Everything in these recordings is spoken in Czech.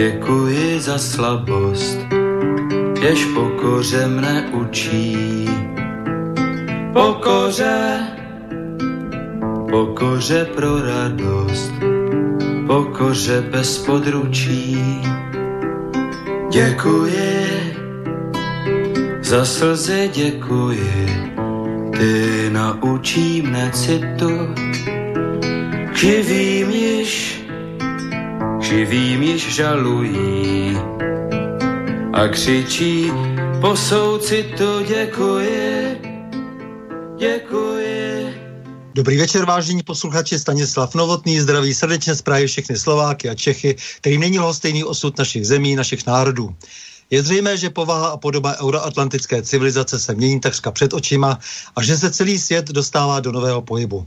děkuji za slabost, jež pokoře mne učí. Pokoře, pokoře pro radost, pokoře bez područí. Děkuji, za slzy děkuji, ty naučí mne citu, již, živým již žalují a křičí, po souci to děkuji, děkuji. Dobrý večer, vážení posluchači, Stanislav Novotný, zdraví srdečně z Prahy všechny Slováky a Čechy, kterým není stejný osud našich zemí, našich národů. Je zřejmé, že povaha a podoba euroatlantické civilizace se mění takřka před očima a že se celý svět dostává do nového pohybu.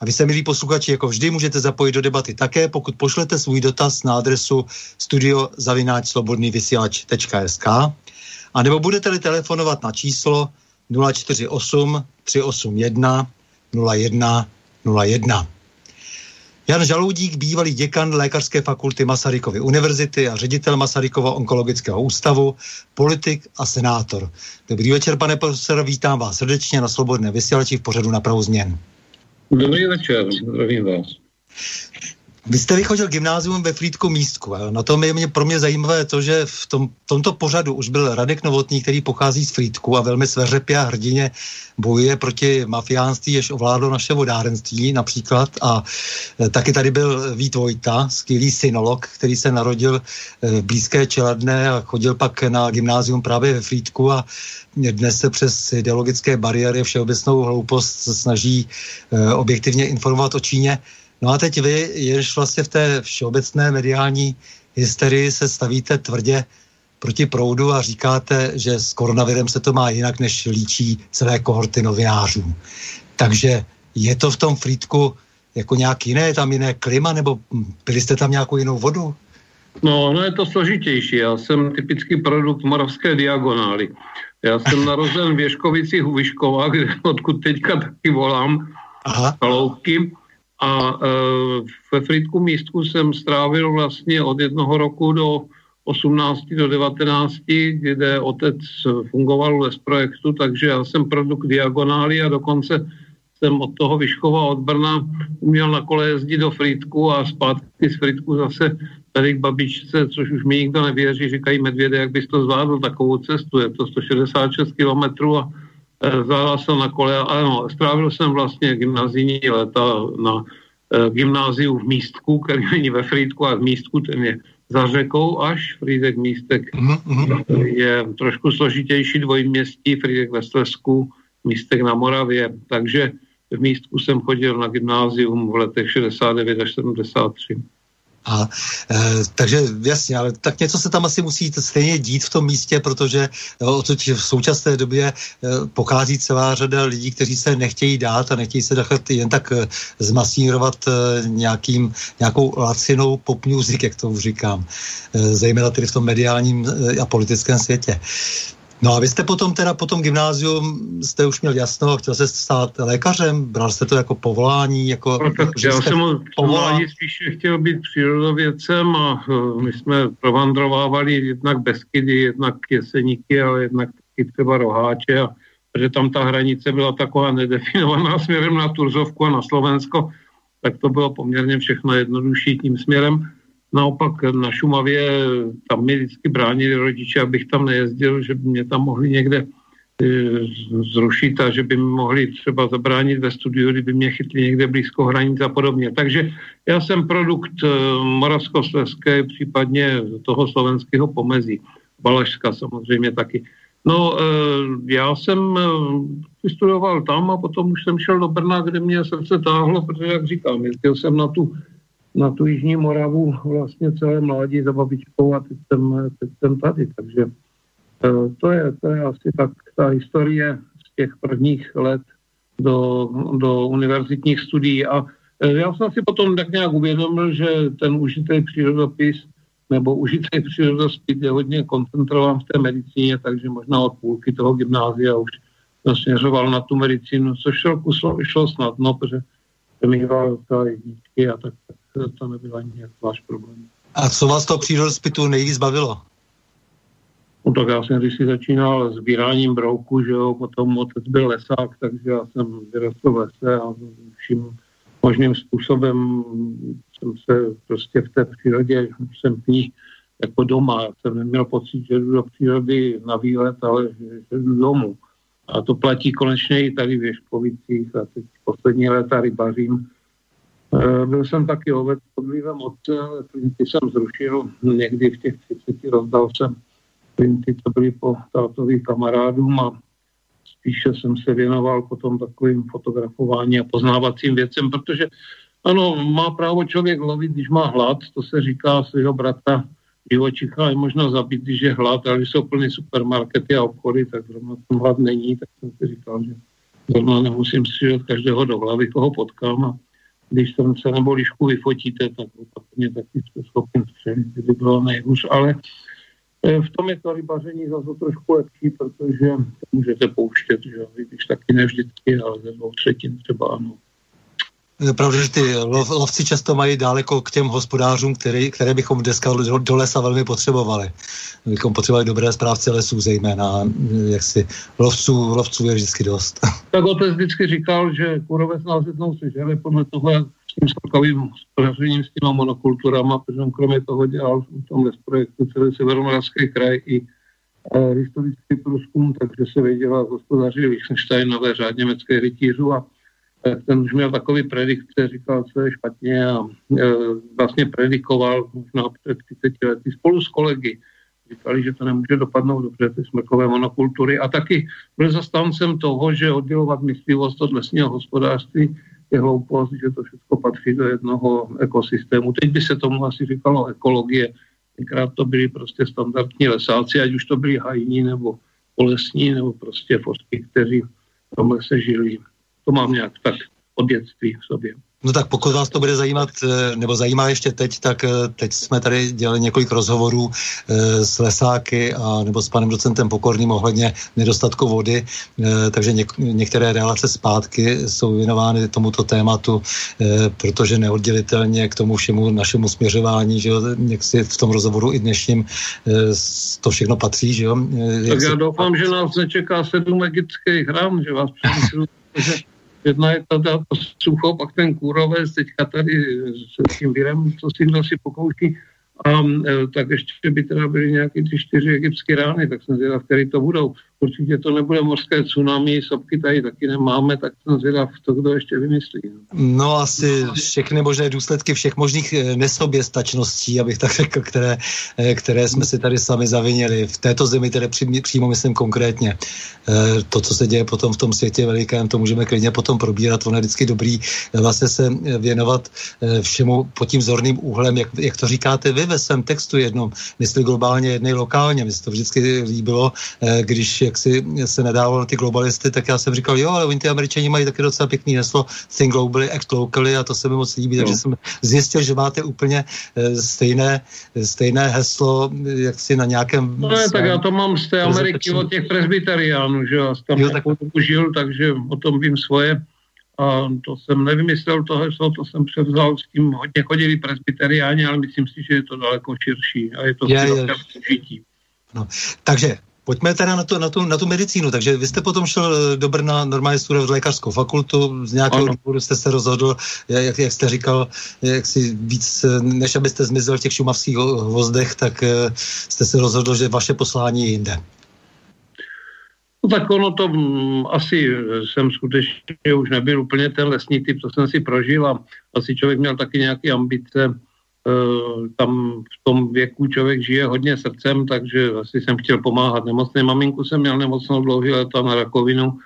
A vy se, milí posluchači, jako vždy můžete zapojit do debaty také, pokud pošlete svůj dotaz na adresu studiozavináčslobodnývysílač.sk a nebo budete-li telefonovat na číslo 048 381 01 01. Jan Žaloudík, bývalý děkan Lékařské fakulty Masarykovy univerzity a ředitel Masarykova onkologického ústavu, politik a senátor. Dobrý večer, pane profesor, vítám vás srdečně na Slobodné vysílači v pořadu na prahu změn. Dobrý večer, zdravím vás. Vy jste vychodil gymnázium ve Frýdku Místku. Na tom je mě, pro mě zajímavé to, že v tom, tomto pořadu už byl Radek Novotný, který pochází z Frýdku a velmi sveřepě a hrdině bojuje proti mafiánství, jež ovládlo naše vodárenství například. A e, taky tady byl Vít Vojta, skvělý synolog, který se narodil e, v blízké Čeladné a chodil pak na gymnázium právě ve Frýdku a dnes se přes ideologické bariéry všeobecnou hloupost snaží e, objektivně informovat o Číně. No a teď vy, jež vlastně v té všeobecné mediální hysterii se stavíte tvrdě proti proudu a říkáte, že s koronavirem se to má jinak, než líčí celé kohorty novinářů. Takže je to v tom frýdku jako nějak jiné, je tam jiné klima, nebo pili jste tam nějakou jinou vodu? No, no je to složitější. Já jsem typický produkt moravské diagonály. Já jsem narozen v Ješkovicích u Vyškova, kde, odkud teďka taky volám, Aha. Kaloubky. A e, ve Fritku místku jsem strávil vlastně od jednoho roku do 18 do 19, kde otec fungoval v projektu, takže já jsem produkt diagonály a dokonce jsem od toho Vyškova od Brna uměl na kole jezdit do Frýdku a zpátky z Frýdku zase tady k babičce, což už mi nikdo nevěří, říkají medvěde, jak bys to zvládl takovou cestu, je to 166 kilometrů a Eh, jsem na kole, ano, strávil jsem vlastně gymnazijní léta na e, gymnáziu v Místku, který není ve Frýdku, a v Místku ten je za řekou až, Frýdek Místek mm-hmm. je trošku složitější dvojměstí, Frýdek ve Slesku, Místek na Moravě, takže v Místku jsem chodil na gymnázium v letech 69 až 73. A, e, takže jasně, ale tak něco se tam asi musí stejně dít v tom místě, protože jo, v současné době e, pochází celá řada lidí, kteří se nechtějí dát a nechtějí se nechat jen tak e, zmasírovat e, nějakým, nějakou lacinou pop music, jak to říkám, e, zejména tedy v tom mediálním e, a politickém světě. No a vy jste potom teda po tom gymnázium, jste už měl jasno, chtěl jste stát lékařem, bral jste to jako povolání? Jako, no, tak já jsem povolání spíše chtěl být přírodovědcem a uh, my jsme provandrovávali jednak Beskydy, jednak Jeseníky, ale jednak taky třeba Roháče, a, protože tam ta hranice byla taková nedefinovaná směrem na Turzovku a na Slovensko, tak to bylo poměrně všechno jednodušší tím směrem. Naopak na Šumavě tam mi vždycky bránili rodiče, abych tam nejezdil, že by mě tam mohli někde e, zrušit a že by mi mohli třeba zabránit ve studiu, kdyby mě chytli někde blízko hranic a podobně. Takže já jsem produkt e, moravskoslezské, případně toho slovenského pomezí. Balašska samozřejmě taky. No, e, já jsem vystudoval tam a potom už jsem šel do Brna, kde mě srdce táhlo, protože, jak říkám, jezdil jsem na tu na tu Jižní Moravu vlastně celé mládí za babičkou a teď jsem, teď jsem tady. Takže eh, to je, to je asi tak ta historie z těch prvních let do, do univerzitních studií. A eh, já jsem si potom tak nějak uvědomil, že ten užitý přírodopis nebo užitý přírodospis je hodně koncentrován v té medicíně, takže možná od půlky toho gymnázia už směřoval na tu medicínu, což šlo, šlo snadno, protože jsem mýval jedničky a tak, tak to nebyl ani nějak váš problém. A co vás to přírodospitu nejvíc bavilo? No tak já jsem když si začínal sbíráním brouku, že jo, potom otec byl lesák, takže já jsem vyrostl v lese a vším možným způsobem jsem se prostě v té přírodě, jsem v ní jako doma. Já jsem neměl pocit, že jdu do přírody na výlet, ale že, že jdu domů. A to platí konečně i tady v Ješkovicích a teď poslední léta rybařím byl jsem taky ovec pod vlivem otce, ale printy jsem zrušil. Někdy v těch 30, rozdal jsem printy, co byly po tátových kamarádům a spíše jsem se věnoval potom takovým fotografování a poznávacím věcem, protože ano, má právo člověk lovit, když má hlad, to se říká svého bratra živočicha je možno zabít, když je hlad, ale jsou plný supermarkety a obchody, tak zrovna ten hlad není, tak jsem si říkal, že zrovna nemusím střílet každého do hlavy, koho potkám a když tam se nebo lišku vyfotíte, tak opatrně taky jste schopni střelit, kdyby bylo nejhůř, ale eh, v tom je to rybaření zase trošku lepší, protože to můžete pouštět, že když taky ne vždycky, ale ze dvou třetin třeba ano. Je pravda, že ty lov, lovci často mají daleko k těm hospodářům, který, které bychom dneska do, do lesa velmi potřebovali. Bychom potřebovali dobré správce lesů zejména, jak si lovců, lovců je vždycky dost. Tak otec vždycky říkal, že kurovec nás jednou sežere podle toho, jak s tím celkovým hospodařením s těma monokulturama, protože on kromě toho dělal v tom projektu celý severomoravský kraj i e, historický průzkum, takže se věděla hospodaři Liechtensteinové řád německé rytířů a ten už měl takový predikce, říkal, co je špatně a e, vlastně predikoval možná před 30 lety spolu s kolegy. Říkali, že to nemůže dopadnout dobře, ty smrkové monokultury. A taky byl zastáncem toho, že oddělovat myslivost od lesního hospodářství je hloupost, že to všechno patří do jednoho ekosystému. Teď by se tomu asi říkalo ekologie. Tenkrát to byli prostě standardní lesáci, ať už to byli hajní nebo polesní, nebo prostě fosky, kteří v tom lese žili to mám nějak tak od dětství v sobě. No tak pokud vás to bude zajímat, eh, nebo zajímá ještě teď, tak eh, teď jsme tady dělali několik rozhovorů eh, s lesáky a nebo s panem docentem Pokorným ohledně nedostatku vody, takže něk, některé relace zpátky jsou věnovány tomuto tématu, protože neoddělitelně k tomu všemu našemu směřování, že jo, jak si v tom rozhovoru i dnešním to všechno patří, že jo. Tak já doufám, že nás nečeká sedm egyptských hrám, že vás přemyslu, Jedna je ta, sucho, pak ten kůrovec, teďka tady s tím virem, co si kdo si pokouší a e, tak ještě by teda byly nějaké ty čtyři egyptské rány, tak jsem zvědav, který to budou. Určitě to nebude morské tsunami, sopky tady taky nemáme, tak jsem zvědav, to kdo ještě vymyslí. No, no asi všechny možné důsledky všech možných e, nesoběstačností, abych tak řekl, které, e, které jsme si tady sami zavinili. V této zemi tedy přímo myslím konkrétně. To, co se děje potom v tom světě velikém, to můžeme klidně potom probírat. Ono je vždycky dobrý vlastně se věnovat všemu pod tím zorným úhlem, jak, jak to říkáte vy ve svém textu jednom, jestli globálně, jednej lokálně. Mně se to vždycky líbilo, eh, když jak si se nedával na ty globalisty, tak já jsem říkal, jo, ale oni ty američani mají taky docela pěkný heslo Think globally, act locally a to se mi moc líbí, no. takže jsem zjistil, že máte úplně eh, stejné, stejné heslo, jak si na nějakém... No ne, tak já to mám z té Ameriky od těch presbyteriánů, že já tam jo, tak... žil, takže o tom vím svoje. A to jsem nevymyslel to heslo, to jsem převzal s tím hodně chodili presbyteriáni, ale myslím si, že je to daleko širší a je to je, je. žití. No, takže Pojďme teda na, to, na, tu, na tu medicínu. Takže vy jste potom šel eh, do Brna normálně studovat lékařskou fakultu, z nějakého důvodu jste se rozhodl, jak, jak jste říkal, jak si víc, eh, než abyste zmizel v těch šumavských vozdech, tak eh, jste se rozhodl, že vaše poslání je jinde. No tak ono to m, mm, asi jsem skutečně už nebyl úplně ten lesní typ, co jsem si prožil a asi člověk měl taky nějaké ambice Eh, tam v tom věku člověk žije hodně srdcem, takže asi jsem chtěl pomáhat nemocné. Maminku jsem měl nemocnou dlouhý léta na rakovinu,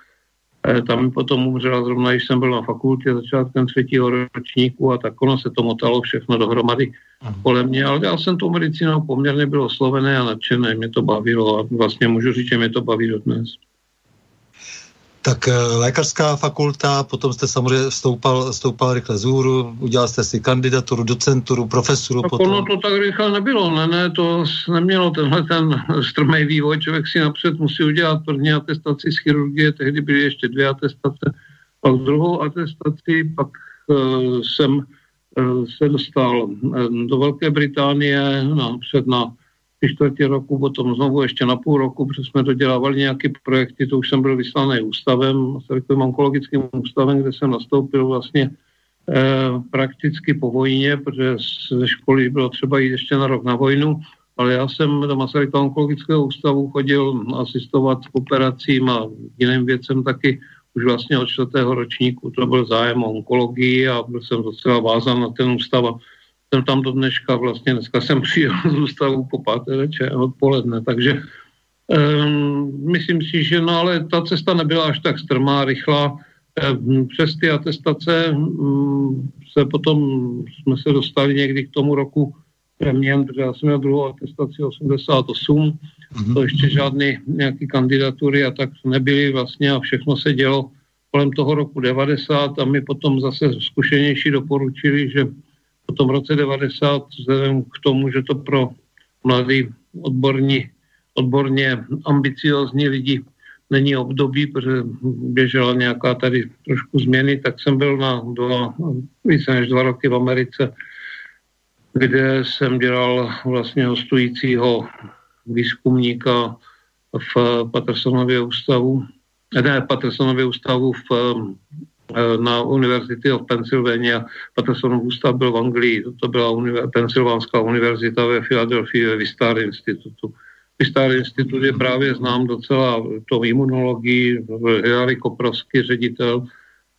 eh, tam mi potom umřela zrovna, když jsem byl na fakultě začátkem třetího ročníku a tak ono se to motalo všechno dohromady kolem mě, ale já jsem tou medicínou poměrně byl oslovené a nadšené, mě to bavilo a vlastně můžu říct, že mě to baví dodnes. Tak eh, lékařská fakulta, potom jste samozřejmě stoupal, stoupal rychle z hůru, udělal jste si kandidaturu, docenturu, profesuru. Tak potom. ono to tak rychle nebylo, ne, ne, to nemělo tenhle ten strmý vývoj, člověk si napřed musí udělat první atestaci z chirurgie, tehdy byly ještě dvě atestace, pak druhou atestaci, pak uh, jsem uh, se dostal do Velké Británie napřed na tři čtvrtě roku, potom znovu ještě na půl roku, protože jsme dodělávali nějaké projekty, to už jsem byl vyslaný ústavem, takovým onkologickým ústavem, kde jsem nastoupil vlastně eh, prakticky po vojně, protože ze školy bylo třeba jít ještě na rok na vojnu, ale já jsem do Masarykova onkologického ústavu chodil asistovat k operacím a jiným věcem taky už vlastně od čtvrtého ročníku. To byl zájem o onkologii a byl jsem docela vázan na ten ústav jsem tam do dneška, vlastně dneska jsem přijel z ústavu po páté večer odpoledne, takže um, myslím si, že no ale ta cesta nebyla až tak strmá, rychlá. Um, přes ty atestace um, se potom jsme se dostali někdy k tomu roku premién, protože já jsem měl druhou atestaci 88, mm-hmm. to ještě žádný nějaký kandidatury a tak nebyly vlastně a všechno se dělo kolem toho roku 90 a mi potom zase zkušenější doporučili, že potom v roce 90 vzhledem k tomu, že to pro mladý odborní, odborně ambiciozní lidi není období, protože běžela nějaká tady trošku změny, tak jsem byl na dva, více než dva roky v Americe, kde jsem dělal vlastně hostujícího výzkumníka v Pattersonově ústavu, ne, Pattersonově ústavu v na University of Pennsylvania. Pattersonův ústav byl v Anglii, to byla univer- Pensylvánská univerzita ve Filadelfii ve Vistar institutu. Vistar institut je právě znám docela to imunologii, Hilary Koprovský, ředitel,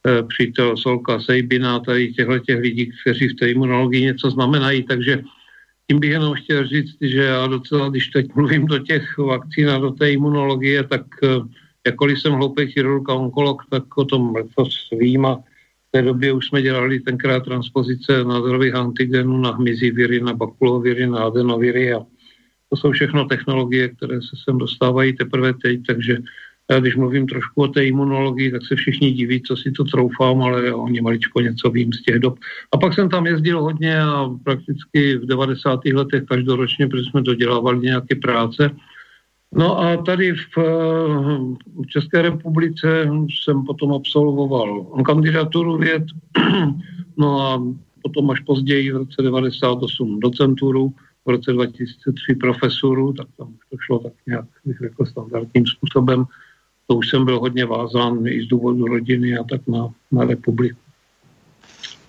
eh, přítel Solka Sejbina, tady těchto těch lidí, kteří v té imunologii něco znamenají, takže tím bych jenom chtěl říct, že já docela, když teď mluvím do těch vakcín a do té imunologie, tak uh, jakkoliv jsem hloupý chirurg a onkolog, tak o tom letos vím a v té době už jsme dělali tenkrát transpozice nádorových antigenů na hmyzí viry, na bakuloviry, na adenoviry a to jsou všechno technologie, které se sem dostávají teprve teď, takže já když mluvím trošku o té imunologii, tak se všichni diví, co si to troufám, ale o ně maličko něco vím z těch dob. A pak jsem tam jezdil hodně a prakticky v 90. letech každoročně, protože jsme dodělávali nějaké práce, No a tady v, v České republice jsem potom absolvoval kandidaturu věd, no a potom až později v roce 98 docenturu, v roce 2003 profesuru, tak tam už to šlo tak nějak, bych řekl, standardním způsobem. To už jsem byl hodně vázán i z důvodu rodiny a tak na, na republiku.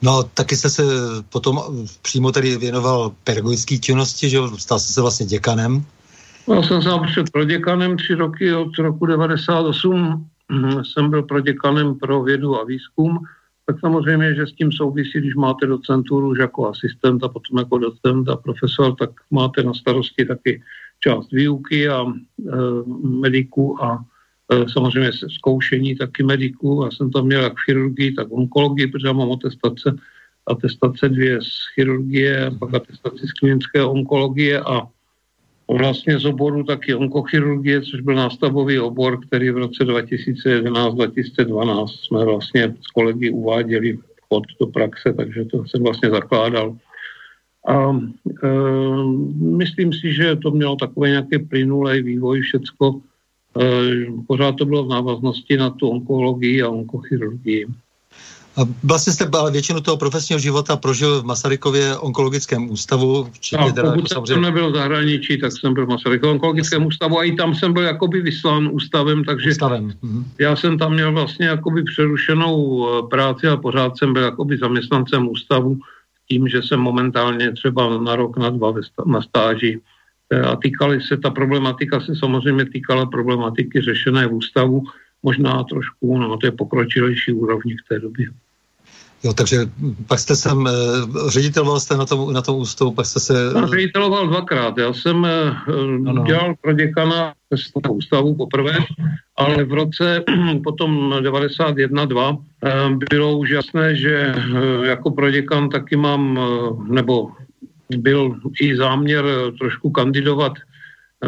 No, taky jste se potom přímo tady věnoval pedagogické činnosti, že stal jste se vlastně děkanem já jsem sám před proděkanem tři roky, od roku 98 jsem byl proděkanem pro vědu a výzkum, tak samozřejmě, že s tím souvisí, když máte docenturu už jako asistent a potom jako docent a profesor, tak máte na starosti taky část výuky a e, mediku a e, samozřejmě zkoušení taky mediku. Já jsem tam měl jak chirurgii, tak onkologii, protože mám atestace, atestace dvě z chirurgie, pak atestace z klinické onkologie a vlastně z oboru taky onkochirurgie, což byl nástavový obor, který v roce 2011-2012 jsme vlastně s kolegy uváděli vchod do praxe, takže to jsem vlastně zakládal. A e, myslím si, že to mělo takové nějaké plynulé vývoj, všecko. E, pořád to bylo v návaznosti na tu onkologii a onkochirurgii. A vlastně jste ale většinu toho profesního života prožil v Masarykově onkologickém ústavu. No, teda, pokud jako samozřejmě... jsem nebyl v zahraničí, tak jsem byl v Masarykově onkologickém ústavu a i tam jsem byl jakoby vyslán ústavem, takže ústavem. Mhm. já jsem tam měl vlastně jakoby přerušenou eh, práci a pořád jsem byl jakoby zaměstnancem ústavu tím, že jsem momentálně třeba na rok, na dva na stáži eh, a týkali se, ta problematika se samozřejmě týkala problematiky řešené v ústavu, možná trošku no, to je pokročilejší úrovni v té době. Jo, takže pak jste sem, eh, řediteloval jste na tom, na tom ústavu, pak jste se... Jsem řediteloval dvakrát. Já jsem ano. Eh, dělal pro děkana ústavu poprvé, ale v roce potom 91-2 eh, bylo už jasné, že jako pro děkan taky mám, nebo byl i záměr trošku kandidovat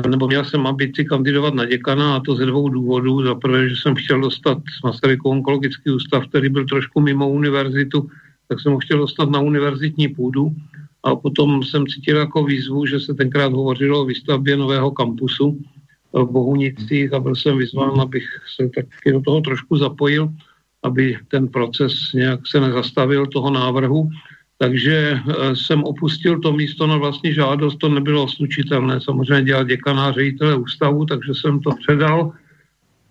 nebo měl jsem ambici kandidovat na děkana a to ze dvou důvodů. Za prvé, že jsem chtěl dostat Masarykou onkologický ústav, který byl trošku mimo univerzitu, tak jsem ho chtěl dostat na univerzitní půdu a potom jsem cítil jako výzvu, že se tenkrát hovořilo o výstavbě nového kampusu v Bohunicích a byl jsem vyzván, abych se taky do toho trošku zapojil, aby ten proces nějak se nezastavil toho návrhu. Takže eh, jsem opustil to místo na vlastní žádost, to nebylo slučitelné. Samozřejmě dělat děkaná ředitele ústavu, takže jsem to předal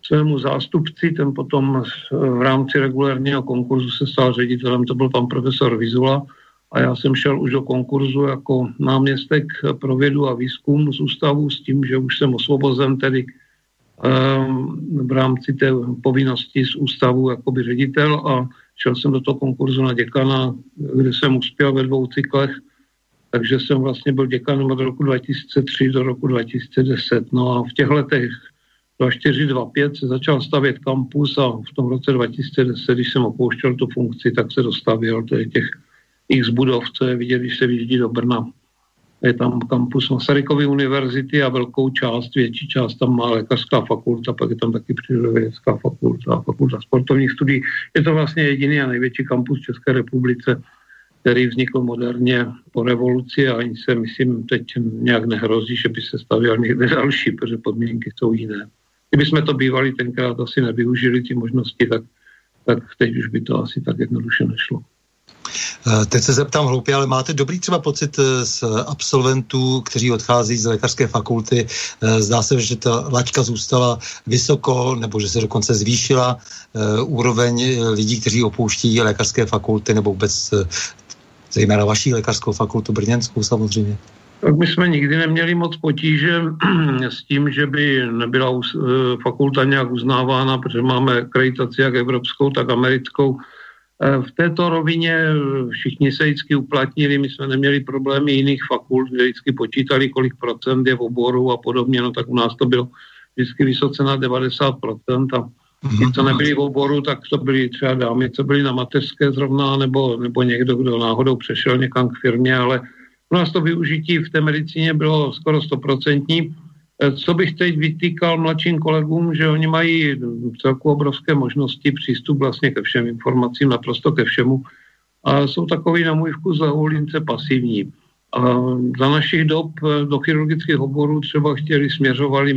svému zástupci, ten potom v rámci regulárního konkurzu se stal ředitelem, to byl pan profesor Vizula a já jsem šel už do konkurzu jako náměstek pro vědu a výzkum z ústavu s tím, že už jsem osvobozen tedy um, v rámci té povinnosti z ústavu jakoby ředitel a Šel jsem do toho konkurzu na děkana, kde jsem uspěl ve dvou cyklech, takže jsem vlastně byl děkanem od roku 2003 do roku 2010. No a v těch letech 24, 25 se začal stavět kampus a v tom roce 2010, když jsem opouštěl tu funkci, tak se dostavil těch x budov, co je vidět, když se vyjíždí do Brna je tam kampus Masarykovy univerzity a velkou část, větší část tam má lékařská fakulta, pak je tam taky přírodovědecká fakulta a fakulta sportovních studií. Je to vlastně jediný a největší kampus České republice, který vznikl moderně po revoluci a ani se, myslím, teď nějak nehrozí, že by se stavěl někde další, protože podmínky jsou jiné. Kdyby jsme to bývali tenkrát asi nevyužili ty možnosti, tak, tak teď už by to asi tak jednoduše nešlo. Eh, teď se zeptám hloupě, ale máte dobrý třeba pocit eh, z absolventů, kteří odchází z lékařské fakulty? Eh, zdá se, že ta laťka zůstala vysoko, nebo že se dokonce zvýšila úroveň lidí, kteří opouští lékařské fakulty, nebo vůbec zejména vaší lékařskou fakultu brněnskou samozřejmě? Tak my jsme nikdy neměli moc potíže s tím, že by nebyla fakulta nějak uznávána, protože máme akreditaci jak evropskou, tak americkou v této rovině všichni se vždycky uplatnili, my jsme neměli problémy jiných fakult, kde vždycky počítali, kolik procent je v oboru a podobně, no tak u nás to bylo vždycky vysoce na 90% a ti, co nebyli v oboru, tak to byly třeba dámy, co byly na mateřské zrovna, nebo, nebo někdo, kdo náhodou přešel někam k firmě, ale u nás to využití v té medicíně bylo skoro stoprocentní. Eh, co bych teď vytýkal mladším kolegům, že oni mají v celku obrovské možnosti přístup vlastně ke všem informacím, naprosto ke všemu. A jsou takový na můj vkus zahulince pasivní. A za našich dob eh, do chirurgických oborů třeba chtěli, směřovali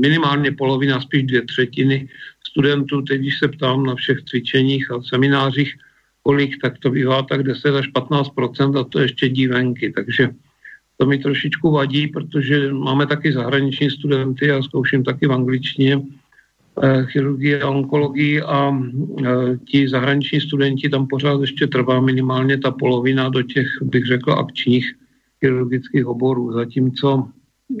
minimálně polovina, spíš dvě třetiny studentů. Teď, když se ptám na všech cvičeních a seminářích, kolik, tak to bývá tak 10 až 15% a to ještě dívenky. Takže to mi trošičku vadí, protože máme taky zahraniční studenty a zkouším taky v angličtině eh, chirurgii a onkologii a eh, ti zahraniční studenti tam pořád ještě trvá minimálně ta polovina do těch, bych řekl, akčních chirurgických oborů, zatímco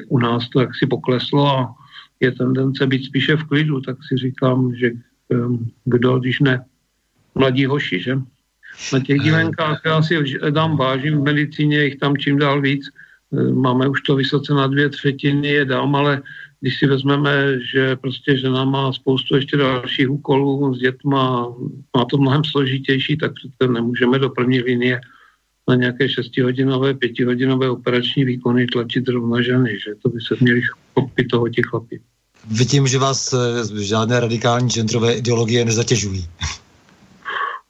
u nás to jaksi pokleslo a je tendence být spíše v klidu, tak si říkám, že eh, kdo, když ne mladí hoši, že? Na těch dílenkách já si dám vážím, v medicíně jich tam čím dál víc, Eh, máme už to vysoce na dvě třetiny, je dám, ale když si vezmeme, že prostě žena má spoustu ještě dalších úkolů s dětma, má to mnohem složitější, tak přece nemůžeme do první linie na nějaké šestihodinové, pětihodinové operační výkony tlačit zrovna ženy, že to by se měli chopit toho ti chlapi. Vidím, že vás eh, žádné radikální genderové ideologie nezatěžují.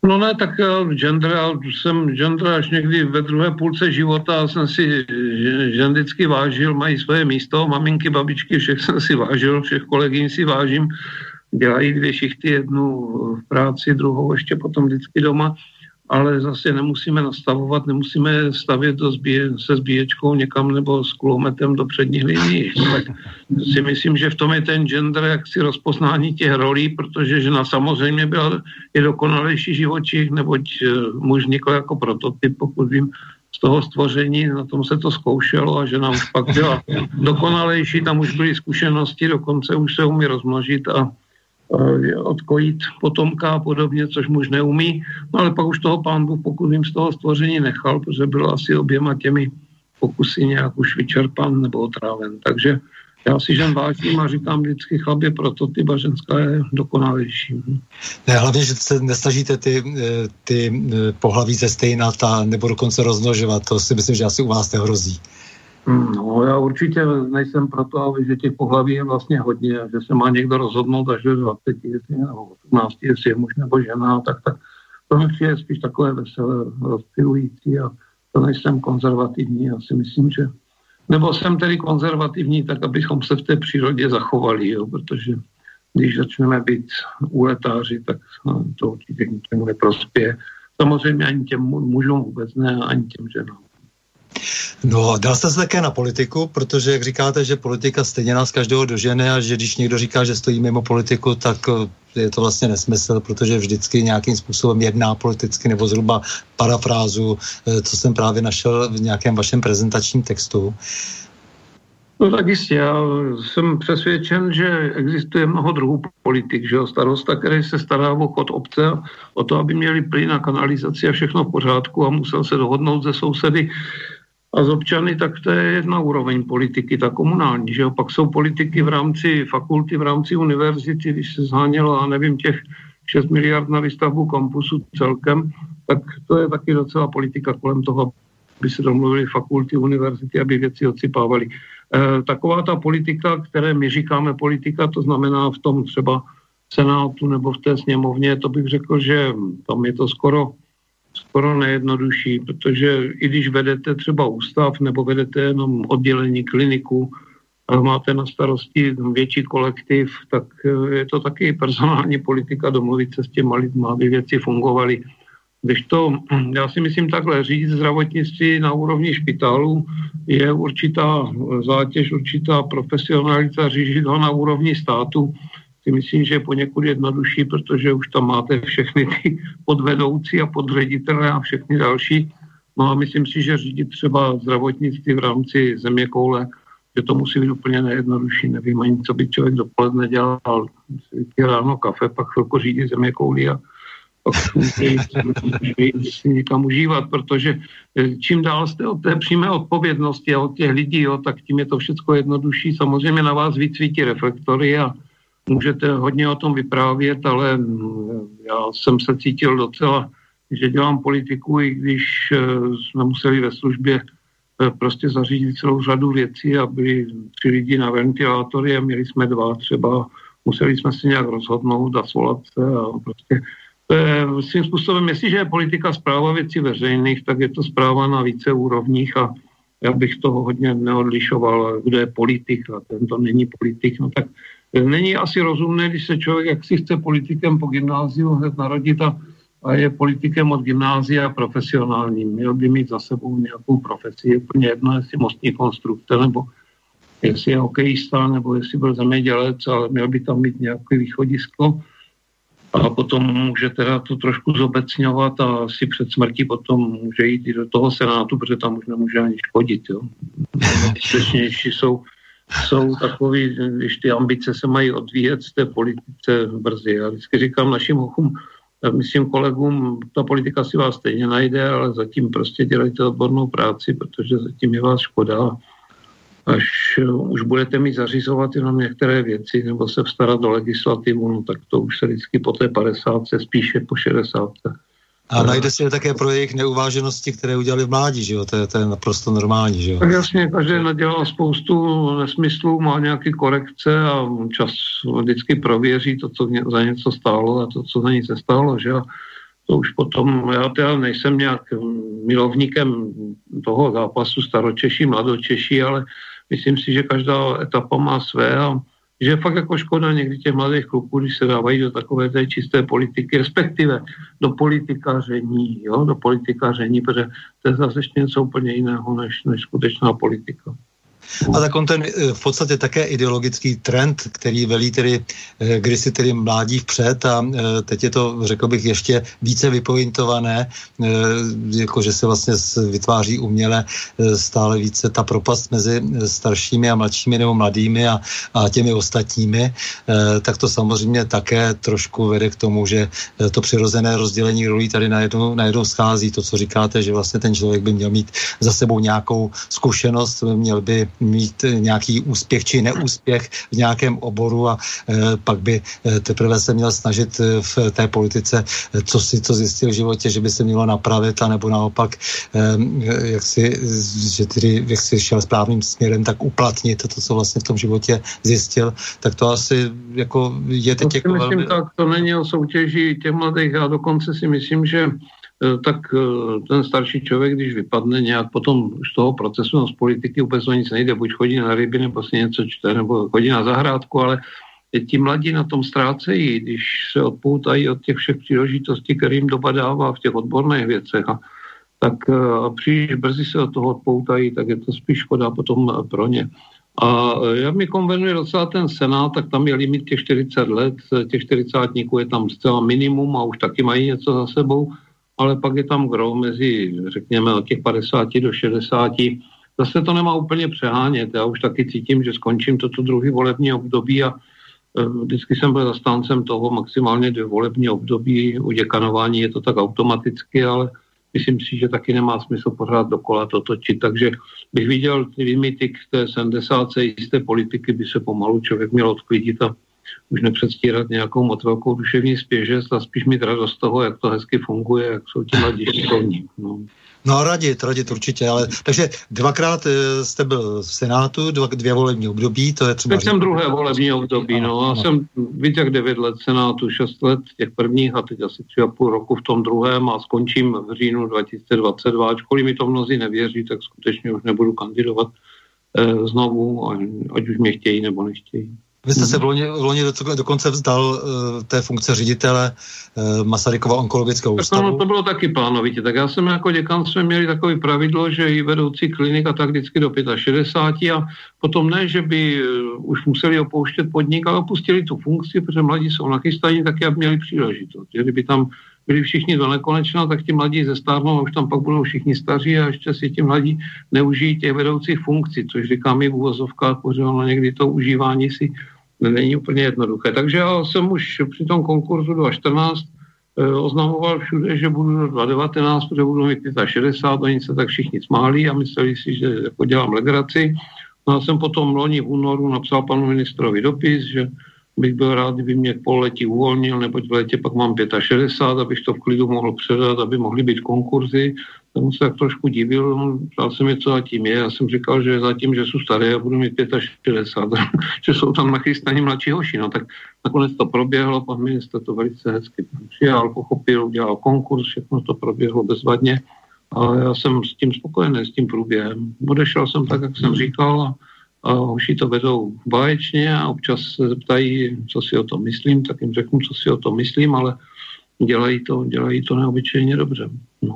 No ne, tak gender, jsem gender až někdy ve druhé půlce života jsem si žen vždycky vážil, mají své místo, maminky, babičky, všech jsem si vážil, všech kolegyň si vážím, dělají dvě šichty, jednu v práci, druhou ještě potom vždycky doma ale zase nemusíme nastavovat, nemusíme stavět do zbíje, se zbíječkou někam nebo s kulometem do předních lidí. Tak si myslím, že v tom je ten gender, jak si rozpoznání těch rolí, protože žena samozřejmě byla i dokonalejší živočích, neboť eh, muž vznikl jako prototyp, pokud vím, z toho stvoření, na tom se to zkoušelo a žena už pak byla dokonalejší, tam už byly zkušenosti, dokonce už se umí rozmnožit a odkojit potomka a podobně, což muž neumí. No ale pak už toho pán Bůh, pokud vím, z toho stvoření nechal, protože byl asi oběma těmi pokusy nějak už vyčerpan nebo otráven. Takže já si žen vážím a říkám vždycky chlap je prototyp a ženská je dokonalejší. Ne, hlavně, že se nestažíte ty, eh, ty eh, pohlaví ze stejnata nebo dokonce rozmnožovat, to si myslím, že asi u vás nehrozí. Hmm, no, já určitě nejsem proto, že těch pohlaví je vlastně hodně, že se má někdo rozhodnout až do 20, jestli, nebo 18, jestli je muž nebo žena, tak, tak to je spíš takové veselé, rozptilující a to nejsem konzervativní, já si myslím, že nebo jsem tedy konzervativní, tak abychom se v té přírodě zachovali, jo, protože když začneme být úletáři, tak to určitě ničemu neprospěje. Samozřejmě ani těm mužům vůbec ne, ani těm ženám. No, dal jste se také na politiku, protože jak říkáte, že politika stejně nás každého dožene a že když někdo říká, že stojí mimo politiku, tak eh, je to vlastně nesmysl, protože vždycky nějakým způsobem jedná politicky nebo zhruba parafrázu, eh, co jsem právě našel v nějakém vašem prezentačním textu. No tak jistě, já jsem přesvědčen, že existuje mnoho druhů politik, že starosta, který se stará o chod obce, o to, aby měli plyn a kanalizaci a všechno v pořádku a musel se dohodnout ze sousedy a z občany, tak to je jedna úroveň politiky, ta komunální, že jo? Pak jsou politiky v rámci fakulty, v rámci univerzity, když se zhánělo, a nevím, těch 6 miliard na výstavbu kampusu celkem, tak to je taky docela politika kolem toho, aby se domluvili fakulty, univerzity, aby věci odsypávali. E, taková ta politika, které my říkáme politika, to znamená v tom třeba Senátu nebo v té sněmovně, to bych řekl, že tam je to skoro skoro nejjednodušší, protože i když vedete třeba ústav nebo vedete jenom oddělení kliniku, a máte na starosti větší kolektiv, tak eh, je to taky personální politika domluvit se s těma lidmi, aby věci fungovaly. Když to, já si myslím takhle, říct zdravotnictví na úrovni špitálu je určitá zátěž, určitá profesionalita, říct ho na úrovni státu si myslím, že je poněkud jednodušší, protože už tam máte všechny ty podvedoucí a podředitele a všechny další. No a myslím si, že řídit třeba zdravotnictví v rámci země koule, že to musí být úplně nejjednodušší. Nevím ani, co by člověk dopoledne dělal. Si ráno kafe, pak chvilku řídí země kouli a pak si někam užívat, protože eh, čím dál jste od té přímé odpovědnosti a od těch lidí, jo, tak tím je to všechno jednodušší. Samozřejmě na vás vycvítí reflektory a můžete hodně o tom vyprávět, ale mm, já jsem se cítil docela, že dělám politiku, i když eh, jsme museli ve službě eh, prostě zařídit celou řadu věcí a byli tři lidi na ventilátory a měli jsme dva třeba. Museli jsme si nějak rozhodnout a svolat se a prostě svým způsobem, jestliže je politika zpráva věcí veřejných, tak je to zpráva na více úrovních a já bych toho hodně neodlišoval, kdo je politik a tento není politik, no tak Není asi rozumné, když se člověk, jak si chce politikem po gymnáziu hned narodit a, a je politikem od gymnázia profesionálním. Měl by mít za sebou nějakou profesi. Je úplně jedno, jestli mostní konstruktor, nebo jestli je hokejista, nebo jestli byl zemědělec, ale měl by tam mít nějaké východisko. A potom může teda to trošku zobecňovat a si před smrtí potom může jít i do toho senátu, protože tam už nemůže ani škodit. Jo. Nejbezpečnější jsou jsou takový, když ty ambice se mají odvíjet z té politice brzy. Já vždycky říkám našim hochům, myslím kolegům, ta politika si vás stejně najde, ale zatím prostě dělejte odbornou práci, protože zatím je vás škoda. Až už budete mít zařizovat jenom některé věci nebo se vstarat do legislativu, no tak to už se vždycky po té 50, spíše po 60 A najde si je také pro jejich neuváženosti, které udělali v mládí, že jo? To je, to je naprosto normální, že jo? Tak jasně, každý nadělal spoustu nesmyslů, má nějaké korekce a čas vždycky prověří to, co za něco stálo a to, co za nic nestálo, že jo? To už potom, já teda nejsem nějak milovníkem toho zápasu staročeší, mladočeší, ale myslím si, že každá etapa má své a že fakt jako škoda někdy těch mladých kluků, když se dávají do takové té čisté politiky, respektive do politikaření, jo, do politikaření, protože to je zase ještě něco úplně jiného než, než skutečná politika. A tak on ten eh, v podstatě také ideologický trend, který velí tedy eh, kdysi tedy mládí vpřed a eh, teď je to, řekl bych, ještě více vypointované, jako že se vlastně vytváří uměle stále více ta propast mezi staršími a mladšími nebo mladými a, a těmi ostatními, tak to samozřejmě také trošku vede k tomu, že to přirozené rozdělení rolí tady najednou, najednou schází. To, co říkáte, že vlastně ten člověk by měl mít za sebou nějakou zkušenost, měl by mít nějaký úspěch či neúspěch v nějakém oboru a e, pak by e, teprve se měl snažit e, v té politice, co si to zjistil v životě, že by se mělo napravit, anebo naopak, jak si, že tedy, jak si šel správným směrem, tak uplatnit to, co vlastně v tom životě zjistil, tak to asi jako je teď jako myslím, velmi... tak to není o soutěži těch mladých, a dokonce si myslím, že tak eh, ten starší člověk, když vypadne nějak potom z toho procesu no, z politiky vůbec o nic nejde, buď chodí na ryby, nebo si něco čte, nebo chodí na zahrádku, ale ti mladí na tom ztrácejí, když se odpoutají od těch všech příležitostí, kterým doba dává v těch odborných věcech. A, tak eh, a příliš brzy se od toho odpoutají, tak je to spíš škoda potom pro ně. A jak mi konvenuje docela ten Senát, tak tam je limit těch 40 let, těch 40 je tam zcela minimum a už taky mají něco za sebou ale pak je tam gro mezi, řekněme, od těch 50 do 60. Zase to nemá úplně přehánět. Já už taky cítím, že skončím toto druhý volební období a e, vždycky jsem byl zastáncem toho maximálně dvě volební období. U děkanování je to tak automaticky, ale myslím si, že taky nemá smysl pořád dokola to točit. Takže bych viděl ty limity k té 70. jisté politiky by se pomalu člověk měl odklidit a už nepředstírat nějakou moc velkou duševní spěžest a spíš mít radost z toho, jak to hezky funguje, jak jsou ti mladí šikovní. No. No radit, radit určitě, ale takže dvakrát eh, jste byl v Senátu, dva, dvě volební období, to je třeba... Teď jsem druhé volební období, no, a jsem víc jak devět let Senátu, šest let těch prvních a teď asi tři a půl roku v tom druhém a skončím v říjnu 2022, ačkoliv mi to mnozí nevěří, tak skutečně už nebudu kandidovat eh, znovu, ať už mě chtějí nebo nechtějí. Vy jste se v loni, v loni do, dokonce vzdal uh, té funkce ředitele uh, Masarykova onkologického ústavu. Tak no, to bylo taky plánovitě. Tak já jsem jako děkan jsme měli takové pravidlo, že i vedoucí klinik a tak vždycky do 65 a potom ne, že by uh, už museli opouštět podnik, ale opustili tu funkci, protože mladí jsou nachystaní, tak aby měli příležitost. Že kdyby tam byli všichni do nekonečna, tak ti mladí zestárnou a už tam pak budou všichni staří a ještě si ti mladí neužijí těch vedoucích funkcí, což říkám i v úvozovkách, protože ono někdy to užívání si není úplně jednoduché. Takže já jsem už při tom konkurzu 2014 eh, oznamoval všude, že budu do 2019, protože budu mít 65, oni se tak všichni smáli a mysleli si, že jako dělám legraci. No a jsem potom loni v únoru napsal panu ministrovi dopis, že bych byl rád, kdyby mě k pololetí uvolnil, neboť v létě pak mám 65, abych to v klidu mohl předat, aby mohly být konkurzy. Jsem se tak trošku divil, ptal jsem je, co zatím je. Já jsem říkal, že zatím, že jsou staré a budu mít 65, že jsou tam nachystaní mladší hoši. No tak nakonec to proběhlo, pan minister to velice hezky přijal, pochopil, udělal konkurs, všechno to proběhlo bezvadně. A já jsem s tím spokojený, s tím průběhem. Odešel jsem tak, jak jsem říkal a a hoši to vedou báječně a občas se zeptají, co si o tom myslím, tak jim řeknu, co si o tom myslím, ale dělají to, dělají to neobyčejně dobře. No.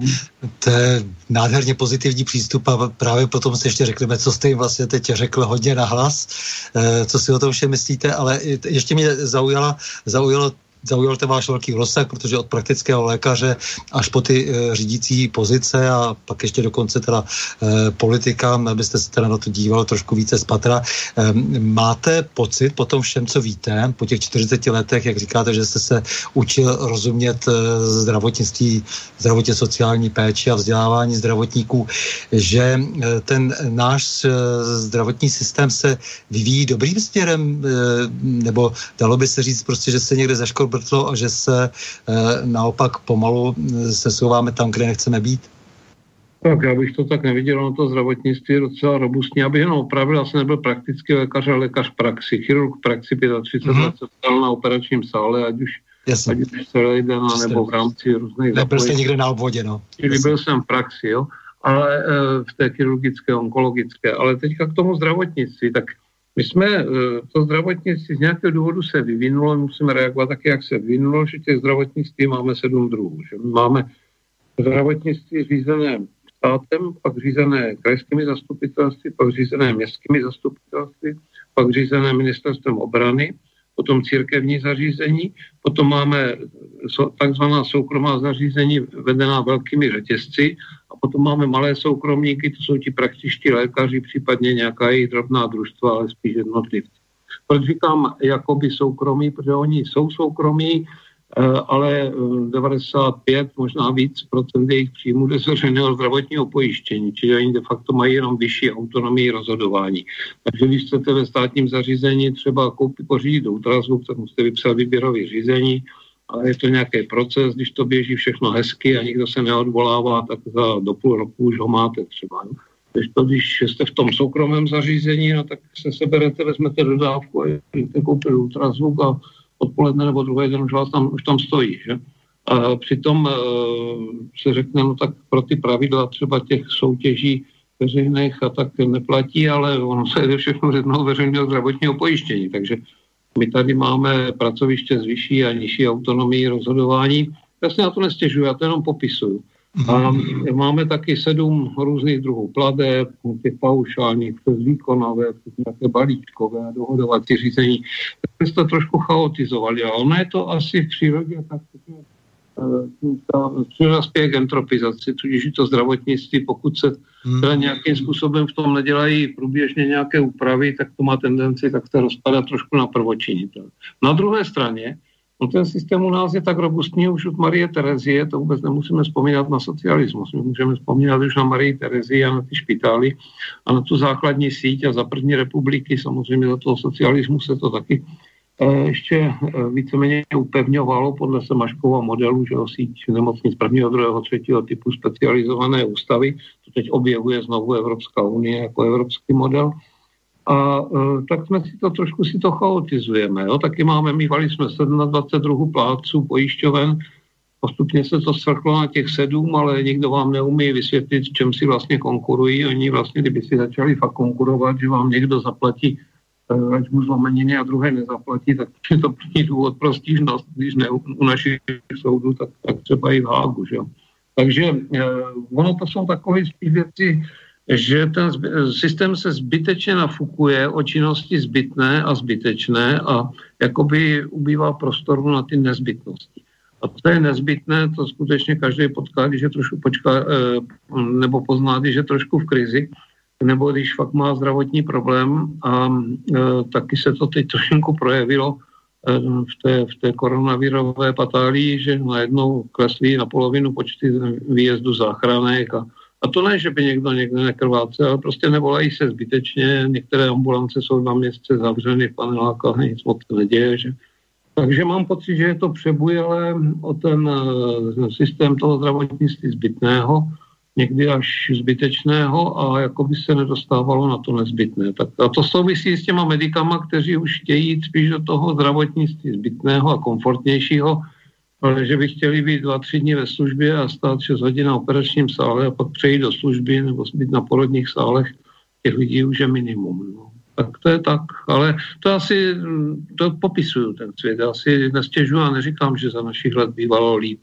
To je nádherně pozitivní přístup a právě potom si ještě řekneme, co jste jim vlastně teď řekl hodně nahlas, eh, co si o tom vše myslíte, ale ještě mě zaujala, zaujalo zaujal ten váš velký rozsah, protože od praktického lékaře až po ty e, řídící pozice a pak ještě dokonce teda e, politika, abyste se teda na to díval trošku více z patra. E, máte pocit po tom všem, co víte, po těch 40 letech, jak říkáte, že jste se učil rozumět e, zdravotnictví, zdravotně sociální péči a vzdělávání zdravotníků, že e, ten náš e, zdravotní systém se vyvíjí dobrým směrem, e, nebo dalo by se říct prostě, že se někde zaškol probrtlo a že se naopak pomalu sesouváme tam, kde nechceme být? Tak já bych to tak neviděl, no to zdravotnictví je docela robustní. Abych jenom opravil, já jsem nebyl praktický lékař, ale lékař praxi, chirurg praxi 35 mm-hmm. let na operačním sále, ať už Jasně. ať už celý den, nebo v rámci různých Nebyl jste někde na obvodě, no. Čili byl jsem v praxi, jo, ale e, v té chirurgické, onkologické. Ale teďka k tomu zdravotnictví, tak my jsme, e, to zdravotnictví z nějakého důvodu se vyvinulo, musíme reagovat taky, jak se vyvinulo, že těch zdravotnictví máme sedm druhů. Že máme zdravotnictví řízené státem, pak řízené krajskými zastupitelství, pak řízené městskými zastupitelství, pak řízené ministerstvem obrany, potom církevní zařízení, potom máme takzvaná soukromá zařízení vedená velkými řetězci a potom máme malé soukromníky, to jsou ti praktičtí lékaři, případně nějaká jejich drobná družstva, ale spíš jednotlivci. Proč říkám jakoby soukromí, protože oni jsou soukromí, Eh, ale 95, eh, možná víc procent jejich příjmů jde z veřejného zdravotního pojištění, čili oni de facto mají jenom vyšší autonomii rozhodování. Takže když chcete ve státním zařízení třeba koupit, pořídit ultrazvuk, tak musíte vypsat výběrové řízení, ale je to nějaký proces, když to běží všechno hezky a nikdo se neodvolává, tak za do půl roku už ho máte třeba. Když, to, když jste v tom soukromém zařízení, no, tak se seberete, vezmete dodávku a jdete koupit ultrazvuk a odpoledne nebo druhý den už, vás tam, už tam stojí. Že? A přitom e, se řekne, no tak pro ty pravidla třeba těch soutěží veřejných a tak neplatí, ale ono se jde všechno z jednoho veřejného zdravotního pojištění. Takže my tady máme pracoviště s vyšší a nižší autonomii rozhodování. Já se na to nestěžuji, já to jenom popisuju. A máme taky sedm různých druhů pladeb, těch paušálních, přes výkonové, přes nějaké balíčkové, dohodovací řízení. Tak jsme to trošku chaotizovali. A ono je to asi v přírodě tak, eh, ta příroda spěje k entropizaci, tudíž to zdravotnictví, pokud se hmm. teda nějakým způsobem v tom nedělají průběžně nějaké úpravy, tak to má tendenci tak se rozpadat trošku na prvočinitel. Na druhé straně, No ten systém u nás je tak robustní už od Marie Terezie, to vůbec nemusíme vzpomínat na socialismus. My můžeme vzpomínat už na Marie Terezii a na ty špitály a na tu základní síť a za první republiky, samozřejmě za toho socialismu se to taky ještě eh, víceméně upevňovalo podle Semaškova modelu, že o síť nemocnic prvního, druhého, třetího typu specializované ústavy. To teď objevuje znovu Evropská unie jako evropský model. A e, tak jsme si to trošku si to chaotizujeme. Jo? Taky máme, mývali jsme 27 plátců pojišťoven, postupně se to svrchlo na těch sedm, ale nikdo vám neumí vysvětlit, čem si vlastně konkurují. Oni vlastně, kdyby si začali fakt konkurovat, že vám někdo zaplatí ať mu zlomeniny a druhé nezaplatí, tak je to první důvod pro stížnost, když ne u našich soudů, tak, tak třeba i v Hágu. Že? Takže eh, ono to jsou takové spíš věci, že ten systém se zbytečně nafukuje o činnosti zbytné a zbytečné a jakoby ubývá prostoru na ty nezbytnosti. A to je nezbytné, to skutečně každý potká, když je trošku počká, eh, nebo pozná, když je trošku v krizi, nebo když fakt má zdravotní problém a eh, taky se to teď trošku projevilo eh, v té, v té koronavirové patálii, že najednou kleslí na polovinu počty výjezdu záchranek a a to ne, že by někdo někde nekrvácel, ale prostě nevolají se zbytečně. Některé ambulance jsou dva měsíce zavřeny v panelákách, nic moc neděje. Že? Takže mám pocit, že je to přebujele o ten uh, systém toho zdravotnictví zbytného, někdy až zbytečného a jako by se nedostávalo na to nezbytné. Tak a to souvisí s těma medikama, kteří už chtějí spíš do toho zdravotnictví zbytného a komfortnějšího, ale že by chtěli být dva, tři dny ve službě a stát 6 hodin na operačním sále a pak přejít do služby nebo být na porodních sálech, těch lidí už je minimum. No. Tak to je tak, ale to asi, to popisuju ten svět, já si nestěžuji a neříkám, že za našich let bývalo líp.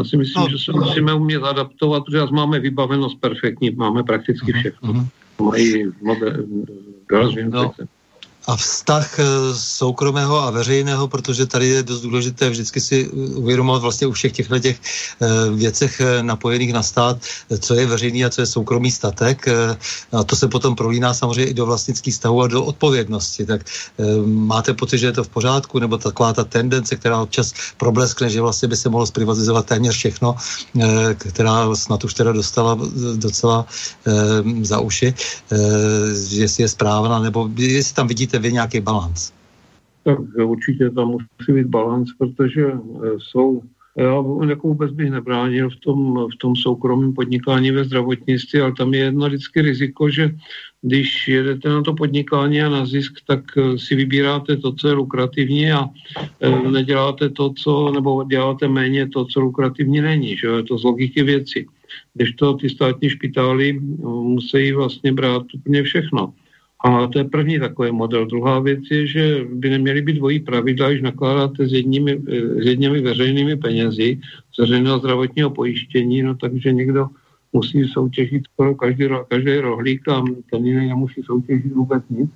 Já si myslím, no, že se musíme umět adaptovat, protože máme vybavenost perfektní, máme prakticky mhm, všechno. Uh-huh. Mají moder, no a vztah eh, soukromého a veřejného, protože tady je dost důležité vždycky si uvědomovat vlastně u všech těchto těch eh, věcech eh, napojených na stát, co je veřejný a co je soukromý statek. A to se potom prolíná samozřejmě i do vlastnických stavů a do odpovědnosti. Tak máte pocit, že je to v pořádku, nebo taková ta tendence, která občas probleskne, že vlastně by se mohlo zprivatizovat téměř všechno, která snad už teda dostala docela za uši, jestli je správná, nebo jestli tam vidíte vy nějaký balans? tak určitě tam musí být balans, protože jsou já jako vůbec bych nebránil v tom, v tom soukromém podnikání ve zdravotnictví, ale tam je jedno vždycky riziko, že když jedete na to podnikání a na zisk, tak eh, si vybíráte to, co je lukrativní a eh, neděláte to, co, nebo děláte méně to, co lukrativní není. Že? Je to z logiky věci. Když to ty státní špitály eh, musí vlastně brát úplně všechno. A to je první takový model. Druhá věc je, že by neměly být dvojí pravidla, když nakládáte s jedními, s jedními veřejnými penězi z veřejného zdravotního pojištění, no takže někdo musí soutěžit skoro každý, každý rohlík a ten jiný nemusí soutěžit vůbec nic.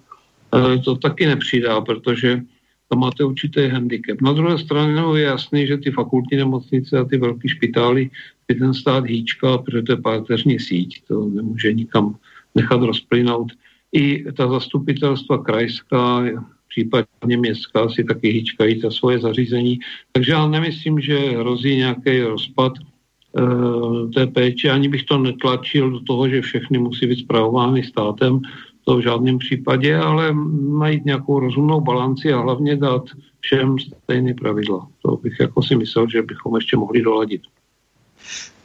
E, to taky nepřidá, protože tam máte určitý handicap. Na druhé straně no, je jasný, že ty fakultní nemocnice a ty velké špitály by ten stát hýčka, protože to je páteřní síť, to nemůže nikam nechat rozplynout i ta zastupitelstva krajská, případně městská si taky hýčkají ta svoje zařízení. Takže já nemyslím, že hrozí nějaký rozpad e, té péče, ani bych to netlačil do toho, že všechny musí být zpravovány státem, to v žádném případě, ale najít nějakou rozumnou balanci a hlavně dát všem stejné pravidla. To bych jako si myslel, že bychom ještě mohli doladit.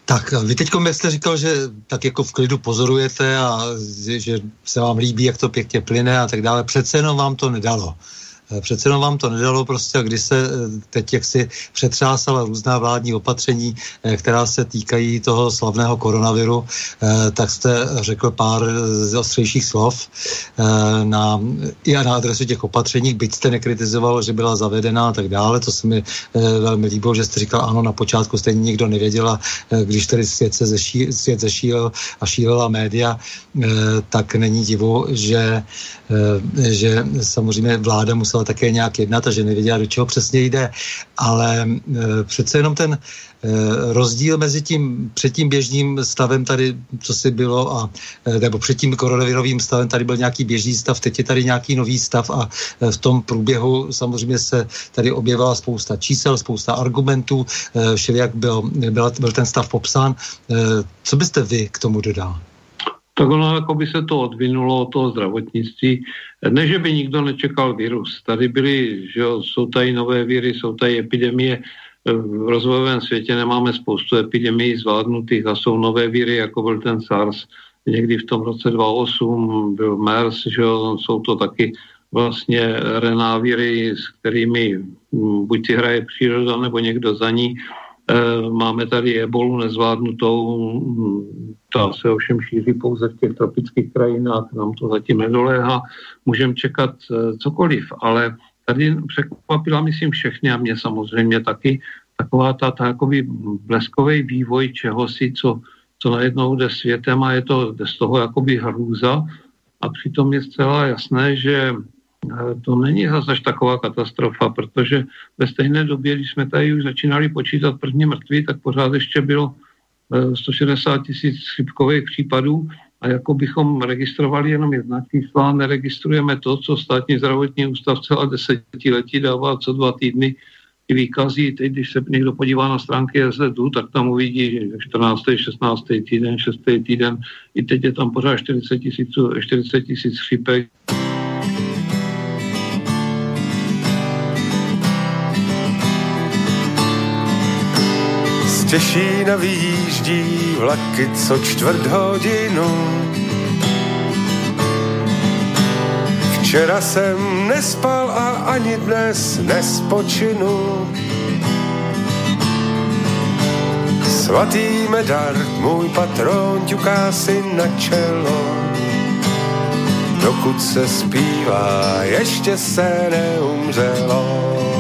Tak vy teď jste říkal, že tak jako v klidu pozorujete a že se vám líbí, jak to pěkně plyne a tak dále. Přece jenom vám to nedalo. Eh, přece jenom vám to nedalo prostě, když se eh, teď jak si přetřásala různá vládní opatření, eh, která se týkají toho slavného koronaviru, tak jste řekl pár z ostřejších slov na, i na adresu těch opatření, byť jste nekritizoval, že byla zavedena a tak dále, to se mi velmi líbilo, že jste říkal, ano, na počátku stejně nikdo nevěděla, když tady svět, se zeší, svět zešílel a šílela média, tak není divu, že, že samozřejmě vláda musela musela také nějak jednat a že nevěděla, do čeho přesně jde. Ale e, přece jenom ten e, rozdíl mezi tím před tím běžným stavem tady, co si bylo, a, e, nebo před tím koronavirovým stavem tady byl nějaký běžný stav, teď je tady nějaký nový stav a e, v tom průběhu samozřejmě se tady objevila spousta čísel, spousta argumentů, e, všelijak byl, byl, byl ten stav popsán. E, co byste vy k tomu dodal? Tak ono jako by se to odvinulo od toho zdravotnictví. Ne, že by nikdo nečekal virus. Tady byly, že jo, jsou tady nové víry, jsou tady epidemie. V rozvojovém světě nemáme spoustu epidemií zvládnutých a jsou nové víry, jako byl ten SARS. Někdy v tom roce 2008 byl MERS, že jo, jsou to taky vlastně renávíry, s kterými hm, buď si hraje příroda, nebo někdo za ní. Eh, máme tady ebolu nezvládnutou, ta se ovšem šíří pouze v těch tropických krajinách, nám to zatím nedoléhá, můžeme čekat eh, cokoliv, ale tady překvapila, myslím, všechny a mě samozřejmě taky taková ta, ta jakoby bleskový vývoj čehosi, co, co najednou jde světem a je to z toho jakoby hrůza. A přitom je zcela jasné, že to není zase taková katastrofa, protože ve stejné době, když jsme tady už začínali počítat první mrtví, tak pořád ještě bylo 160 tisíc chřipkových případů a jako bychom registrovali jenom jedna čísla, neregistrujeme to, co státní zdravotní ústav celá desetiletí dává co dva týdny ty výkazy. Teď, když se někdo podívá na stránky SZU, tak tam uvidí 14. 16. týden, 6. týden. I teď je tam pořád 40 tisíc 40 chřipek. Těšína vyjíždí vlaky co čtvrt hodinu. Včera jsem nespal a ani dnes nespočinu. Svatý medar, můj patron, ťuká si na čelo. Dokud se zpívá, ještě se neumřelo.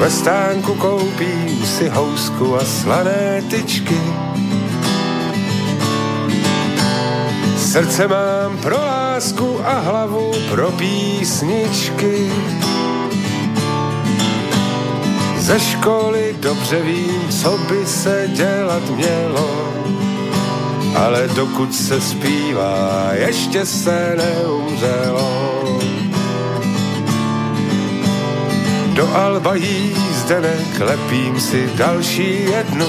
Ve stánku koupím si housku a slané tyčky. Srdce mám pro lásku a hlavu pro písničky. Ze školy dobře vím, co by se dělat mělo, ale dokud se zpívá, ještě se neumřelo. Do Alba jízdenek lepím si další jednu.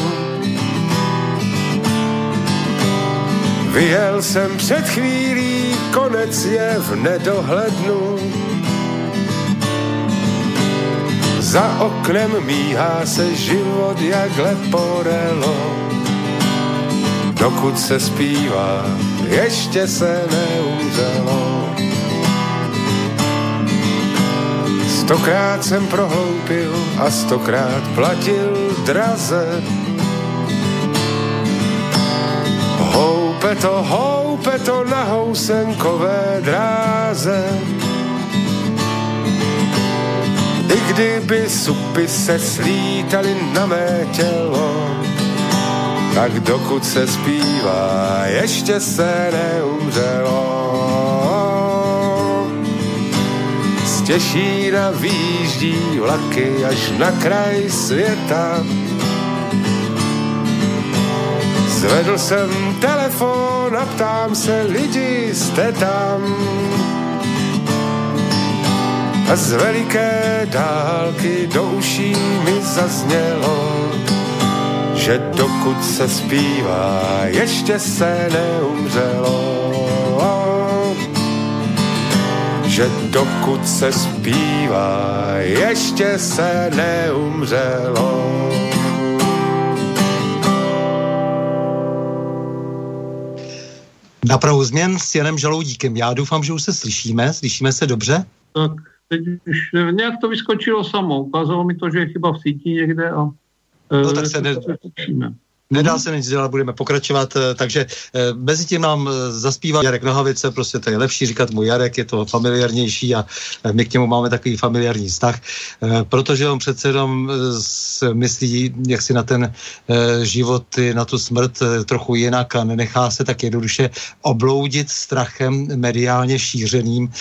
Vyjel jsem před chvílí, konec je v nedohlednu. Za oknem míhá se život jak leporelo. Dokud se zpívá, ještě se neumřelo. Stokrát jsem prohloupil a stokrát platil draze. Houpe to, houpe to na housenkové dráze. I kdyby supy se slítaly na mé tělo, tak dokud se zpívá, ještě se neumřelo. Těšína výjíždí vlaky až na kraj světa. Zvedl jsem telefon a ptám se, lidi, jste tam? A z veliké dálky do uší mi zaznělo, že dokud se zpívá, ještě se neumřelo. Že dokud se zpívá, ještě se neumřelo. Na prahu změn s Janem Žaloudíkem. Já doufám, že už se slyšíme. Slyšíme se dobře? Tak teď už nějak to vyskočilo samo. Ukázalo mi to, že je chyba v síti někde a No tak se ne... Nedá se nic dělat, budeme pokračovat, eh, takže eh, mezi tím nám eh, zaspívá Jarek Nohavice, prostě to je lepší říkat mu Jarek, je to familiárnější a my k němu máme takový familiární vztah, protože on přece jenom myslí, jak si na ten život, na tu smrt trochu jinak a nenechá se tak jednoduše obloudit strachem mediálně šířeným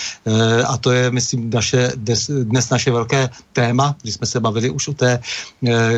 a to je, myslím, naše, dnes naše velké téma, když jsme se bavili už o té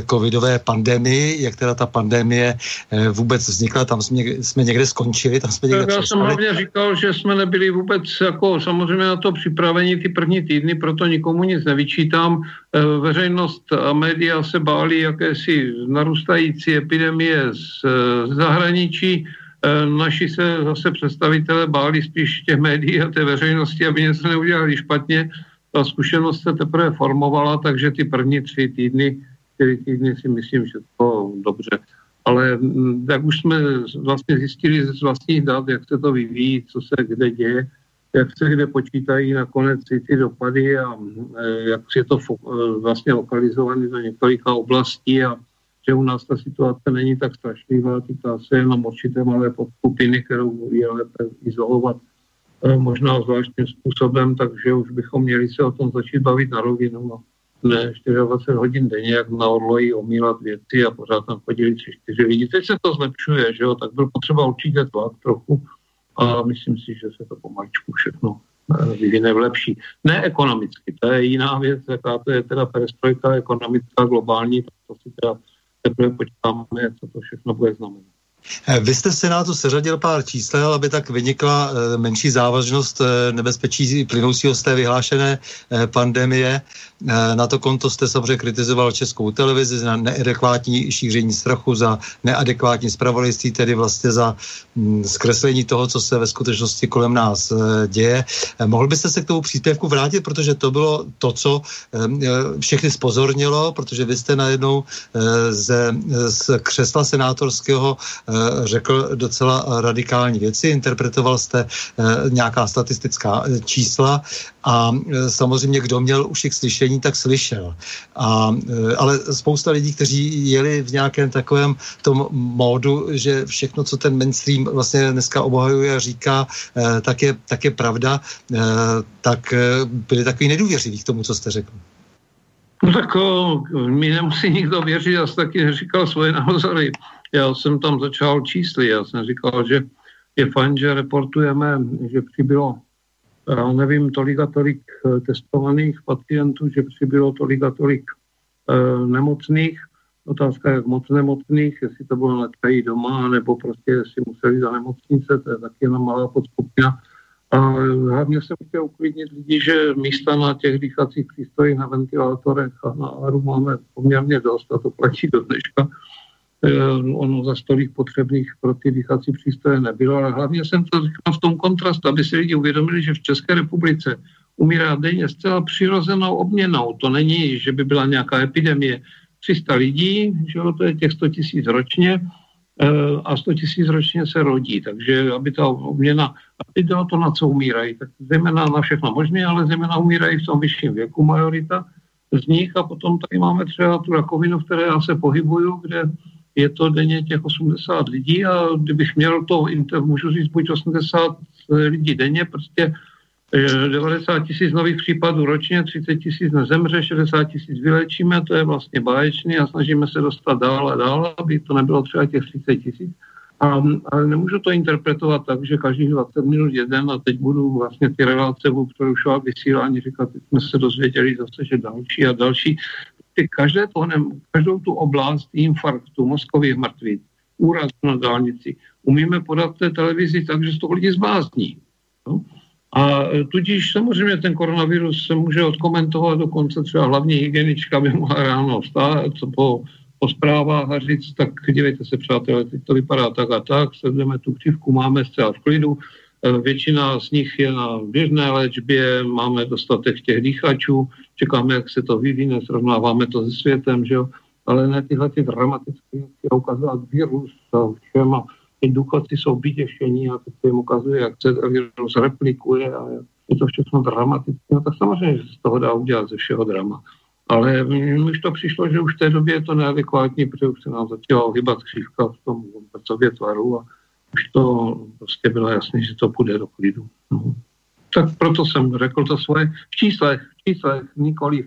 covidové pandemii, jak teda ta pandemie pandemie eh, vůbec vznikla, tam jsme, jsme někde skončili, tam jsme někde Já jsem hlavně říkal, že jsme nebyli vůbec jako samozřejmě na to připraveni ty první týdny, proto nikomu nic nevyčítám. Eh, veřejnost a média se báli jakési narůstající epidemie z, z zahraničí, eh, naši se zase představitelé báli spíš těch médií a té veřejnosti, aby něco neudělali špatně. Ta zkušenost se teprve formovala, takže ty první tři týdny, čtyři týdny si myslím, že to dobře ale mm, jak už jsme vlastně zjistili z vlastních dat, jak se to vyvíjí, co se kde děje, jak se kde počítají nakonec ty dopady a e, jak je to e, vlastně lokalizované do několika oblastí a že u nás ta situace není tak strašlivá, týká se jenom určité malé podskupiny, kterou je lépe izolovat e, možná zvláštním způsobem, takže už bychom měli se o tom začít bavit na rovinu. No ne 24 hodin denně, jak na odloji omílat věci a pořád tam chodili tři, čtyři lidi. Teď se to zlepšuje, že jo, tak byl potřeba určitě tlak trochu a myslím si, že se to pomaličku všechno eh, vyvine v lepší. Ne ekonomicky, to je jiná věc, jaká to je teda perestrojka ekonomická, globální, to, to si teda teprve počítáme, co to všechno bude znamenat. Eh, vy jste v Senátu seřadil pár čísel, aby tak vynikla eh, menší závažnost nebezpečí plynoucího z té vyhlášené pandemie. Eh, na to konto jste samozřejmě kritizoval českou televizi za neadekvátní šíření strachu, za neadekvátní spravodajství, tedy vlastně za mm, zkreslení toho, co se ve skutečnosti kolem nás eh, děje. Eh, mohl byste se k tomu příspěvku vrátit, protože to bylo to, co všechny spozornilo, protože vy jste najednou ze, z křesla senátorského řekl docela radikální věci, interpretoval jste nějaká statistická čísla a samozřejmě, kdo měl už jich slyšení, tak slyšel. A, ale spousta lidí, kteří jeli v nějakém takovém tom módu, že všechno, co ten mainstream vlastně dneska obhajuje a říká, tak je, tak je pravda, tak byli takový nedůvěřiví k tomu, co jste řekl. No tak o, mi nemusí nikdo věřit, já jsem taky neříkal svoje názory. Já jsem tam začal čísly, já jsem říkal, že je fajn, že reportujeme, že přibylo já nevím, tolik a tolik eh, testovaných pacientů, že přibylo tolik a tolik e, nemocných. Otázka, jak moc nemocných, jestli to bylo letkají doma, nebo prostě jestli museli za nemocnice, to je taky jenom malá podskupina. A hlavně jsem chtěl uklidnit lidi, že místa na těch dýchacích přístrojích, na ventilátorech a na ARU máme poměrně dost a to platí do dneška. Ono za stolik potřebných pro ty dýchací přístroje nebylo, ale hlavně jsem to říkal v tom kontrastu, aby si lidi uvědomili, že v České republice umírá denně zcela přirozenou obměnou. To není, že by byla nějaká epidemie. 300 lidí, že jo, to je těch 100 tisíc ročně, Eh, a 100 tisíc ročně se rodí, takže aby ta obměna, a teď jde o to, na co umírají, tak zejména na všechno možné, ale zejména umírají v tom vyšším věku majorita z nich a potom tady máme třeba tu rakovinu, v které já se pohybuju, kde je to denně těch 80 lidí a kdybych měl to, můžu říct buď 80 lidí denně, prostě 90 tisíc nových případů ročně, 30 tisíc nezemře, 60 tisíc vylečíme, to je vlastně báječný a snažíme se dostat dál a dál, aby to nebylo třeba těch 30 tisíc. A, ale nemůžu to interpretovat tak, že každých 20 minut jeden a teď budu vlastně ty relace budu přerušovat vysílání, říkat, teď jsme se dozvěděli zase, že další a další. Ty každé to, každou tu oblast infarktu, mozkových mrtvic, úraz na dálnici, umíme podat té televizi tak, že z toho lidi zbázní. No? A tudíž samozřejmě ten koronavirus se může odkomentovat dokonce třeba hlavní hygienička by mohla ráno vstát, co po, po zprávách a říct, tak dívejte se přátelé, teď to vypadá tak a tak, sledujeme tu křivku, máme zcela v klidu, e, většina z nich je na běžné léčbě, máme dostatek těch dýchačů, čekáme, jak se to vyvine, srovnáváme to se světem, že jo? ale ne tyhle ty dramatické věci ukazovat virus všem a ty důchodci jsou vyděšení a teď jim ukazuje, jak se virus replikuje a je to všechno dramatické. No tak samozřejmě, že z toho dá udělat ze všeho drama. Ale už to přišlo, že už v té době je to neadekvátní, protože už se nám začala hýbat křivka v tom pracově tvaru a už to prostě bylo jasné, že to půjde do klidu. No. Tak proto jsem řekl to svoje v číslech, v číslech, nikoliv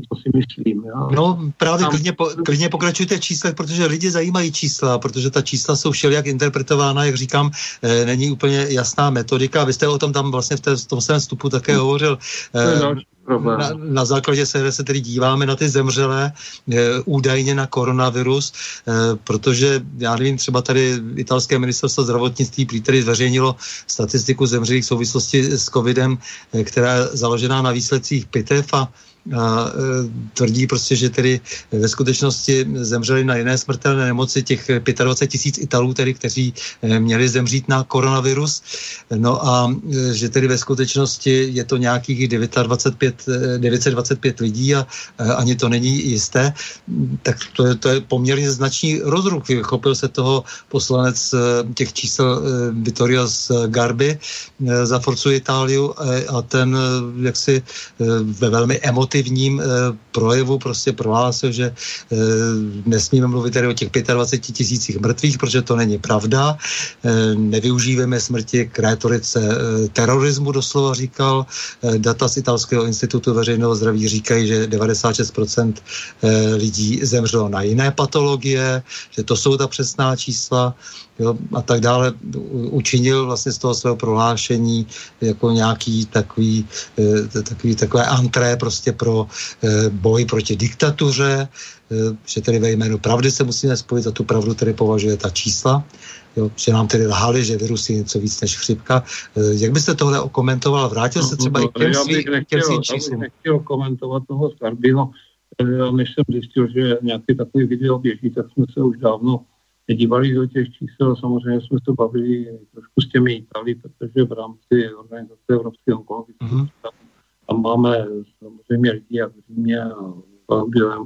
co si myslím. Já. No právě Tam... klidně, po, klidně pokračujte v číslech, protože lidi zajímají čísla, protože ta čísla jsou všelijak interpretována, jak říkám, e, není úplně jasná metodika. Vy jste o tom tam vlastně v, té, v tom svém vstupu také hmm. hovořil. E, na, na základě se, se tedy díváme na ty zemřelé e, údajně na koronavirus, e, protože já nevím, třeba tady italské ministerstvo zdravotnictví prý zveřejnilo statistiku zemřelých v souvislosti s covidem, e, která je založená na výsledcích PITEF a a e, tvrdí prostě, že tedy ve skutečnosti zemřeli na jiné smrtelné nemoci těch 25 tisíc Italů, tedy, kteří e, měli zemřít na koronavirus. No a e, že tedy ve skutečnosti je to nějakých 925, 925 lidí a ani to není jisté, tak to je, to je poměrně značný rozruch. Chopil se toho poslanec těch čísel Vittorio z Garby za Forcu Itáliu a ten jaksi ve velmi emotivní emotivním projevu prostě prohlásil, že nesmíme mluvit tady o těch 25 tisících mrtvých, protože to není pravda. Nevyužíváme smrti k rétorice terorismu, doslova říkal. Data z Italského institutu veřejného zdraví říkají, že 96% e, lidí zemřelo na jiné patologie, že to jsou ta přesná čísla jo, a tak dále, učinil vlastně z toho svého prohlášení jako nějaký takový, eh, takový takové antré prostě pro eh, boj proti diktatuře, eh, že tedy ve jménu pravdy se musíme spojit a tu pravdu tedy považuje ta čísla, jo, že nám tedy lhali, že virus je něco víc než chřipka. Jak byste tohle okomentoval? Vrátil se třeba no, i k těm, svým, nechtěl, číslům? nechtěl komentovat toho Skarbyho, než jsem zjistil, že nějaký takový video běží, tak jsme se už dávno dívali do těch čísel. Samozřejmě jsme se bavili trošku s těmi Itali, protože v rámci organizace Evropského onkologického mm-hmm. tam máme samozřejmě lidi jak v Římě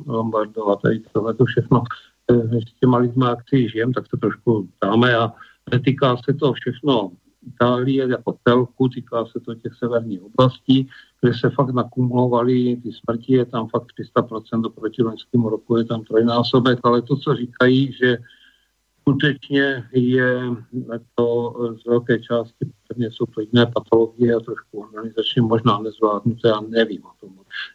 Lombardo a tady tohle to všechno. Eh, s těma lidma akcí žijem, tak se trošku dáme a netýká se to všechno Itálie jako celku, týká se to těch severních oblastí, kde se fakt nakumulovaly ty smrti, je tam fakt 300% oproti loňskému roku, je tam trojnásobek, ale to, co říkají, že skutečně je to z velké části, protože jsou to jiné patologie a trošku organizačně možná nezvládnuté, já nevím o tom.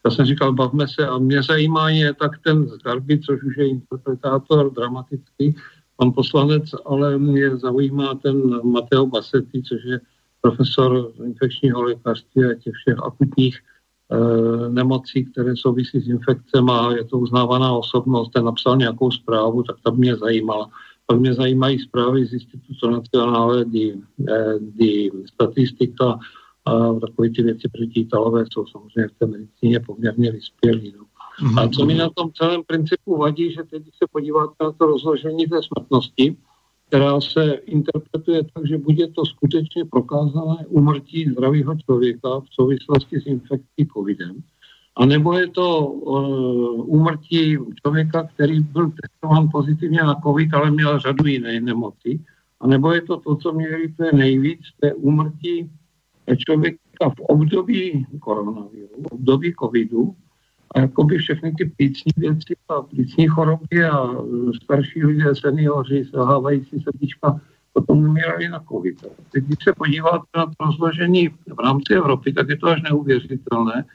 Já jsem říkal, bavme se a mě zajímá je tak ten Zgarby, což už je interpretátor dramatický, pan poslanec, ale mě zajímá ten Mateo Bassetti, což je profesor infekčního lékařství a těch všech akutních e, nemocí, které souvisí s infekcemi a je to uznávaná osobnost, ten napsal nějakou zprávu, tak ta mě zajímala. Pak mě zajímají zprávy z Institutu nacionále eh, di statistika a takové ty věci, protože Italové jsou samozřejmě v té medicíně poměrně vyspělí. No. Mm-hmm. A co mi na tom celém principu vadí, že teď se podíváte na to rozložení té smrtnosti, která se interpretuje tak, že bude to skutečně prokázané umrtí zdravého člověka v souvislosti s infekcí covidem, a nebo je to uh, úmrtí člověka, který byl testován pozitivně na covid, ale měl řadu jiné nemoci, a nebo je to to, co mě je nejvíc, to je úmrtí člověka v období koronaviru, v období covidu, a jakoby všechny ty plicní věci a plicní choroby a starší lidé, seniori, selhávající srdíčka, potom umírali na covid. Teď, když se podíváte na to rozložení v rámci Evropy, tak je to až neuvěřitelné,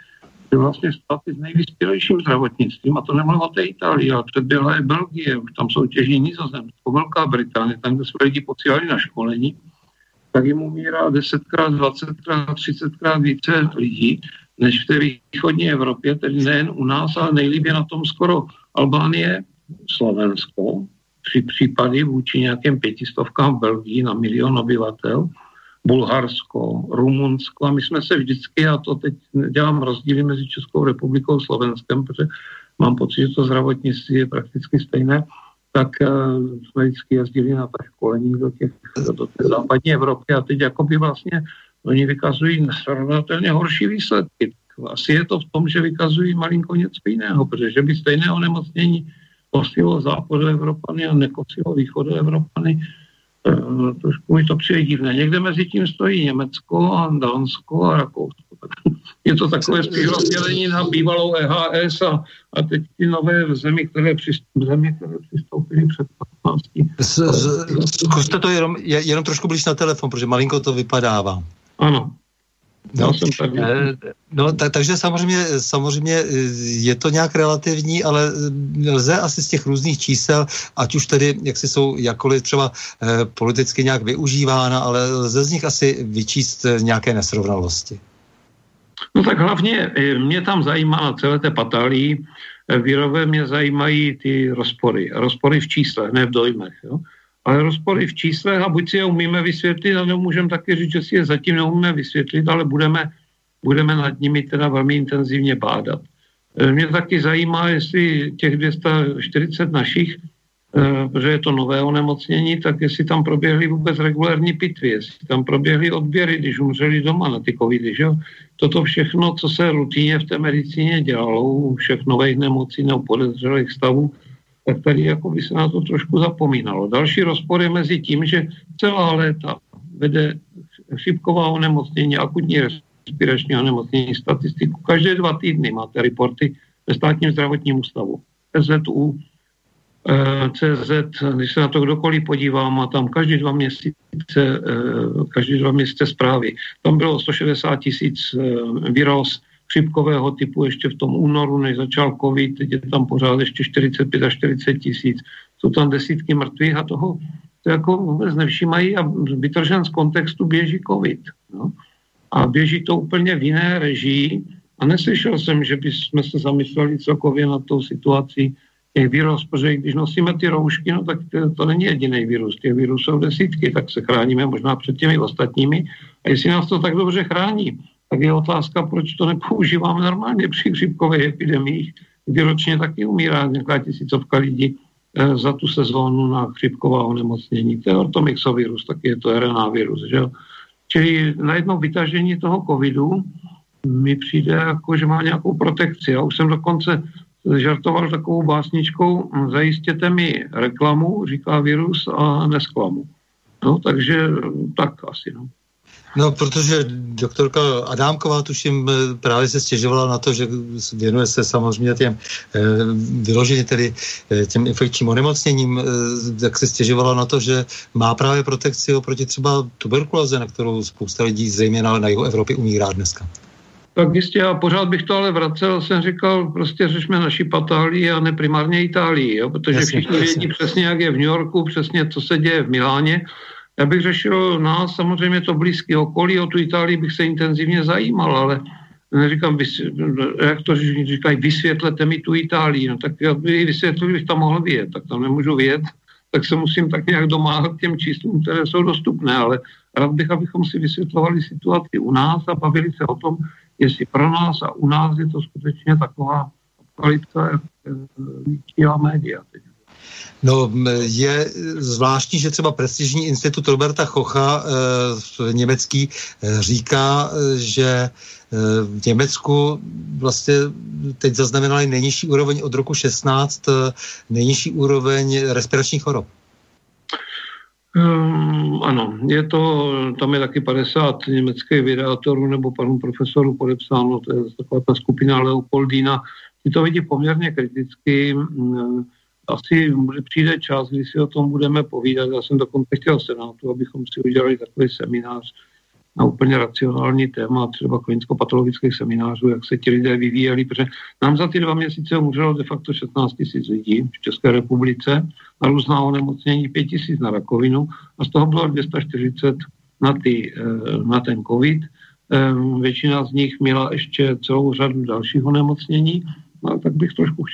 že vlastně státy s nejvyspělejším zdravotnictvím, a to nemluvím o té Itálii, ale předběhla je Belgie, už tam soutěží Nizozemsko, Velká Británie, tam, kde jsme lidi posílali na školení, tak jim umírá 10krát, 20krát, 30krát více lidí, než v té východní Evropě, tedy nejen u nás, ale nejlíbě na tom skoro Albánie, Slovensko, tři případy vůči nějakým pětistovkám v Belgii na milion obyvatel, Bulharsko, Rumunsko a my jsme se vždycky, a to teď dělám rozdíly mezi Českou republikou a Slovenskem, protože mám pocit, že to zdravotnictví je prakticky stejné, tak uh, jsme vždycky jezdili na ta školení do, těch, do té západní Evropy a teď jakoby vlastně oni vykazují nesrovnatelně horší výsledky. Asi je to v tom, že vykazují malinko něco jiného, protože by stejné onemocnění kosilo západu Evropany a nekosilo východu Evropany, trošku mi to přijde divné. Někde mezi tím stojí Německo a Dánsko a Rakousko. Je to takové spíš rozdělení na bývalou EHS a, a teď ty nové zemi, které, přistoupily, zemi, které přistoupily před 15. Zkuste to jenom, jenom trošku blíž na telefon, protože malinko to vypadává. Ano. No, tady. Eh, no tak, takže samozřejmě, samozřejmě eh, je to nějak relativní, ale eh, lze asi z těch různých čísel, ať už tedy, jak si jsou jakkoliv třeba eh, politicky nějak využívána, ale lze z nich asi vyčíst nějaké nesrovnalosti. No tak hlavně mě tam zajímá na celé té patálii, výrové mě zajímají ty rozpory. Rozpory v číslech, ne v dojmech. Jo? Ale rozpory v číslech a buď si je umíme vysvětlit, a nemůžeme taky říct, že si je zatím neumíme vysvětlit, ale budeme, budeme nad nimi teda velmi intenzivně bádat. E, mě taky zajímá, jestli těch 240 našich, e, protože je to nové onemocnění, tak jestli tam proběhly vůbec regulární pitvy, jestli tam proběhly odběry, když umřeli doma na ty covidy, že? Toto všechno, co se rutině v té medicíně dělalo, u všech nových nemocí nebo podezřelých stavů, tak tady jako by se na to trošku zapomínalo. Další rozpor je mezi tím, že celá léta vede chřipková onemocnění, akutní respirační onemocnění, statistiku. Každé dva týdny máte reporty ve státním zdravotním ústavu. SZU, eh, CZ, když se na to kdokoliv podívá, má tam každý dva měsíce, eh, každý dva měsíce zprávy. Tam bylo 160 tisíc eh, výroz chřipkového typu ještě v tom únoru, než začal covid, teď je tam pořád ještě 45 až 40 tisíc. Jsou tam desítky mrtvých a toho to jako vůbec nevšímají a vytržen z kontextu běží covid. No. A běží to úplně v jiné režii a neslyšel jsem, že by jsme se zamysleli celkově na tou situací těch virus, protože když nosíme ty roušky, no tak to, to není jediný virus, těch virusů jsou desítky, tak se chráníme možná před těmi ostatními a jestli nás to tak dobře chrání, tak je otázka, proč to nepoužíváme normálně při chřipkových epidemiích, kdy ročně taky umírá nějaká tisícovka lidí eh, za tu sezónu na chřipková onemocnění. To je ortomixovirus, taky je to RNA virus. Že? Čili najednou vytažení toho covidu mi přijde jako, že má nějakou protekci. Já už jsem dokonce žartoval takovou básničkou, zajistěte mi reklamu, říká virus, a nesklamu. No, takže tak asi. No. No, protože doktorka Adámková, tuším, eh, právě se stěžovala na to, že věnuje se samozřejmě těm eh, vyloženě tedy eh, těm infekčním onemocněním, tak se stěžovala na to, že má právě protekci oproti třeba tuberkulóze, na kterou spousta lidí, zejména na jihu Evropy, umírá dneska. Tak jistě, a pořád bych to ale vracel, jsem říkal, prostě řešme naši patálii a ne primárně Itálii, jo, protože jasně, všichni jasně. vědí přesně, jak je v New Yorku, přesně, co se děje v Miláně, já bych řešil nás, samozřejmě to blízké okolí, o tu Itálii bych se intenzivně zajímal, ale neříkám, jak to říkají, vysvětlete mi tu Itálii, no tak já by vysvětlil, bych tam mohl vědět, tak tam nemůžu vědět, tak se musím tak nějak domáhat těm číslům, které jsou dostupné, ale rád bych, abychom si vysvětlovali situaci u nás a bavili se o tom, jestli pro nás a u nás je to skutečně taková apokalypsa a média teď. No, je zvláštní, že třeba prestižní institut Roberta Kocha, e, německý, e, říká, že e, v Německu vlastně teď zaznamenali nejnižší úroveň od roku 16, e, nejnižší úroveň respiračních chorob. Um, ano, je to, tam je taky 50 německých vydátorů nebo panu profesoru podepsáno, to je taková ta skupina Leopoldina. Ty to vidí poměrně kriticky. Um, asi přijde čas, kdy si o tom budeme povídat. Já jsem dokonce chtěl Senátu, abychom si udělali takový seminář na úplně racionální téma, třeba klinicko-patologických seminářů, jak se ti lidé vyvíjeli, protože nám za ty dva měsíce umřelo de facto 16 tisíc lidí v České republice, na různá onemocnění 5 tisíc na rakovinu a z toho bylo 240 na, ty, eh, na ten covid. Eh, většina z nich měla ještě celou řadu dalších onemocnění no, tak bych trošku,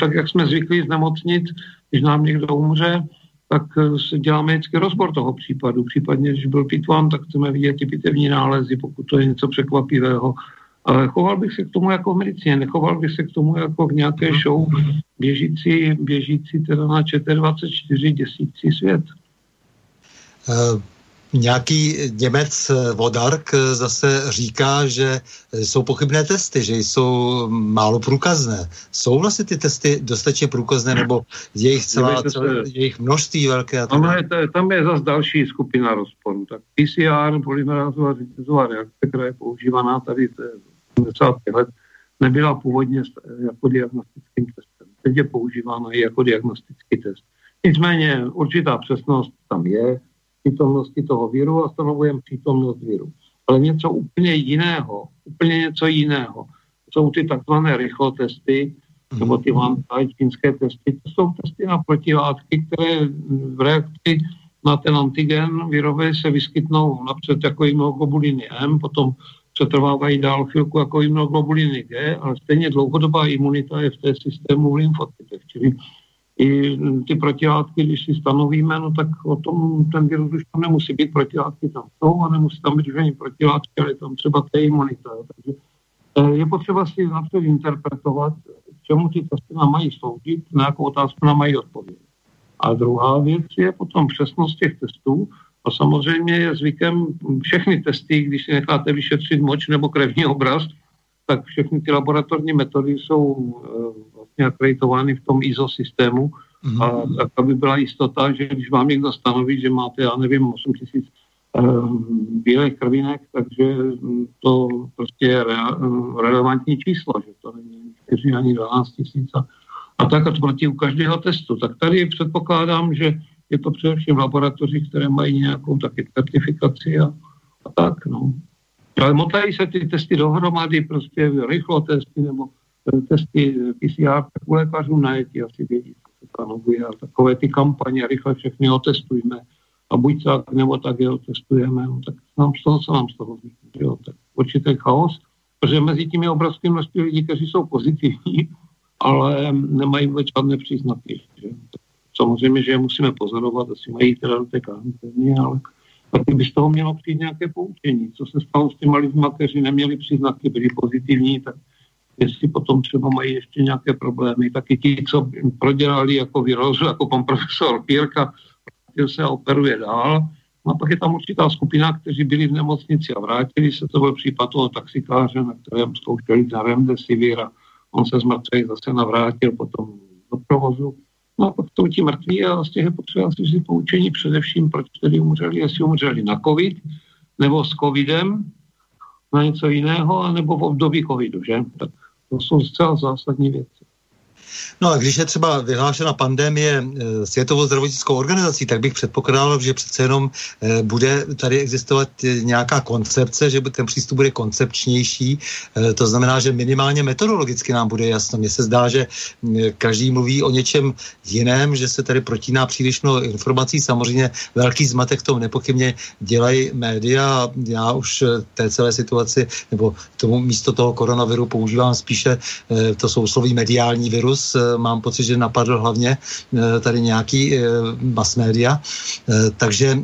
tak jak jsme zvyklí z nemocnic, když nám někdo umře, tak eh, se děláme vždycky rozbor toho případu. Případně, když byl pitván, tak chceme vidět ty pitevní nálezy, pokud to je něco překvapivého. Ale choval bych se k tomu jako v medicíně, nechoval bych se k tomu jako v nějaké show běžící, běžící teda na ČT24 děsící svět. Uh Nějaký Němec eh, Vodark eh, zase říká, že jsou pochybné testy, že jsou málo průkazné. Jsou vlastně ty testy dostatečně průkazné, nebo je jich, celá, celé, je jich množství velké? Tam je, tam je zase další skupina rozporů. Tak PCR, polymerázová řetězová reakce, která je používaná tady 70 let, nebyla původně jako diagnostickým testem. Teď je používána i jako diagnostický test. Nicméně určitá přesnost tam je, přítomnosti toho viru a stanovujeme přítomnost viru. Ale něco úplně jiného, úplně něco jiného. Jsou ty takzvané rychlotesty, nebo ty čínské testy. To jsou testy na protilátky, které v reakci na ten antigen virové se vyskytnou napřed jako imunoglobuliny M, potom přetrvávají dál chvilku jako imunoglobuliny G, ale stejně dlouhodobá imunita je v té systému v lymfocytech. Čili i ty protilátky, když si stanovíme, no tak o tom ten virus už tam nemusí být, protilátky tam jsou a nemusí tam být už ani protilátky, ale tam třeba té imunita. Takže eh, je potřeba si napřed interpretovat, k čemu ty testy nám mají sloužit, na jakou otázku nám mají odpovědět. A druhá věc je potom přesnost těch testů. A samozřejmě je zvykem všechny testy, když si necháte vyšetřit moč nebo krevní obraz, tak všechny ty laboratorní metody jsou eh, vlastně akreditovány v tom ISO systému mm-hmm. a tak, aby byla jistota, že když vám někdo stanoví, že máte, já nevím, 8 tisíc uh, bílých krvinek, takže to prostě je re, uh, relevantní číslo, že to není 4 ani 12 tisíc a, a tak a to platí u každého testu. Tak tady předpokládám, že je to především v laboratořích, které mají nějakou taky certifikaci a, a tak, no. Ale motají se ty testy dohromady, prostě rychlo testy nebo testy PCR, tak u lékařů najetí asi vědí, co se stanovuje a takové ty kampaně, rychle všechny otestujme a buď tak, nebo tak je otestujeme, no, tak nám z toho, co nám z toho vznikne, jo, tak určitý chaos, protože mezi tím je obrovské množství lidí, kteří jsou pozitivní, ale nemají vůbec žádné příznaky. Že? Samozřejmě, že je musíme pozorovat, asi mají teda do té karantény, ale taky by z toho mělo přijít nějaké poučení. Co se stalo s těma lidmi, kteří neměli příznaky, byli pozitivní, tak jestli potom třeba mají ještě nějaké problémy. Taky ti, co prodělali jako virózu, jako pan profesor Pírka, se operuje dál. No a pak je tam určitá skupina, kteří byli v nemocnici a vrátili se. To byl případ toho taxikáře, na kterém zkoušeli za remdesivir a on se z mrtvých zase navrátil potom do provozu. No a pak jsou ti mrtví a z těch je potřeba si poučení především, proč tedy umřeli, jestli umřeli na covid nebo s covidem, na něco jiného, nebo v období covidu, že? Tak to jsou zcela zásadní věci. No a když je třeba vyhlášena pandemie eh, Světovou zdravotnickou organizací, tak bych předpokládal, že přece jenom eh, bude tady existovat eh, nějaká koncepce, že ten přístup bude koncepčnější. To znamená, že minimálně metodologicky nám bude jasno. Mně se zdá, že každý mluví o něčem jiném, že se tady protíná příliš mnoho informací. Samozřejmě velký zmatek tom nepochybně dělají média. Já už té celé situaci, nebo tomu místo toho koronaviru používám spíše to sousloví mediální virus, virus, mám pocit, že napadl hlavně tady nějaký mass media, takže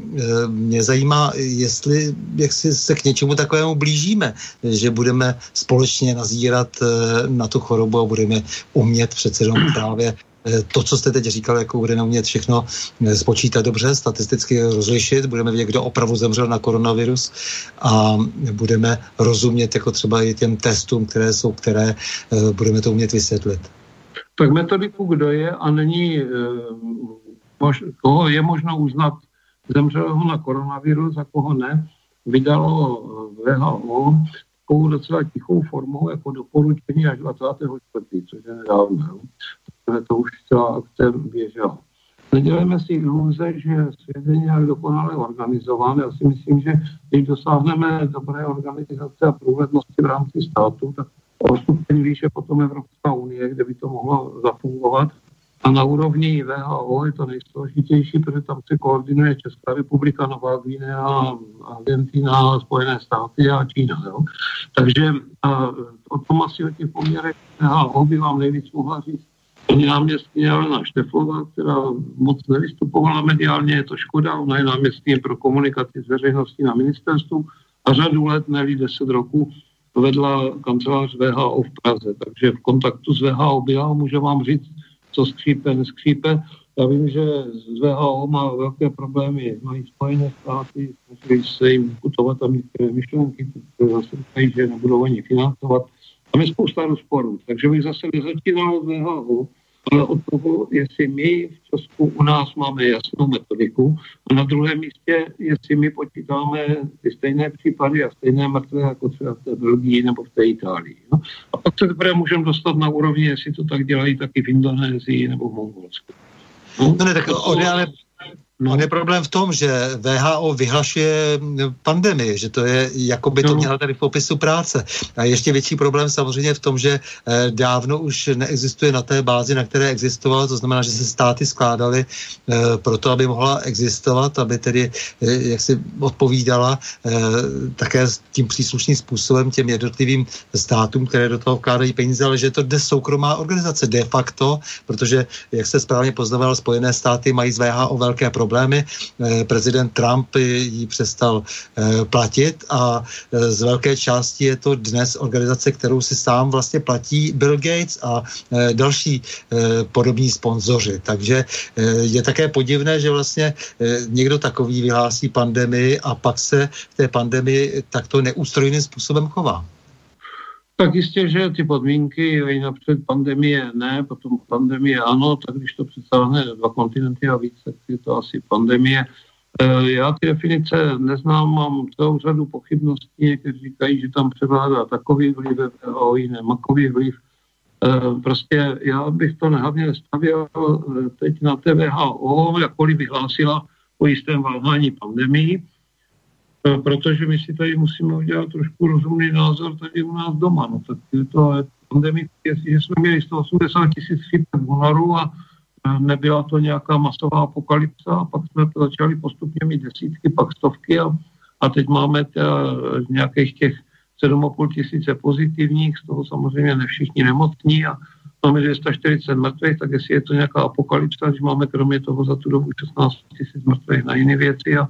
mě zajímá, jestli jak si se k něčemu takovému blížíme, že budeme společně nazírat na tu chorobu a budeme umět přece jenom právě Eh, to, co jste teď říkal, jako budeme umět všechno eh, spočítat dobře, statisticky rozlišit, budeme vědět, kdo opravdu zemřel na koronavirus a budeme rozumět jako třeba i těm testům, které jsou, které eh, budeme to umět vysvětlit. Tak metodiku, kdo je a není, koho je možno uznat zemřelého na koronavirus a koho ne, vydalo VHO takovou docela tichou formou jako doporučení až 24. což je nedávno to už celá akce běžela. Nedělejme si iluze, že svět je nějak dokonale organizován. Já si myslím, že když dosáhneme dobré organizace a průhlednosti v rámci státu, tak o stupeň výše potom Evropská unie, kde by to mohlo zafungovat. A na úrovni VHO je to nejsložitější, protože tam se koordinuje Česká republika, Nová Guinea, Argentina, Spojené státy a Čína. Jo? Takže a, o tom asi o těch poměrech VHO by vám nejvíc mohla říct paní náměstkyně Alena Šteflová, která moc nevystupovala mediálně, je to škoda, ona je náměstkyně pro komunikaci s veřejností na ministerstvu a řadu let, neví 10 roků, vedla kancelář VHO v Praze. Takže v kontaktu s VHO byla, může vám říct, co skřípe, neskřípe. Já vím, že z VHO má velké problémy, mají Spojené státy, snaží se jim putovat tam některé myšlenky, které zase říkají, že nebudou ani financovat. Tam je spousta rozporů, takže bych zase nezačínal z VHO, ale od toho, jestli my v Česku u nás máme jasnou metodiku a na druhém místě, jestli my počítáme ty stejné případy a stejné mrtvé jako třeba v té Belgii nebo v té Itálii. No? A pak se teprve můžeme dostat na úrovni, jestli to tak dělají taky v Indonésii nebo v Mongolsku. No, no ne, tak on ale No. On je problém v tom, že VHO vyhlašuje pandemii, že to je, jako by to no. měla tady v popisu práce. A ještě větší problém samozřejmě v tom, že eh, dávno už neexistuje na té bázi, na které existovala, to znamená, že se státy skládaly eh, proto, aby mohla existovat, aby tedy eh, jak si odpovídala také s tím příslušným způsobem těm jednotlivým státům, které do toho vkládají peníze, ale že je to dnes soukromá organizace de facto, protože, jak se správně poznával, Spojené státy mají z VHO velké problémy problémy. Eh, prezident Trump ji přestal eh, platit a eh, z velké části je to dnes organizace, kterou si sám vlastně platí Bill Gates a další podobní sponzoři. Takže je také podivné, že vlastně někdo takový vyhlásí pandemii a pak se v té pandemii takto neústrojným způsobem chová. Tak jistě, že ty podmínky, napřed pandemie ne, potom pandemie ano, tak když to představne dva kontinenty a víc, tak je to asi pandemie. E, já ty definice neznám, mám celou řadu pochybností, někteří říkají, že tam převládá takový vliv, o jiné makový vliv. E, prostě já bych to nehlavně nestavěl e, teď na TVHO, jakkoliv vyhlásila o jistém váhání pandemii, protože my si tady musíme udělat trošku rozumný názor tady u nás doma. No, tak je to pandemie, jestliže jsme měli 180 tisíc v únoru a nebyla to nějaká masová apokalypsa a pak jsme začali postupně mít desítky, pak stovky a, a teď máme teda nějakých těch 7,5 tisíce pozitivních, z toho samozřejmě ne všichni nemocní a máme 240 mrtvých, tak jestli je to nějaká apokalypsa, když máme kromě toho za tu dobu 16 tisíc mrtvých na jiné věci a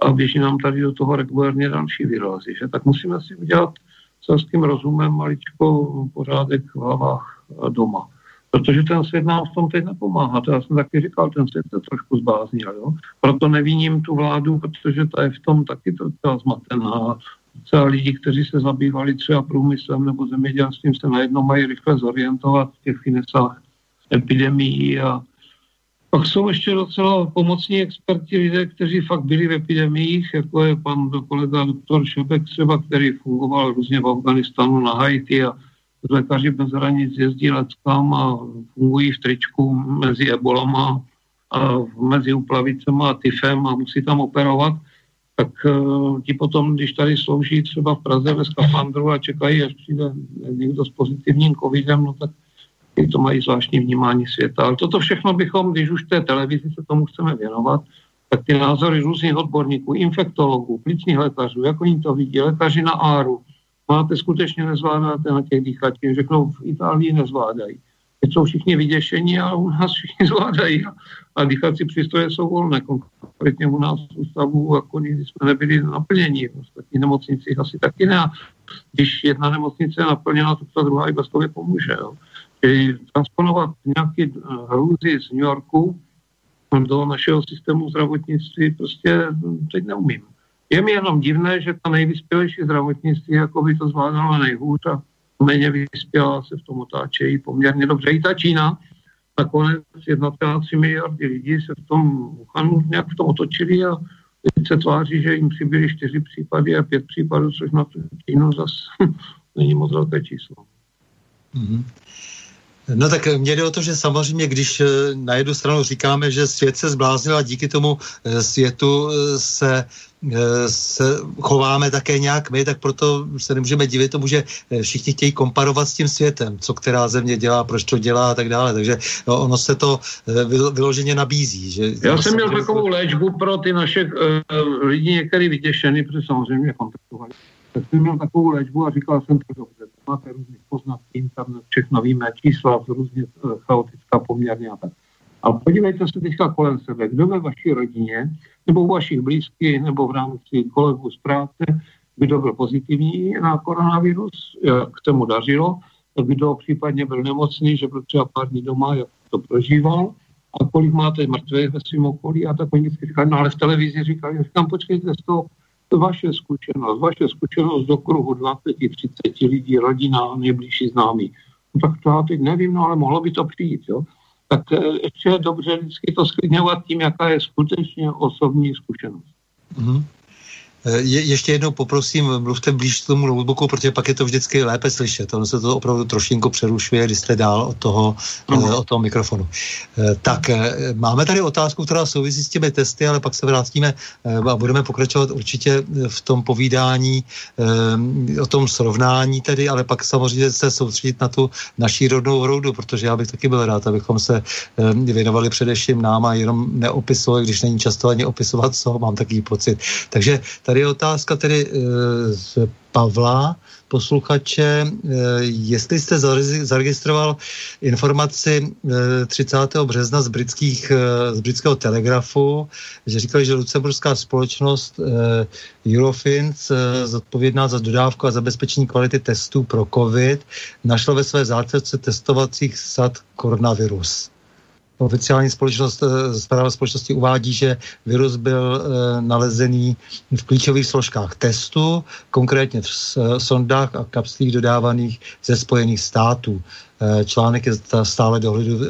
a běží nám tady do toho regulárně další výrazy. Že? Tak musíme si udělat selským rozumem maličko pořádek v hlavách doma. Protože ten svět nám v tom teď nepomáhá. To já jsem taky říkal, ten svět je trošku zbláznil. Jo? Proto neviním tu vládu, protože ta je v tom taky docela zmatená. Celá lidi, kteří se zabývali třeba průmyslem nebo zemědělstvím, se najednou mají rychle zorientovat v těch finesách epidemií a pak jsou ještě docela pomocní experti lidé, kteří fakt byli v epidemiích, jako je pan kolega doktor Šebek třeba, který fungoval různě v Afganistanu, na Haiti a lékaři bez hranic jezdí leckám a fungují v tričku mezi ebolama a mezi uplavicema a tyfem a musí tam operovat, tak uh, ti potom, když tady slouží třeba v Praze ve skafandru a čekají, až přijde někdo s pozitivním covidem, no tak to mají zvláštní vnímání světa. Ale toto všechno bychom, když už té televizi se tomu chceme věnovat, tak ty názory různých odborníků, infektologů, plicních lékařů, jak oni to vidí, lékaři na áru, máte skutečně nezvládáte na těch dýchacích, řeknou v Itálii nezvládají. jsou všichni vyděšení, ale u nás všichni zvládají. A, a dýchací přístroje jsou volné. Konkrétně u nás v ústavu jako nikdy jsme nebyli naplněni. V ostatních nemocnicích asi taky ne. A když jedna nemocnice je naplněna, tak ta druhá i bez toho pomůže. Jo. Transponovat nějaké eh, hrůzy z New Yorku do našeho systému zdravotnictví prostě teď neumím. Je mi jenom divné, že ta nejvyspělejší zdravotnictví jako by to zvládala nejhůř a méně vyspělá se v tom otáčejí poměrně dobře. I ta Čína, nakonec 1,3 miliardy lidí se v tom Wuhanu nějak v tom otočili a se tváří, že jim přibyly čtyři případy a pět případů, což na Čínu zase není moc velké číslo. Mm-hmm. No tak mě jde o to, že samozřejmě, když eh, na jednu stranu říkáme, že svět se zbláznil a díky tomu eh, světu eh, se, se chováme také nějak my, tak proto se nemůžeme divit tomu, že všichni chtějí komparovat s tím světem, co která země dělá, proč to dělá a tak dále. Takže no, ono se to vyloženě nabízí. Že Já jsem měl takovou léčbu pro ty naše uh, lidi některý vytěšený, protože samozřejmě kontaktovali. Tak jsem měl takovou léčbu a říkal jsem to dobře máte různých poznatků, internet, všechno víme, čísla různě eh, chaotická poměrně a tak. A podívejte se teďka kolem sebe, kdo ve vaší rodině, nebo u vašich blízkých, nebo v rámci kolegů z práce, kdo byl pozitivní na koronavirus, jak se mu dařilo, kdo případně byl nemocný, že byl třeba pár dní doma, jak to prožíval, a kolik máte mrtvých ve svém okolí a tak oni říkají, no ale v televizi říkají, říkám, počkejte, z toho vaše zkušenost, vaše zkušenost do kruhu 20-30 lidí, rodina, nejbližší známí. No tak to já teď nevím, no ale mohlo by to přijít, jo. Tak eh, ještě je dobře vždycky to sklidňovat tím, jaká je skutečně osobní zkušenost. Mm-hmm. Eh, je, ještě jednou poprosím, mluvte blíž k tomu notebooku, protože pak je to vždycky lépe slyšet. Ono se to opravdu trošinku přerušuje, když jste dál od toho, uh, od toho mikrofonu. Eh, tak máme tady otázku, která souvisí s těmi testy, ale pak se vrátíme a budeme pokračovat určitě v tom povídání o tom srovnání tedy, ale pak samozřejmě se soustředit na tu naší rodnou hroudu, protože já bych taky byl rád, abychom se věnovali především nám a jenom neopisovali, když není často ani opisovat, co mám takový pocit. Takže tady Tady je otázka tedy eh, z Pavla, posluchače, eh, jestli jste zaregistroval informaci 30. Eh, března z, britských, z britského telegrafu, že říkali, že lucemburská společnost Eurofins, zodpovědná za dodávku a zabezpečení kvality testů pro COVID, našla ve své zácece testovacích sad koronavirus. Oficiální společnost, eh, zpráva společnosti uvádí, že virus byl e, nalezený v klíčových složkách testu, konkrétně v e, sondách a kapslích dodávaných ze Spojených států. Článek je stále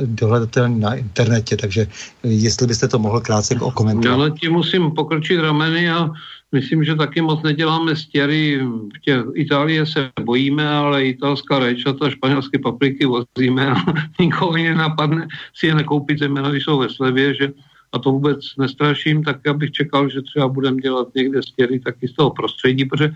dohledatelný na internetě, takže jestli byste to mohl krátce okomentovat. Já tím musím pokročit rameny a Myslím, že taky moc neděláme stěry. V tě, Itálie se bojíme, ale italská rajčata, španělské papriky vozíme a nikoho nenapadne si je nekoupit, zejména když jsou ve slevě, že a to vůbec nestraším, tak já bych čekal, že třeba budeme dělat někde stěry taky z toho prostředí, protože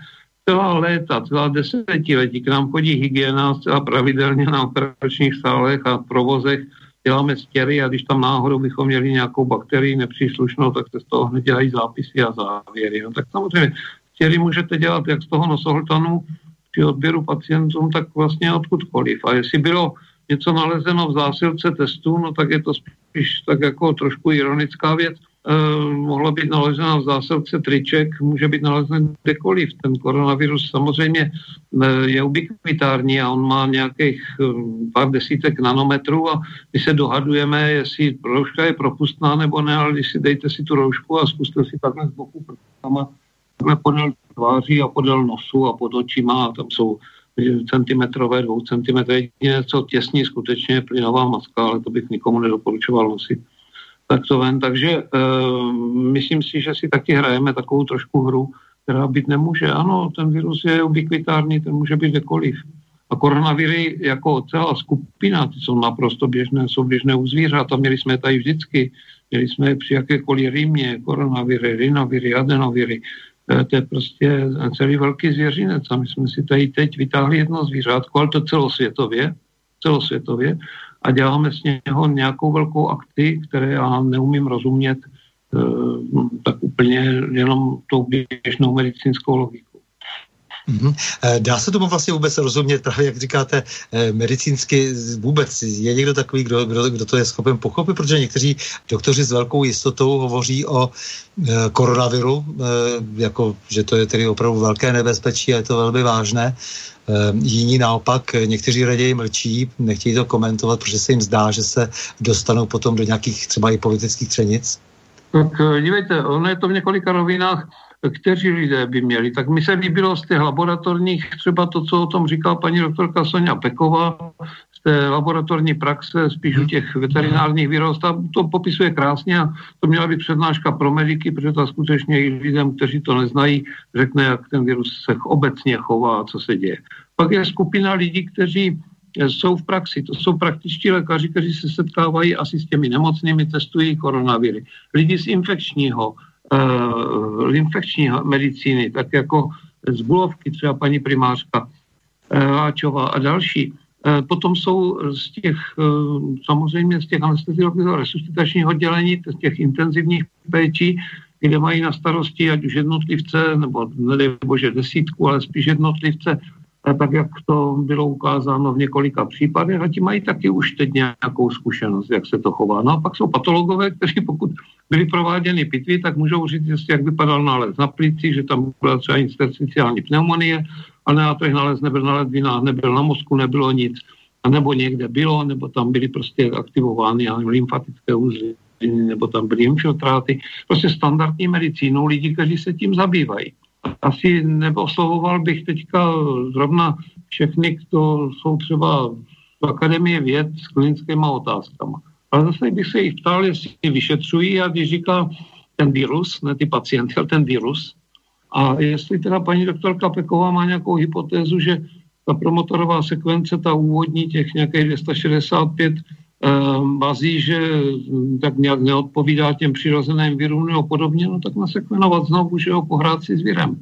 celá léta, celá desetiletí k nám chodí hygiena zcela pravidelně na operačních sálech a provozech děláme stěry a když tam náhodou bychom měli nějakou bakterii nepříslušnou, tak se z toho hned dělají zápisy a závěry. No, tak samozřejmě stěry můžete dělat jak z toho nosohltanu při odběru pacientům, tak vlastně odkudkoliv. A jestli bylo něco nalezeno v zásilce testů, no tak je to spíš tak jako trošku ironická věc, mohla být nalezena v zásilce triček, může být nalezen kdekoliv. Ten koronavirus samozřejmě eh, je ubikvitární a on má nějakých eh, pár desítek nanometrů a my se dohadujeme, jestli rouška je propustná nebo ne, ale když si dejte si tu roušku a zkuste si takhle z boku prstama, takhle podél tváří a podél nosu a pod očima a tam jsou centimetrové, dvou centimetrové, něco těsní skutečně plynová maska, ale to bych nikomu nedoporučoval nosit tak to ven. Takže uh, myslím si, že si taky hrajeme takovou trošku hru, která být nemůže. Ano, ten virus je ubikvitární, ten může být kdekoliv. A koronaviry jako celá skupina, ty jsou naprosto běžné, jsou běžné u zvířat a měli jsme je tady vždycky. Měli jsme je při jakékoliv rýmě, koronaviry, rinoviry, adenoviry. E, to je prostě celý velký zvěřinec a my jsme si tady teď vytáhli jedno zvířátko, ale to celosvětově, celosvětově a děláme z něho nějakou velkou akci, které já neumím rozumět eh, tak úplně jenom tou běžnou medicínskou logikou. Mm-hmm. Dá se tomu vlastně vůbec rozumět, právě jak říkáte, eh, medicínsky vůbec? Je někdo takový, kdo, kdo, kdo to je schopen pochopit? Protože někteří doktoři s velkou jistotou hovoří o koronaviru, jako, že to je tedy opravdu velké nebezpečí a je to velmi vážné. E, jiní naopak, někteří raději mlčí, nechtějí to komentovat, protože se jim zdá, že se dostanou potom do nějakých třeba i politických třenic. Tak dívejte, ono je to v několika rovinách kteří lidé by měli. Tak mi se líbilo z těch laboratorních, třeba to, co o tom říkala paní doktorka Sonja Peková, z té laboratorní praxe, spíš u těch veterinárních výrost, a to popisuje krásně a to měla být přednáška pro mediky, protože to skutečně i lidem, kteří to neznají, řekne, jak ten virus se obecně chová a co se děje. Pak je skupina lidí, kteří jsou v praxi. To jsou praktičtí lékaři, kteří se setkávají asi s těmi nemocnými, testují koronaviry. Lidi z infekčního, uh, infekční medicíny, tak jako z Bulovky, třeba paní primářka Háčová a další. Uh, potom jsou z těch, uh, samozřejmě z těch anesteziologického resuscitačního oddělení, z těch intenzivních péčí, kde mají na starosti ať už jednotlivce, nebo nedej bože desítku, ale spíš jednotlivce, tak jak to bylo ukázáno v několika případech a ti mají taky už teď nějakou zkušenost, jak se to chová. No a pak jsou patologové, kteří pokud byly prováděny pitvy, tak můžou říct, jak vypadal nález na plici, že tam byla třeba intersticiální pneumonie, a na těch nález nebyl na ledvinách, nebyl na mozku, nebylo nic. A nebo někde bylo, nebo tam byly prostě aktivovány lymfatické úzly, nebo tam byly infiltráty. Prostě standardní medicínou lidí, kteří se tím zabývají asi neoslovoval bych teďka zrovna všechny, kdo jsou třeba v Akademie věd s klinickými otázkama. Ale zase bych se jich ptal, jestli vyšetřují a když říká ten virus, ne ty pacienty, ale ten virus, a jestli teda paní doktorka Peková má nějakou hypotézu, že ta promotorová sekvence, ta úvodní, těch nějakých 265 bazí, že hm, tak nějak neodpovídá těm přirozeným virům nebo podobně, no tak nasekvenovat znovu, že ho pohrát si s virem.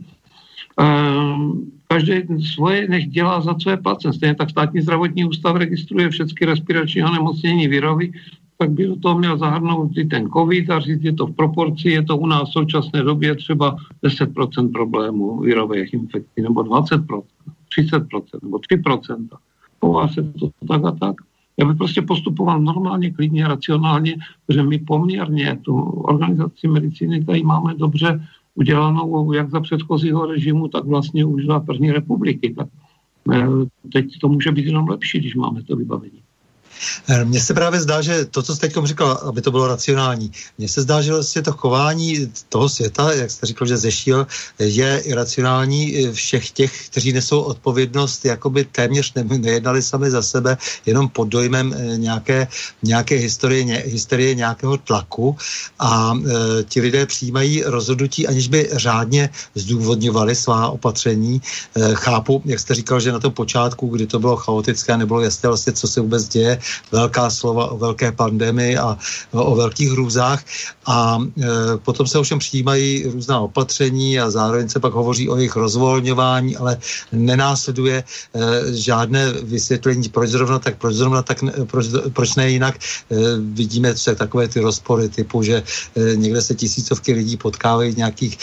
Ehm, každý svoje nech dělá, za co je placen. Stejně tak státní zdravotní ústav registruje všechny respirační onemocnění virovy, tak by do toho měl zahrnout i ten COVID a říct, je to v proporci, je to u nás v současné době třeba 10% problémů virových infekcí, nebo 20%, 30%, nebo 3%. Chová se to tak a tak. Já bych prostě postupoval normálně, klidně, racionálně, protože my poměrně tu organizaci medicíny tady máme dobře udělanou jak za předchozího režimu, tak vlastně už za první republiky. Tak eh, teď to může být jenom lepší, když máme to vybavení. Eh, mně se právě zdá, že to, co jste teď říkal, aby to bylo racionální, mně se zdá, že vlastně to chování toho světa, jak jste říkal, že zešíl, je iracionální eh, všech těch, kteří nesou odpovědnost, jakoby téměř ne, nejednali sami za sebe, jenom pod dojmem eh, nějaké, nějaké historie, ně, historie nějakého tlaku a e, ti lidé přijímají rozhodnutí, aniž by řádně zdůvodňovali svá opatření. E, chápu, jak jste říkal, že na tom počátku, kdy to bylo chaotické, nebylo jasné vlastně, co se vůbec děje, velká slova o velké pandemii a o velkých hrůzách a e, potom se ovšem přijímají různá opatření a zároveň se pak hovoří o jejich rozvolňování, ale nenásleduje e, žádné vysvětlení, proč zrovna tak, proč zrovna tak, proč, proč ne jinak. E, vidíme se takové ty rozpory typu, že někde se tisícovky lidí potkávají v nějakých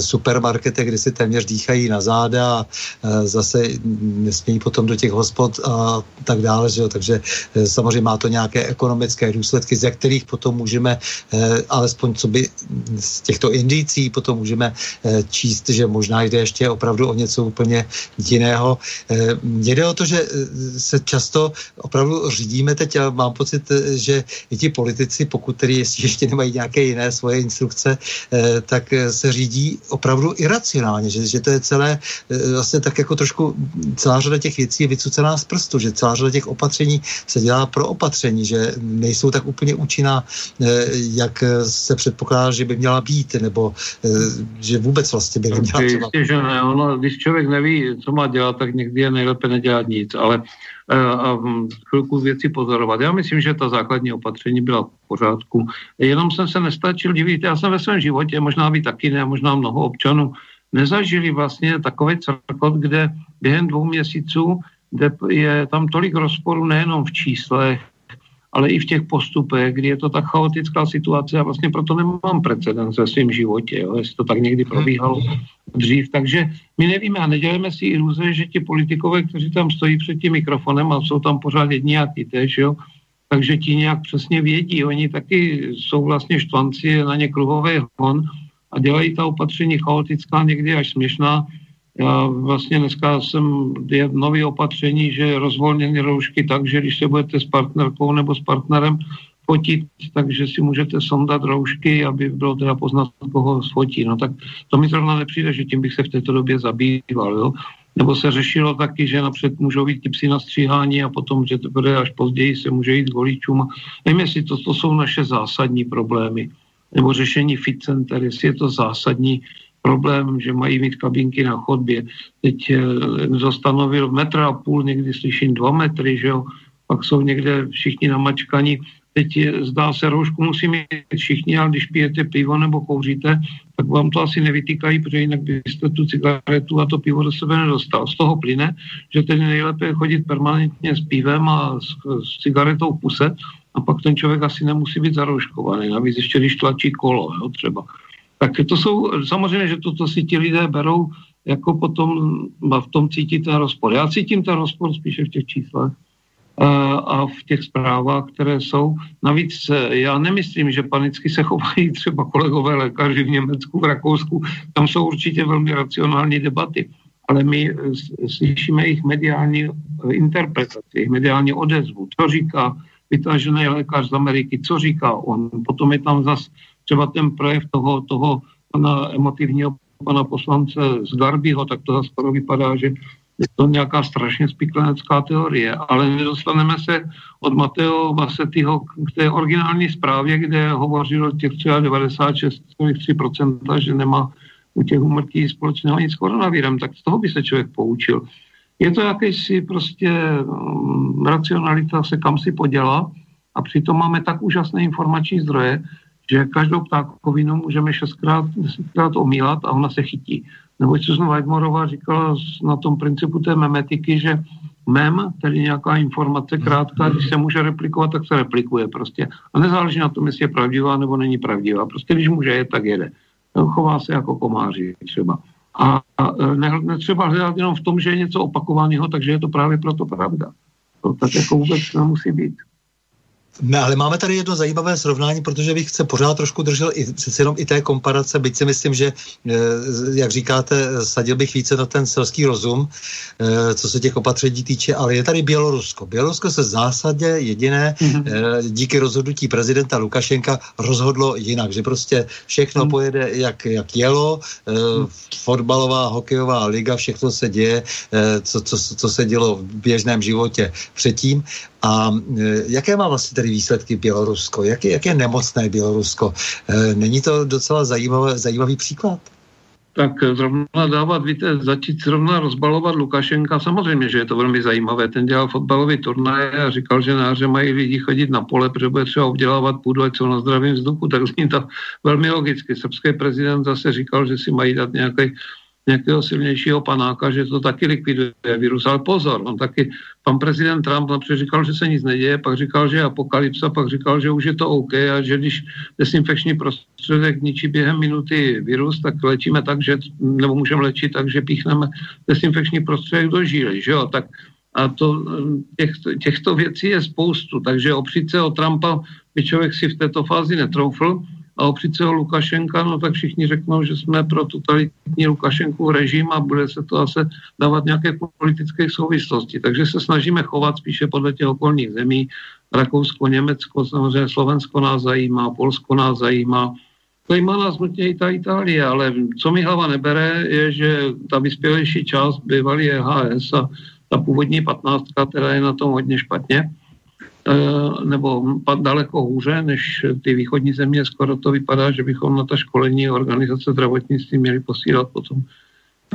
supermarketech, kde si téměř dýchají na záda a zase nesmějí potom do těch hospod a tak dále, že jo? takže Samozřejmě má to nějaké ekonomické důsledky, ze kterých potom můžeme, eh, alespoň co by z těchto indicí, potom můžeme eh, číst, že možná jde ještě opravdu o něco úplně jiného. Eh, jde o to, že se často opravdu řídíme teď a mám pocit, že i ti politici, pokud tedy ještě nemají nějaké jiné svoje instrukce, tak se řídí opravdu iracionálně, že, že to je celé vlastně tak jako trošku celá řada těch věcí je vycucená z prstu, že celá řada těch opatření se dělá pro opatření, že nejsou tak úplně účinná, eh, jak se předpokládá, že by měla být, nebo eh, že vůbec vlastně by neměla třeba... Jistě, že ne. Ono, když člověk neví, co má dělat, tak někdy je nejlépe nedělat nic, ale eh, a chvilku věci pozorovat. Já myslím, že ta základní opatření byla v pořádku. Jenom jsem se nestačil divit. Já jsem ve svém životě, možná vy taky ne, možná mnoho občanů, nezažili vlastně takový cirkot, kde během dvou měsíců kde je tam tolik rozporů nejenom v číslech, ale i v těch postupech, kdy je to tak chaotická situace a vlastně proto nemám precedens ve svém životě, jo, jestli to tak někdy probíhalo. dřív. Takže my nevíme a neděláme si iluze, že ti politikové, kteří tam stojí před tím mikrofonem a jsou tam pořád jedni a ty tež, jo, takže ti nějak přesně vědí. Oni taky jsou vlastně štvanci na ně kruhový hon a dělají ta opatření chaotická, někdy až směšná. Já vlastně dneska jsem, je nový opatření, že rozvolněny roušky tak, že když se budete s partnerkou nebo s partnerem fotit, takže si můžete sondat roušky, aby bylo teda poznat, koho sfotí. No tak to mi zrovna nepřijde, že tím bych se v této době zabýval. Jo? Nebo se řešilo taky, že napřed můžou být ty psy na stříhání a potom, že teprve až později se může jít k voličům. Nevím, jestli to, to jsou naše zásadní problémy. Nebo řešení fit center, jestli je to zásadní problém, že mají mít kabinky na chodbě. Teď eh, stanovil metr a půl, někdy slyším dva metry, že jo, pak jsou někde všichni namačkaní. Teď je, zdá se, roušku musí mít všichni, ale když pijete pivo nebo kouříte, tak vám to asi nevytýkají, protože jinak byste tu cigaretu a to pivo do sebe nedostal. Z toho plyne, že tedy nejlépe je chodit permanentně s pivem a s, s cigaretou v puse a pak ten člověk asi nemusí být zarouškovaný. Navíc ještě, když tlačí kolo, jo, třeba. Tak to jsou, samozřejmě, že toto si ti lidé berou, jako potom v tom cítí ten rozpor. Já cítím ten rozpor spíše v těch číslech a v těch zprávách, které jsou. Navíc e, já nemyslím, že panicky se chovají třeba kolegové lékaři v Německu, v Rakousku. Tam jsou určitě velmi racionální debaty, ale my e, slyšíme jejich mediální interpretaci, jejich mediální odezvu. Co říká vytažený lékař z Ameriky, co říká on. Potom je tam zase třeba ten projev toho, toho pana emotivního pana poslance z Garbyho, tak to zase vypadá, že je to nějaká strašně spiklenecká teorie, ale nedostaneme se od Mateo Vasetyho k té originální zprávě, kde hovořil těch třeba 96,3%, že nemá u těch umrtí společného nic s koronavírem, tak z toho by se člověk poučil. Je to jakýsi prostě um, racionalita se kam si podělá a přitom máme tak úžasné informační zdroje, že každou ptákovinu můžeme šestkrát, desetkrát omílat a ona se chytí. Nebo Susan Weidmorová říkala na tom principu té memetiky, že mem, tedy nějaká informace krátká, když se může replikovat, tak se replikuje prostě. A nezáleží na tom, jestli je pravdivá nebo není pravdivá. Prostě když může jet, tak jede. Chová se jako komáři třeba. A, a ne, netřeba hledat jenom v tom, že je něco opakovaného, takže je to právě proto pravda. To tak jako vůbec nemusí být. Ne, ale máme tady jedno zajímavé srovnání, protože bych se pořád trošku držel i, přece jenom i té komparace, byť si myslím, že, eh, jak říkáte, sadil bych více na ten selský rozum, eh, co se těch opatření týče, ale je tady Bělorusko. Bělorusko se v zásadě jediné mm-hmm. díky rozhodnutí prezidenta Lukašenka rozhodlo jinak, že prostě všechno mm-hmm. pojede, jak, jak jelo, mm-hmm. fotbalová, hokejová liga, všechno se děje, co, co, co se dělo v běžném životě předtím a e, jaké má vlastně tedy výsledky Bělorusko? Jak je, jak je nemocné Bělorusko? E, není to docela zajímavé, zajímavý příklad? Tak zrovna dávat, víte, začít zrovna rozbalovat Lukašenka, samozřejmě, že je to velmi zajímavé. Ten dělal fotbalový turnaj a říkal, že náře mají lidi chodit na pole, protože bude třeba obdělávat půdu, ať jsou na zdravém vzduchu, tak zní to velmi logicky. Srbský prezident zase říkal, že si mají dát nějaký nějakého silnějšího panáka, že to taky likviduje virus. Ale pozor, on taky, pan prezident Trump například říkal, že se nic neděje, pak říkal, že je apokalypsa, pak říkal, že už je to OK a že když desinfekční prostředek ničí během minuty virus, tak léčíme tak, že, nebo můžeme léčit tak, že píchneme desinfekční prostředek do žíly, že jo, tak a to, těch, těchto věcí je spoustu, takže opřít se o Trumpa by člověk si v této fázi netroufl, a opřít se o Lukašenka, no tak všichni řeknou, že jsme pro totalitní Lukašenku režim a bude se to zase dávat nějaké politické souvislosti. Takže se snažíme chovat spíše podle těch okolních zemí. Rakousko, Německo, samozřejmě Slovensko nás zajímá, Polsko nás zajímá. Zajímá nás nutně i ta Itálie, ale co mi hlava nebere, je, že ta vyspělejší část bývalý EHS a ta původní patnáctka, která je na tom hodně špatně, nebo daleko hůře než ty východní země. Skoro to vypadá, že bychom na ta školení organizace zdravotnictví měli posílat potom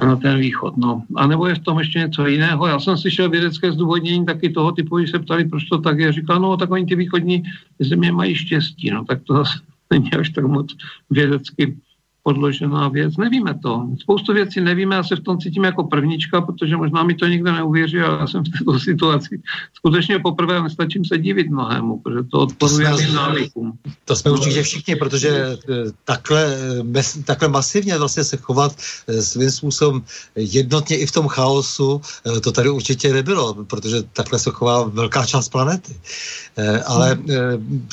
na ten východ. No. A nebo je v tom ještě něco jiného. Já jsem slyšel vědecké zdůvodnění taky toho typu, když se ptali, proč to tak je. Říkal, no tak oni ty východní země mají štěstí. No tak to zase není až tak moc vědecky podložená věc. Nevíme to. Spoustu věcí nevíme, já se v tom cítím jako prvnička, protože možná mi to nikdo neuvěří, ale já jsem v této situaci skutečně poprvé nestačím se divit mnohému, protože to odporuje mým návykům. To jsme určitě všichni, protože eh, takhle, eh, takhle masivně vlastně se chovat eh, svým způsobem jednotně i v tom chaosu, to tady určitě nebylo, protože takhle se chová velká část planety. Ale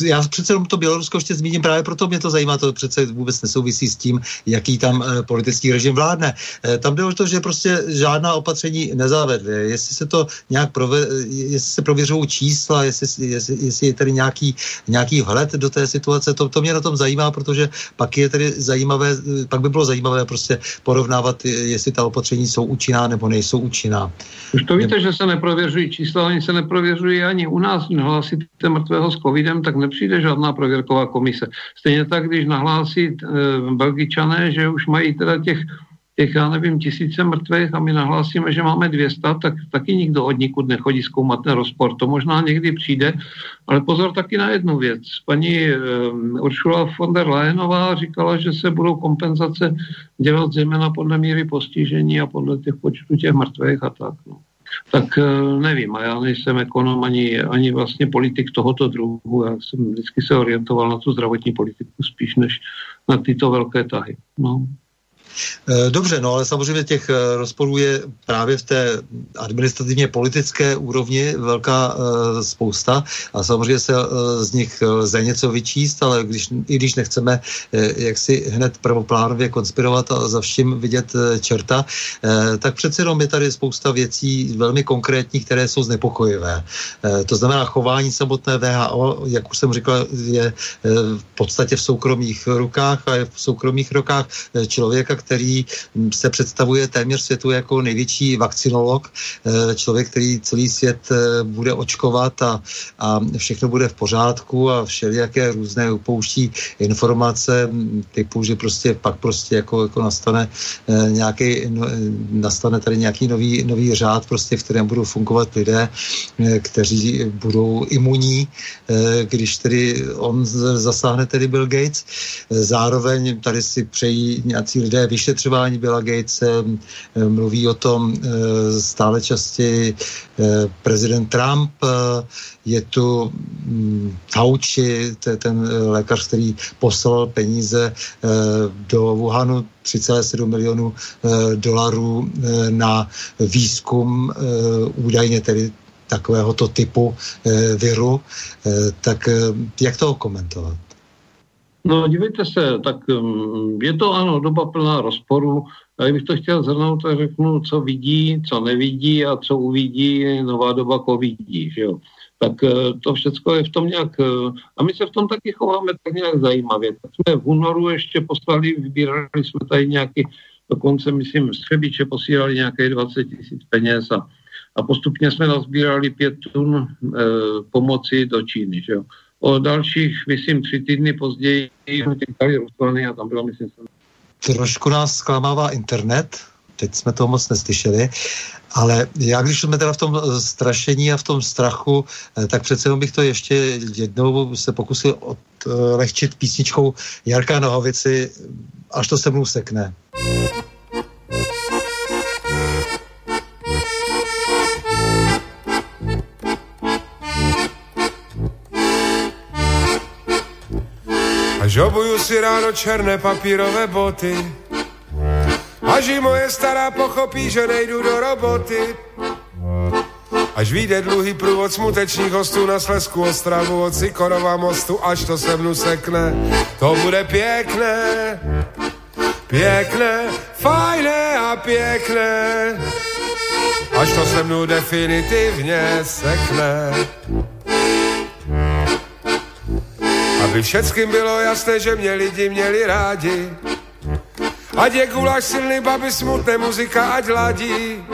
já přece jenom to Bělorusko ještě zmíním právě proto mě to zajímá, to přece vůbec nesouvisí s tím, jaký tam eh, politický režim vládne. Eh, tam jde o to, že prostě žádná opatření nezavedly. Jestli se to nějak prove, jestli se prověřují čísla, jestli, jestli, jestli je tady nějaký, nějaký vhled do té situace, to, to mě na tom zajímá, protože pak je tady zajímavé, pak by bylo zajímavé prostě porovnávat, jestli ta opatření jsou účinná nebo nejsou účinná. Už to víte, že se neprověřují čísla, ani se neprověřují ani u nás. Nahlásíte mrtvého s covidem, tak nepřijde žádná prověrková komise. Stejně tak, když nahlásí e, Belgičané, že už mají teda těch, těch, já nevím, tisíce mrtvých a my nahlásíme, že máme 200, tak taky nikdo od nikud nechodí zkoumat ten rozpor. To možná někdy přijde, ale pozor taky na jednu věc. Paní e, Ursula von der Leyenová říkala, že se budou kompenzace dělat zejména podle míry postižení a podle těch počtu těch mrtvých a tak. No tak eh, nevím. A já nejsem ekonom ani, ani vlastně politik tohoto druhu. Já jsem vždycky se orientoval na tu zdravotní politiku spíš než na tyto velké tahy. No. Eh, dobře, no ale samozřejmě těch eh, rozporů je právě v té administrativně politické úrovni velká uh, spousta a samozřejmě se z nich lze něco vyčíst, ale když, i když nechceme uh, jaksi hned prvoplánově konspirovat a za vším vidět čerta, tak přece jenom je tady spousta věcí velmi konkrétních, které jsou znepokojivé. To znamená chování samotné VHO, jak už jsem říkal, je v podstatě v soukromých rukách a je v soukromých rukách člověka, který se představuje téměř světu jako největší vakcinolog, eh, člověk, který celý svět eh, bude očkovat a, a všechno bude v pořádku a všelijaké různé upouští informace mm, typu, že prostě pak prostě jako, jako nastane eh, nějaký, no, nastane tady nějaký nový, nový řád, prostě, v kterém budou fungovat lidé, kteří budou imunní, když tedy on zasáhne tedy Bill Gates. Zároveň tady si přejí nějací lidé vyšetřování Billa Gates mluví o tom eh, stále častěji eh, prezident Trump, eh, je tu mm, Fauci, ten lékař, který poslal peníze do Wuhanu 3,7 milionů dolarů na výzkum údajně tedy takovéhoto typu viru. Tak jak to komentovat? No, dívejte se, tak um, je to ano, doba plná rozporu. A kdybych to chtěl zhrnout, tak řeknu, co vidí, co nevidí a co uvidí nová doba covidí, že jo. Tak uh, to všechno je v tom nějak, uh, a my se v tom taky chováme tak nějak zajímavě. Tak jsme v únoru ještě poslali, vybírali jsme tady nějaký, dokonce myslím, Střebiče posílali nějaké 20 tisíc peněz a, a postupně jsme nazbírali pět tun e, pomoci do Číny, že jo. O dalších, myslím, tři týdny později jsme čekali a tam bylo, myslím, jsem... Trošku nás zklamává internet, teď jsme to moc neslyšeli, ale já když jsme teda v tom eh, strašení a v tom strachu, eh, tak přece bych to ještě jednou se pokusil odlehčit písničkou Jarka Nohovici, až to se mnou sekne. Žobuju si ráno černé papírové boty, až i moje stará pochopí, že nejdu do roboty. Až vyjde dlouhý průvod smutečných hostů na Slesku Ostravu od Sikorova mostu, až to se mnu sekne, to bude pěkné, pěkné, fajné a pěkné, až to se mnu definitivně sekne. Aby všeckým bylo jasné, že mě lidi měli rádi. Ať je guláš silný, babi smutné muzika, ať ladí.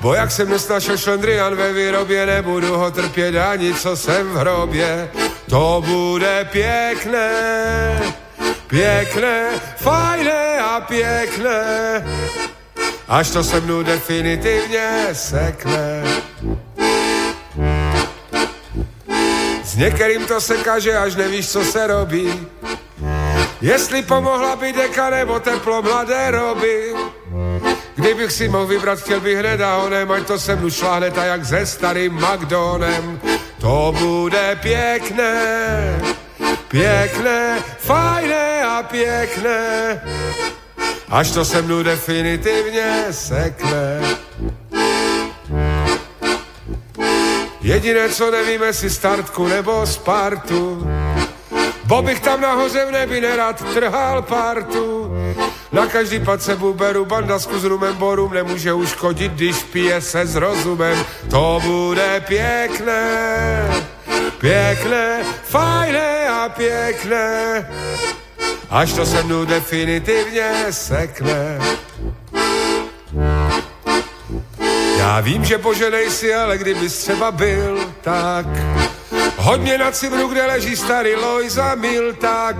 Bo jak jsem nesnašel šlendrian ve výrobě, nebudu ho trpět ani co jsem v hrobě. To bude pěkné, pěkné, fajné a pěkné, až to se mnou definitivně sekne. Některým to se kaže, až nevíš, co se robí. Jestli pomohla by deka nebo teplo mladé roby. Kdybych si mohl vybrat, chtěl bych hned a onem, ať to se mnou šláhne tak jak se starým McDonem. To bude pěkné, pěkné, fajné a pěkné, až to se mnou definitivně sekne. Jediné, co nevíme, si startku nebo Spartu, Bo bych tam nahoře v nebi nerad trhal partu. Na každý pad se beru bandasku s rumem, borům nemůže uškodit, když pije se s rozumem. To bude pěkné, pěkné, fajné a pěkné, až to se mnou definitivně sekne. Já vím, že poženej si, ale kdybys třeba byl, tak Hodně na Cibru, kde leží starý Lojza Milták.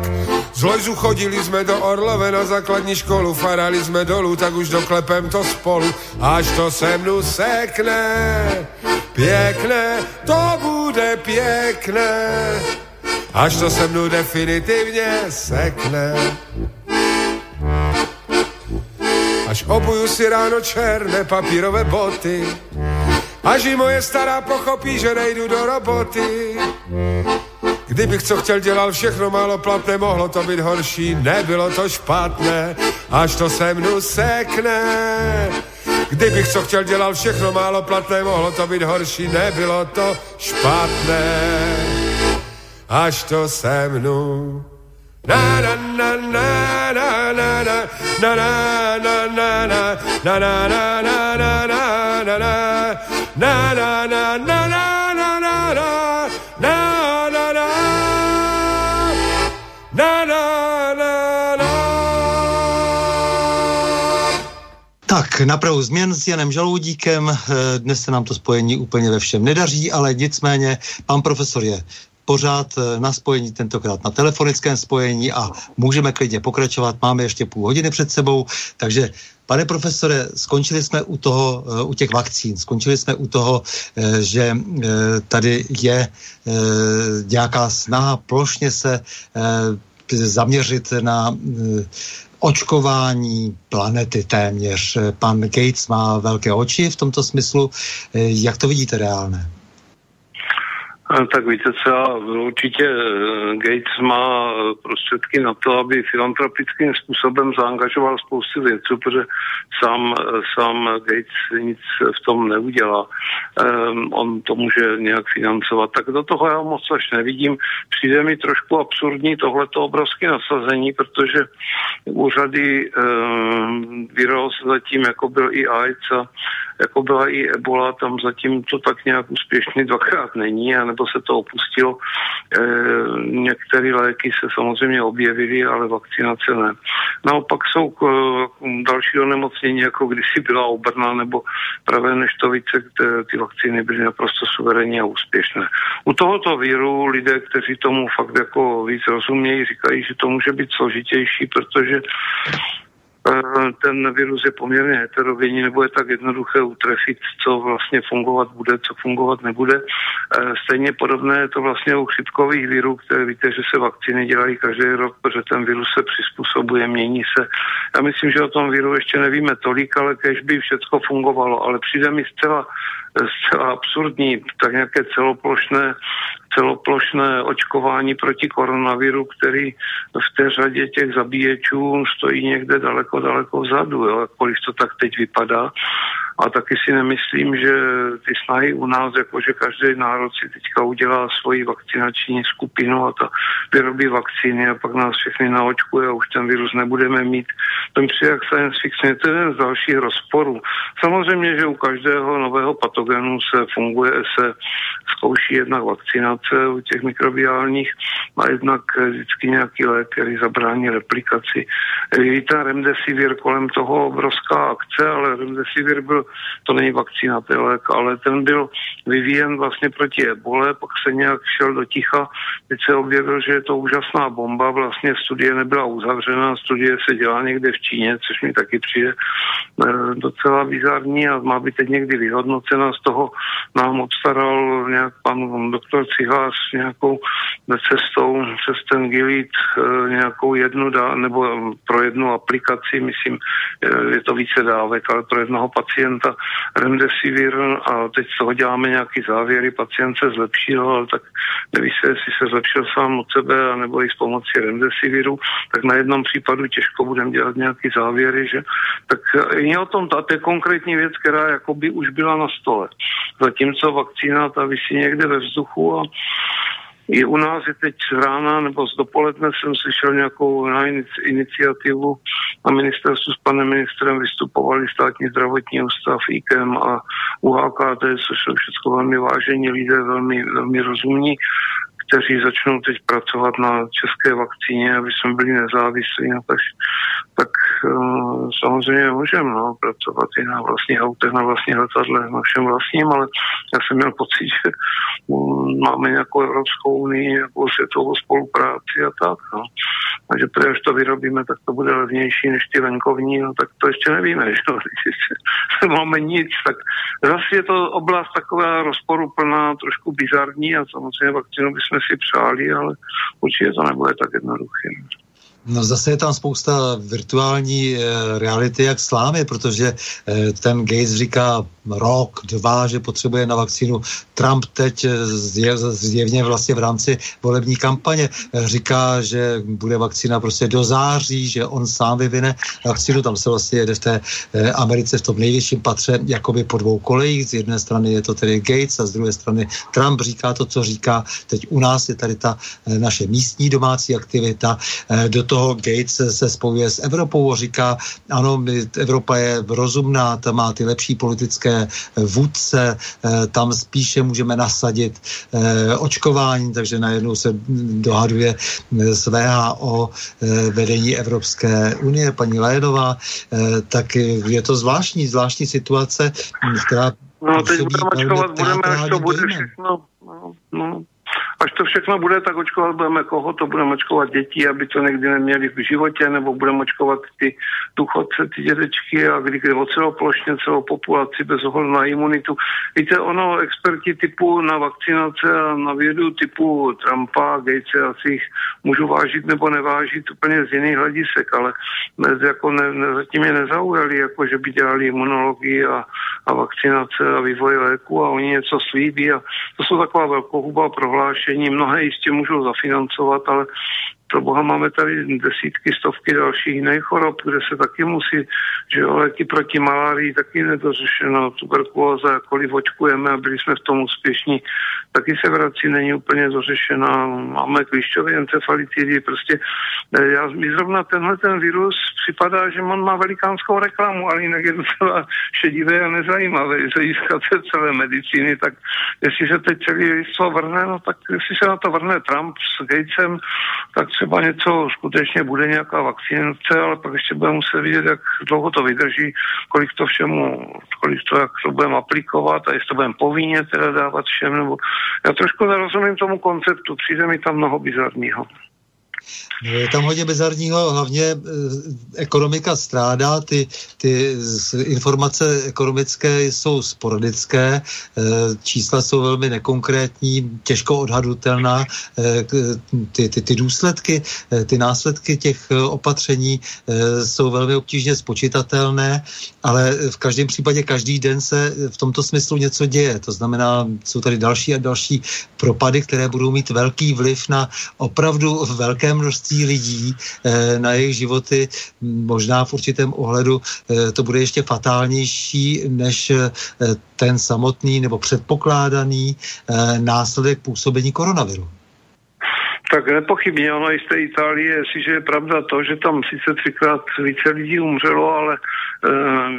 Z Lojzu chodili jsme do Orlove na základní školu, farali jsme dolů, tak už doklepem to spolu, až to se mnu sekne. Pěkné, to bude pěkné, až to se mnu definitivně sekne. Až obuju si ráno černé papírové boty, Až i moje stará pochopí, že nejdu do roboty. Kdybych co chtěl, dělal všechno málo platné, mohlo to být horší, nebylo to špatné, až to se mnu sekne. Kdybych co chtěl, dělal všechno málo platné, mohlo to být horší, nebylo to špatné, až to se mnu na na na na Tak, na změn s Janem Žaloudíkem. Dnes se nám to spojení úplně ve všem nedaří, ale nicméně pan profesor je pořád na spojení, tentokrát na telefonickém spojení a můžeme klidně pokračovat. Máme ještě půl hodiny před sebou, takže Pane profesore, skončili jsme u toho, eh, u těch vakcín, skončili jsme u toho, eh, že eh, tady je nějaká snaha plošně se zaměřit na očkování planety téměř. Pan Gates má velké oči v tomto smyslu. Jak to vidíte reálné? Tak víte co, určitě eh, Gates má eh, prostředky na to, aby filantropickým způsobem zaangažoval spoustu věců, protože sám, eh, sám Gates nic v tom neudělá. Um, on to může nějak financovat. Tak do toho já moc až nevidím. Přijde mi trošku absurdní tohleto obrovské nasazení, protože úřady um, virus zatím, jako byl i AIDS a jako byla i Ebola, tam zatím to tak nějak úspěšně dvakrát není, anebo se to opustilo. E, některé léky se samozřejmě objevily, ale vakcinace ne. Naopak jsou k, další onemocnění, jako kdysi byla obrna nebo pravé neštovice, kde ty vakcíny byly naprosto suverénní a úspěšné. U tohoto víru lidé, kteří tomu fakt jako víc rozumějí, říkají, že to může být složitější, protože Eh, ten virus je poměrně heterogenní, nebo je tak jednoduché utrefit, co vlastně fungovat bude, co fungovat nebude. Eh, stejně podobné je to vlastně u chřipkových virů, které víte, že se vakcíny dělají každý rok, protože ten virus se přizpůsobuje, mění se. Já myslím, že o tom viru ještě nevíme tolik, ale kež by všechno fungovalo, ale přijde mi zcela zcela absurdní, tak nějaké celoplošné, celoplošné očkování proti koronaviru, který v té řadě těch zabíječů stojí někde daleko, daleko vzadu, jo, jakkoliv to tak teď vypadá. A taky si nemyslím, že ty snahy u nás, jako že každý národ si teďka udělá svoji vakcinační skupinu a ta vyrobí vakcíny a pak nás všechny naočkuje a už ten virus nebudeme mít. Ten přijde jak science fiction, je to jeden z dalších rozporů. Samozřejmě, že u každého nového patogenu se funguje, se zkouší jednak vakcinace u těch mikrobiálních a jednak vždycky nějaký lék, který zabrání replikaci. Je ten remdesivir kolem toho obrovská akce, ale remdesivir byl to není vakcína, to je lék, ale ten byl vyvíjen vlastně proti ebole, pak se nějak šel do ticha, teď se objevil, že je to úžasná bomba, vlastně studie nebyla uzavřena, studie se dělá někde v Číně, což mi taky přijde eh, docela bizarní a má být teď někdy vyhodnocena, z toho nám obstaral nějak pan doktor Cihlas nějakou cestou přes ten Gilead eh, nějakou jednu dá, nebo pro jednu aplikaci, myslím, eh, je to více dávek, ale pro jednoho pacienta remdesivir a teď z toho děláme nějaký závěry, pacient se zlepšil, ale tak neví se, jestli se zlepšil sám od sebe, nebo i s pomocí remdesiviru, tak na jednom případu těžko budeme dělat nějaký závěry, že tak je o tom, to je konkrétní věc, která jakoby už byla na stole. Zatímco vakcína ta vysí někde ve vzduchu a i u nás je teď rána nebo z dopoledne jsem slyšel nějakou na iniciativu na ministerstvu s panem ministrem vystupovali státní zdravotní ústav, IKEM a UHKT, což jsou všechno velmi vážení lidé, velmi, velmi rozumní kteří začnou teď pracovat na české vakcíně, aby jsme byli nezávislí, no, tak, tak uh, samozřejmě můžeme no, pracovat i na vlastních autech, na vlastních letadlech, na všem vlastním, ale já jsem měl pocit, že um, máme nějakou Evropskou unii, nějakou světovou spolupráci a tak. No. A že až to vyrobíme, tak to bude levnější než ty venkovní, no, tak to ještě nevíme, že máme nic, tak zase je to oblast taková rozporuplná, trošku bizarní a samozřejmě vakcínu bychom si přáli, ale určitě to nebude tak jednoduché. No zase je tam spousta virtuální e, reality jak slámy, protože e, ten Gates říká rok, dva, že potřebuje na vakcínu. Trump teď eh, zjev, zjevně vlastně v rámci volební kampaně říká, že bude vakcína prostě do září, že on sám vyvine vakcínu. Tam se vlastně jede v té e, Americe v tom největším patře jakoby po dvou kolejích. Z jedné strany je to tedy Gates a z druhé strany Trump říká to, co říká. Teď u nás je tady ta e, naše místní domácí aktivita. Do toho Gates se spojuje s Evropou a říká, ano, Evropa je rozumná, ta má ty lepší politické vůdce, eh, tam spíše můžeme nasadit eh, očkování, takže najednou se dohaduje s VHO eh, vedení Evropské unie, paní Lénová, tak je to zvláštní, zvláštní situace, která No, teď budeme očkovat, budeme, až to bude všechno. No, no. Až to všechno bude, tak očkovat budeme koho, to budeme očkovat děti, aby to někdy neměli v životě, nebo budeme očkovat ty důchodce, ty dědečky a kdy o celoplošně celou populaci bez ohledu na imunitu. Víte, ono experti typu na vakcinace a na vědu typu Trumpa, Gatese asi jich můžu vážit nebo nevážit úplně z jiných hledisek, ale jako ne, ne, zatím je nezaujali, jako že by dělali imunologii a, a vakcinace a vývoj léku a oni něco slíbí a to jsou taková velkohuba prohlášení, mnohé jistě můžou zafinancovat, ale pro boha máme tady desítky, stovky dalších jiných chorob, kde se taky musí, že jo, léky proti malárii taky nedořešeno, tuberkulóza, jakkoliv očkujeme a byli jsme v tom úspěšní, taky se vrací, není úplně dořešená. Máme klíšťové encefalitidy, prostě eh, já, mi zrovna tenhle ten virus připadá, že on má velikánskou reklamu, ale jinak je docela šedivé a nezajímavé z hlediska celé medicíny, tak jestli se teď celý vrhne, no tak jestli se na to vrhne Trump s Gatesem, tak třeba něco skutečně bude nějaká vakcinace, ale pak ještě budeme muset vidět, jak dlouho to vydrží, kolik to všemu, kolik to, jak to budeme aplikovat a jestli to budeme povinně teda dávat všem, nebo já trošku nerozumím tomu konceptu, přijde mi tam mnoho bizarního. Je tam hodně bizarního, hlavně e, ekonomika strádá, ty, ty informace ekonomické jsou sporadické, e, čísla jsou velmi nekonkrétní, těžko odhadutelná, e, ty, ty, ty důsledky, ty následky těch opatření jsou velmi obtížně spočítatelné, ale v každém případě každý den se v tomto smyslu něco děje. To znamená, jsou tady další a další propady, které budou mít velký vliv na opravdu velké množství lidí, eh, na jejich životy, možná v určitém ohledu eh, to bude ještě fatálnější než eh, ten samotný nebo předpokládaný následek působení koronaviru. Tak nepochybně, ono i z té Itálie, jestliže je pravda to, že tam sice třikrát více lidí umřelo, ale e,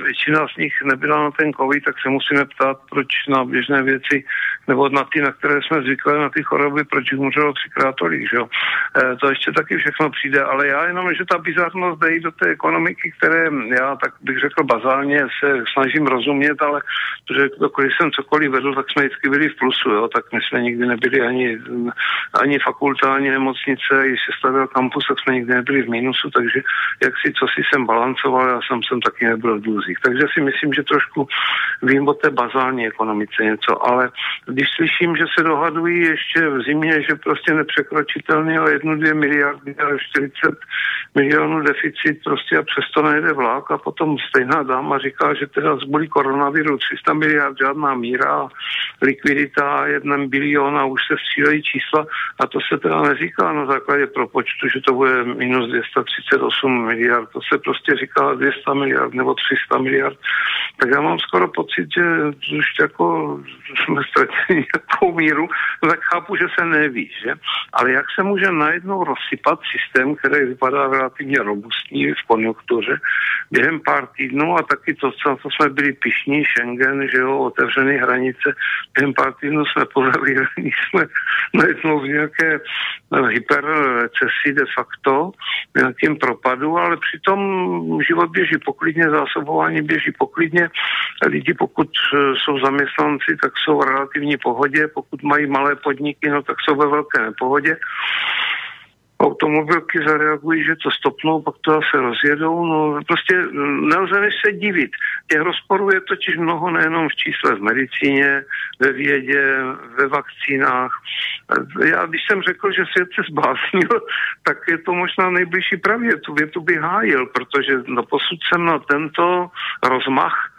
většina z nich nebyla na ten covid, tak se musíme ptát, proč na běžné věci nebo na ty, na které jsme zvykli, na ty choroby, proč umřelo třikrát tolik, že jo. E, to ještě taky všechno přijde, ale já jenom, že ta bizarnost jde do té ekonomiky, které já tak bych řekl bazálně se snažím rozumět, ale protože když jsem cokoliv vedl, tak jsme vždycky byli v plusu, jo, tak my jsme nikdy nebyli ani, ani fakulta, ani nemocnice, když se stavil kampus, tak jsme nikdy nebyli v mínusu, takže jak si, co si jsem balancoval, já jsem, jsem taky nebyl v dluzích. Takže si myslím, že trošku vím o té bazální ekonomice něco, ale když slyším, že se dohadují ještě v zimě, že prostě nepřekročitelný o jednu, dvě miliardy a 40 milionů deficit prostě a přesto nejde vlák a potom stejná dáma říká, že teda zbolí koronaviru 300 miliard, žádná míra, likvidita jeden bilion a už se střílejí čísla a to se teda neříká na základě propočtu, že to bude minus 238 miliard, to se prostě říká 200 miliard nebo 300 miliard. Tak já mám skoro pocit, že už jako jsme ztratili nějakou míru, no tak chápu, že se neví, že? Ale jak se může najednou rozsypat systém, který vypadá relativně robustní v konjunktuře, během pár týdnů a taky to, co, co jsme byli pišní, Schengen, že jo, otevřené hranice, během pár týdnů jsme pozavírali, jsme najednou v nějaké no, hyperrecesi de facto, v nějakém propadu, ale přitom život běží poklidně, zásobování běží poklidně, lidi pokud e, jsou zaměstnanci, tak jsou v pohodě, pokud mají malé podniky, no tak jsou ve velké nepohodě automobilky zareagují, že to stopnou, pak to zase rozjedou. No prostě nelze než se divit. Těch rozporů je totiž mnoho nejenom v čísle v medicíně, ve vědě, ve vakcínách. Já, když jsem řekl, že svět se zbláznil, tak je to možná nejbližší pravdě. Tu větu bych hájil, protože no, posud jsem na tento rozmach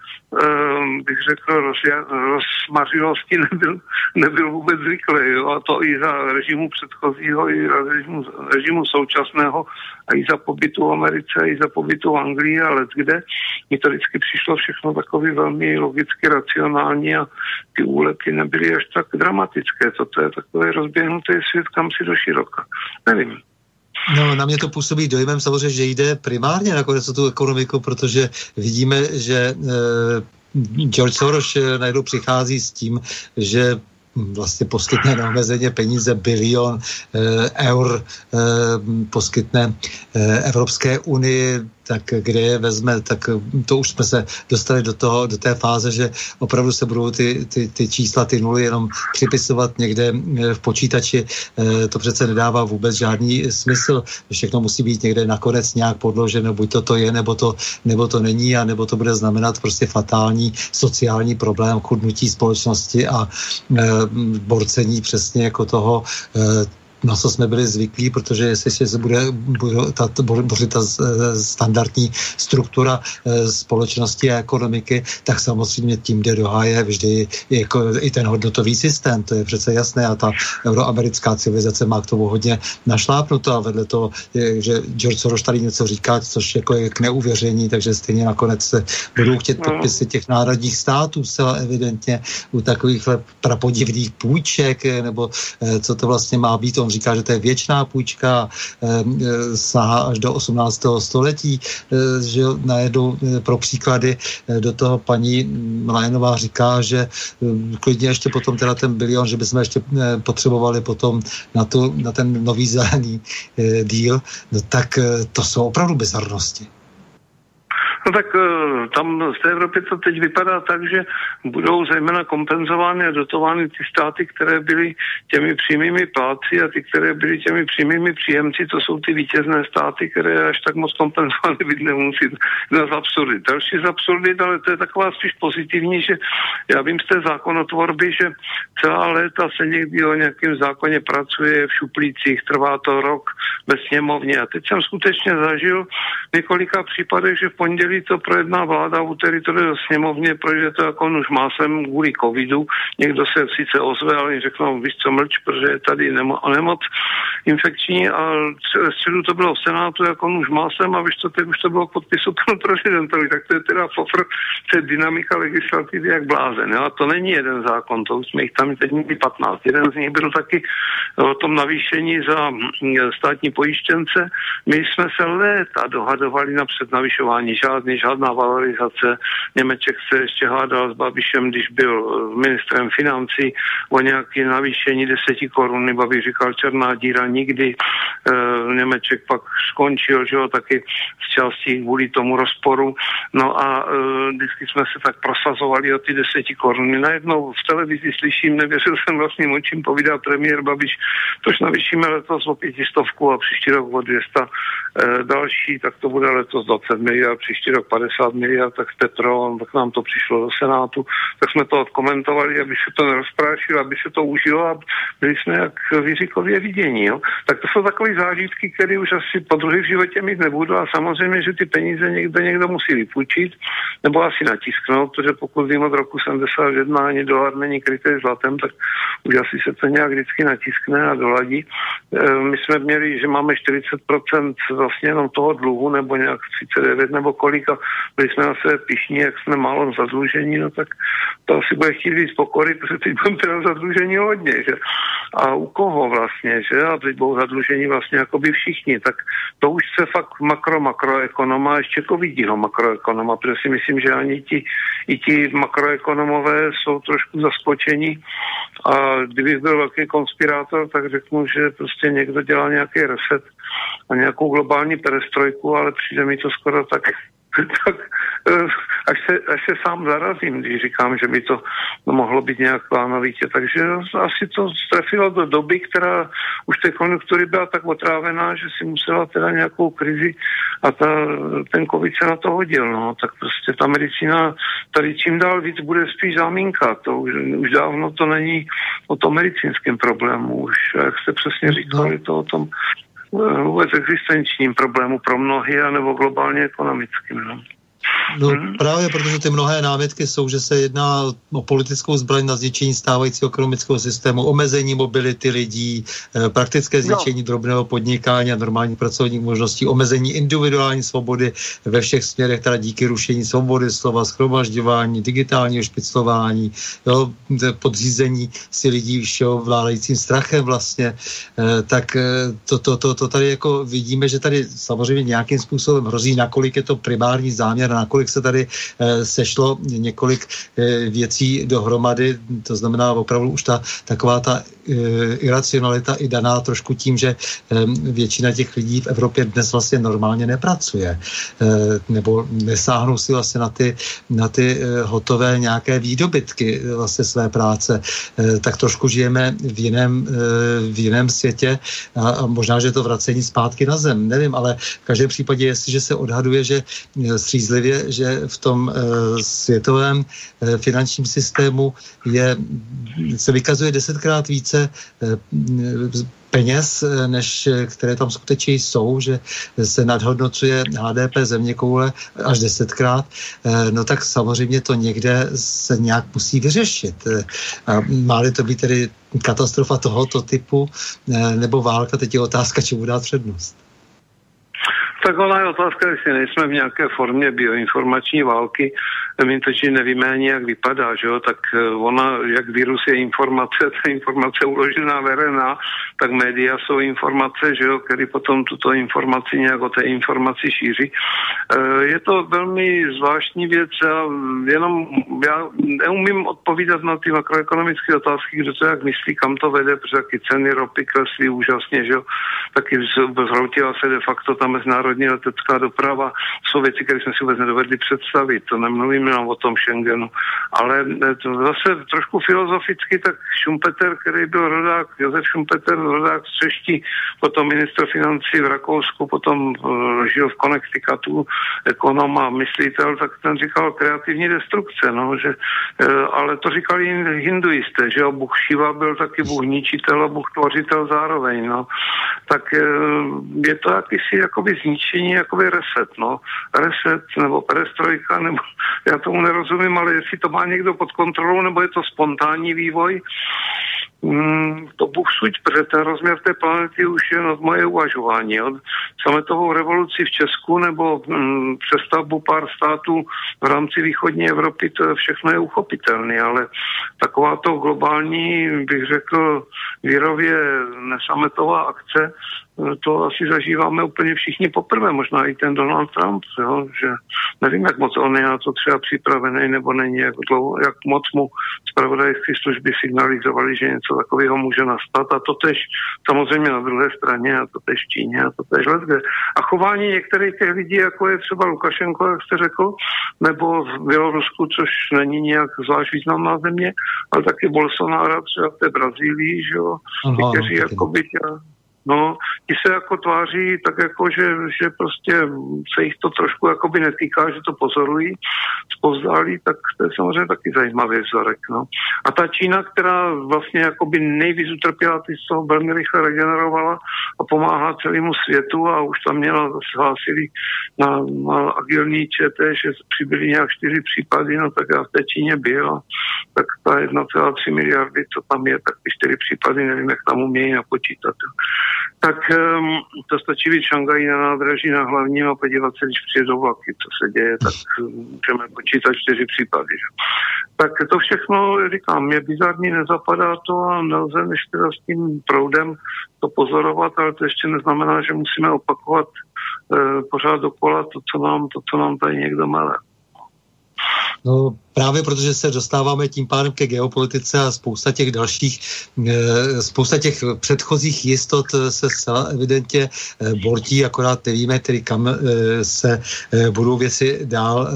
bych řekl, rozmařilosti nebyl, nebyl vůbec zvyklý. Jo? A to i za režimu předchozího, i za režimu, režimu současného, a i za pobytu v Americe, i za pobytu v Anglii a let kde. Mi to vždycky přišlo všechno takový velmi logicky racionální a ty úleky nebyly až tak dramatické. Toto je takový rozběhnutý svět kam si do široka. Nevím. No, na mě to působí dojmem samozřejmě, že jde primárně nakonec o tu ekonomiku, protože vidíme, že e, George Soros eh, najednou přichází s tím, že vlastně poskytne neomezeně peníze, bilion e, eur e, poskytne e, Evropské unii tak kde je vezme, tak to už jsme se dostali do, toho, do té fáze, že opravdu se budou ty, ty, ty čísla, ty nuly jenom připisovat někde eh, v počítači. Eh, to přece nedává vůbec žádný smysl. Všechno musí být někde nakonec nějak podloženo, buď to to je, nebo to, nebo to není, a nebo to bude znamenat prostě fatální sociální problém chudnutí společnosti a borcení přesně jako toho na co jsme byli zvyklí, protože jestli se bude, bude ta, bude ta standardní struktura e, společnosti a ekonomiky, tak samozřejmě tím jde do háje vždy jako i ten hodnotový systém, to je přece jasné a ta euroamerická civilizace má k tomu hodně našlápnuto a vedle toho, že George Soros tady něco říká, což jako je k neuvěření, takže stejně nakonec se budou chtět no. podpisy těch národních států zcela evidentně u takových prapodivných půjček, nebo e, co to vlastně má být, on on říká, že to je věčná půjčka, eh, sahá až do 18. století, eh, že najednou pro příklady do toho paní Mlajenová říká, že klidně ještě potom teda ten bilion, že bychom ještě potřebovali potom na, tu, na ten nový zelený díl, no tak to jsou opravdu bizarnosti. No tak eh, tam v té Evropě to teď vypadá tak, že budou zejména kompenzovány a dotovány ty státy, které byly těmi přímými pláci a ty, které byly těmi přímými příjemci, to jsou ty vítězné státy, které až tak moc kompenzovány být nemusí na z absurdit. Další z absurdit, ale to je taková spíš pozitivní, že já vím z té zákonotvorby, že celá léta se někdy o nějakém zákoně pracuje v šuplících, trvá to rok ve sněmovně. A teď jsem skutečně zažil několika případech, že v pondělí to projedná vláda, úterý to jde do sněmovně, projde to jako už másem kvůli covidu. Někdo se sice ozve, ale řeknou, víš co, mlč, protože je tady nemo, nemoc infekční a středu to bylo v Senátu jako už másem a víš co, teď už to bylo podpisu panu prezidentovi, tak to je teda fofr, to je dynamika legislativy jak blázen. Jo? A to není jeden zákon, to už jsme jich tam teď měli 15. Jeden z nich byl taky o tom navýšení za hm, státní pojištěnce. My jsme se léta dohadovali na přednavyšování žádný žádný, žádná valorizace. Němeček se ještě hádal s Babišem, když byl ministrem financí o nějaké navýšení deseti koruny. Babiš říkal černá díra nikdy. E, Němeček pak skončil, že jo, taky z části kvůli tomu rozporu. No a e, vždycky jsme se tak prosazovali o ty deseti koruny. Najednou v televizi slyším, nevěřil jsem vlastním očím, povídá premiér Babiš, tož navýšíme letos o pětistovku a příští rok o 200 e, další, tak to bude letos 20 miliard, příští rok 50 miliard, tak Petro, tak nám to přišlo do Senátu, tak jsme to odkomentovali, aby se to nerozprášilo, aby se to užilo a byli jsme jak výřikově vidění. Jo? Tak to jsou takové zážitky, které už asi po druhé v životě mít nebudu a samozřejmě, že ty peníze někde někdo musí vypůjčit nebo asi natisknout, protože pokud vím od roku 71 ani dolar není krytý zlatem, tak už asi se to nějak vždycky natiskne a doladí. E, my jsme měli, že máme 40% vlastně jenom toho dluhu, nebo nějak 39 nebo kolik a byli jsme na sebe pišní, jak jsme málo zadlužení, no tak to asi bude chtít víc pokory, protože teď budeme teda zadlužení hodně, že? A u koho vlastně, že? A teď budou zadlužení vlastně jako by všichni, tak to už se fakt makro, makroekonoma, ještě covidího makroekonoma, protože si myslím, že ani ti, i ti makroekonomové jsou trošku zaskočení a kdybych byl velký konspirátor, tak řeknu, že prostě někdo dělá nějaký reset a nějakou globální perestrojku, ale přijde mi to skoro tak tak eh, až se, až se sám zarazím, když říkám, že by to mohlo být nějak plánovitě. Takže asi to strefilo do doby, která už té konjunktury byla tak otrávená, že si musela teda nějakou krizi a ta, ten covid se na to hodil. No. Tak prostě ta medicína tady čím dál víc bude spíš zámínka. To už, už dávno to není o tom medicínském problému. Už, jak jste přesně říkali, to o tom vůbec existenčním problému pro mnohy, anebo globálně ekonomickým. No. No hmm. právě protože ty mnohé námitky jsou, že se jedná o politickou zbraň na zničení stávajícího ekonomického systému, omezení mobility lidí, eh, praktické zničení no. drobného podnikání a normálních pracovních možností, omezení individuální svobody ve všech směrech, teda díky rušení svobody slova, schromažďování, digitálního špiclování, jo, podřízení si lidí všeho vládajícím strachem vlastně, eh, tak eh, to, to, to, to tady jako vidíme, že tady samozřejmě nějakým způsobem hrozí, nakolik je to primární záměr, nakolik se tady eh, sešlo několik eh, věcí dohromady, to znamená opravdu už ta taková ta iracionalita i daná trošku tím, že většina těch lidí v Evropě dnes vlastně normálně nepracuje, nebo nesáhnou si vlastně na ty, na ty hotové nějaké výdobytky vlastně své práce, tak trošku žijeme v jiném, v jiném světě a, možná, že to vracení zpátky na zem, nevím, ale v každém případě, jestliže se odhaduje, že střízlivě že v tom eh, světovém eh, finančním systému je, se vykazuje desetkrát více eh, peněz, než které tam skutečně jsou, že se nadhodnocuje HDP země koule až desetkrát, no tak samozřejmě to někde se nějak musí vyřešit. A má-li to být tedy katastrofa tohoto typu nebo válka, teď je otázka, čemu dát přednost. Tak ona je otázka, jestli nejsme v nějaké formě bioinformační války, my totiž nevíme ani, jak vypadá, že jo? tak eh, ona, jak virus je informace, ta informace uložená verená, tak média jsou informace, že jo, který potom tuto informaci nějak o té informaci šíří. Eh, je to velmi zvláštní věc a jenom já neumím odpovídat na ty makroekonomické otázky, kdo to jak myslí, kam to vede, protože taky ceny ropy kleslí úžasně, že jo, taky zhroutila se de facto ta mezinárodní letecká doprava. Jsou věci, které jsme si vůbec nedovedli představit. To nemluvím jenom o tom Schengenu. Ale eh, to zase trošku filozoficky, tak Schumpeter, který byl rodák, Josef Schumpeter, rodák z Čeští, potom ministr financí v Rakousku, potom uh, žil v Connecticutu, ekonom a myslitel, tak ten říkal kreativní destrukce, no, že, uh, ale to říkali hinduisté, že jo, Bůh Šiva byl taky Bůh ničitel a Bůh tvořitel zároveň, no. Tak je to jakýsi jakoby zničení, jakoby reset, no. Reset nebo perestrojka, nebo já tomu nerozumím, ale jestli to má někdo pod kontrolou, nebo je to spontánní vývoj, Mm, to Bůh suď, protože ten rozměr té planety už je od moje uvažování. Od sametovou revoluci v Česku nebo mm, přestavbu pár států v rámci východní Evropy, to všechno je uchopitelné, ale taková to globální, bych řekl, výrově nesametová akce, to asi zažíváme úplně všichni poprvé, možná i ten Donald Trump, jo, že nevím, jak moc on je na to třeba připravený, nebo není, jak, dlouho, jak moc mu zpravodajské služby signalizovali, že něco takového může nastat a to tež samozřejmě na druhé straně a to tež v Číně a to tež kde. A chování některých těch lidí, jako je třeba Lukašenko, jak jste řekl, nebo v Bělorusku, což není nějak zvlášť významná země, ale taky Bolsonaro třeba v té Brazílii, že jo, kteří jako by No, ti se jako tváří tak jako, že, že prostě se jich to trošku jakoby netýká, že to pozorují zpovzdálí, tak to je samozřejmě taky zajímavý vzorek. No. A ta Čína, která vlastně jakoby nejvíc utrpěla, ty toho velmi rychle regenerovala a pomáhá celému světu a už tam měla hlásili na, na agilní ČT, že přibyly nějak čtyři případy, no tak já v té Číně byl, tak ta 1,3 miliardy, co tam je, tak ty čtyři případy, nevím, jak tam umějí napočítat tak um, to stačí být Šangají na nádraží na hlavním a podívat se, když přijedou vlaky, co se děje, tak můžeme počítat čtyři případy. Že? Tak to všechno, říkám, mě bizarní, nezapadá to a nelze než teda s tím proudem to pozorovat, ale to ještě neznamená, že musíme opakovat uh, pořád dokola to, co nám, to, co nám tady někdo mele. No právě protože se dostáváme tím pádem ke geopolitice a spousta těch dalších, eh, spousta těch předchozích jistot eh, se zcela evidentně eh, bortí, akorát nevíme, tedy kam se budou věci dál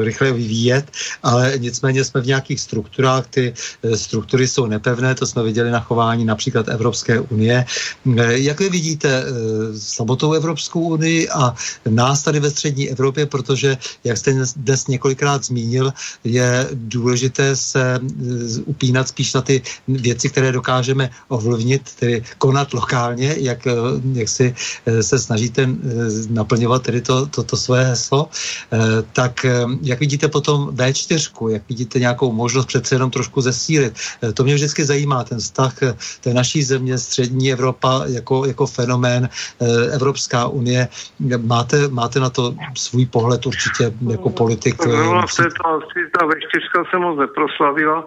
rychle vyvíjet, ale nicméně jsme v nějakých strukturách, ty struktury jsou nepevné, to jsme viděli na chování například Evropské unie. Jak vy vidíte samotnou Evropskou unii a nás tady ve střední Evropě, protože, jak jste dnes několikrát zmínil, je důležité se e, upínat spíš na ty věci, které dokážeme ovlivnit, tedy konat lokálně, jak, e, jak si e, se snažíte naplňovat tedy to, to, to své heslo. Tak jak vidíte potom V4, jak vidíte nějakou možnost přece jenom trošku zesílit. To mě vždycky zajímá, ten vztah té naší země, střední Evropa jako, jako fenomén, Evropská unie. Máte, máte na to svůj pohled určitě jako politik? No, v této asi ta V4 se moc neproslavila.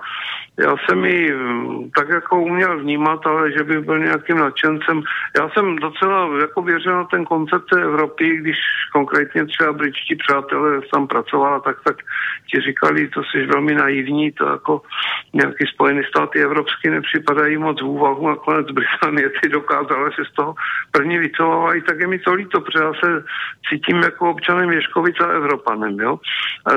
Já jsem ji mm, tak jako uměl vnímat, ale že bych byl nějakým nadšencem. Já jsem docela jako věřil na ten koncept Evropy, když konkrétně třeba britští přátelé tam pracovala, tak tak ti říkali, to jsi velmi naivní, to jako nějaký Spojené státy evropské nepřipadají moc v úvahu, nakonec Británie ty dokázala se z toho první vycovávají, tak je mi to líto, protože já se cítím jako občanem Věškovic a Evropanem, jo. E,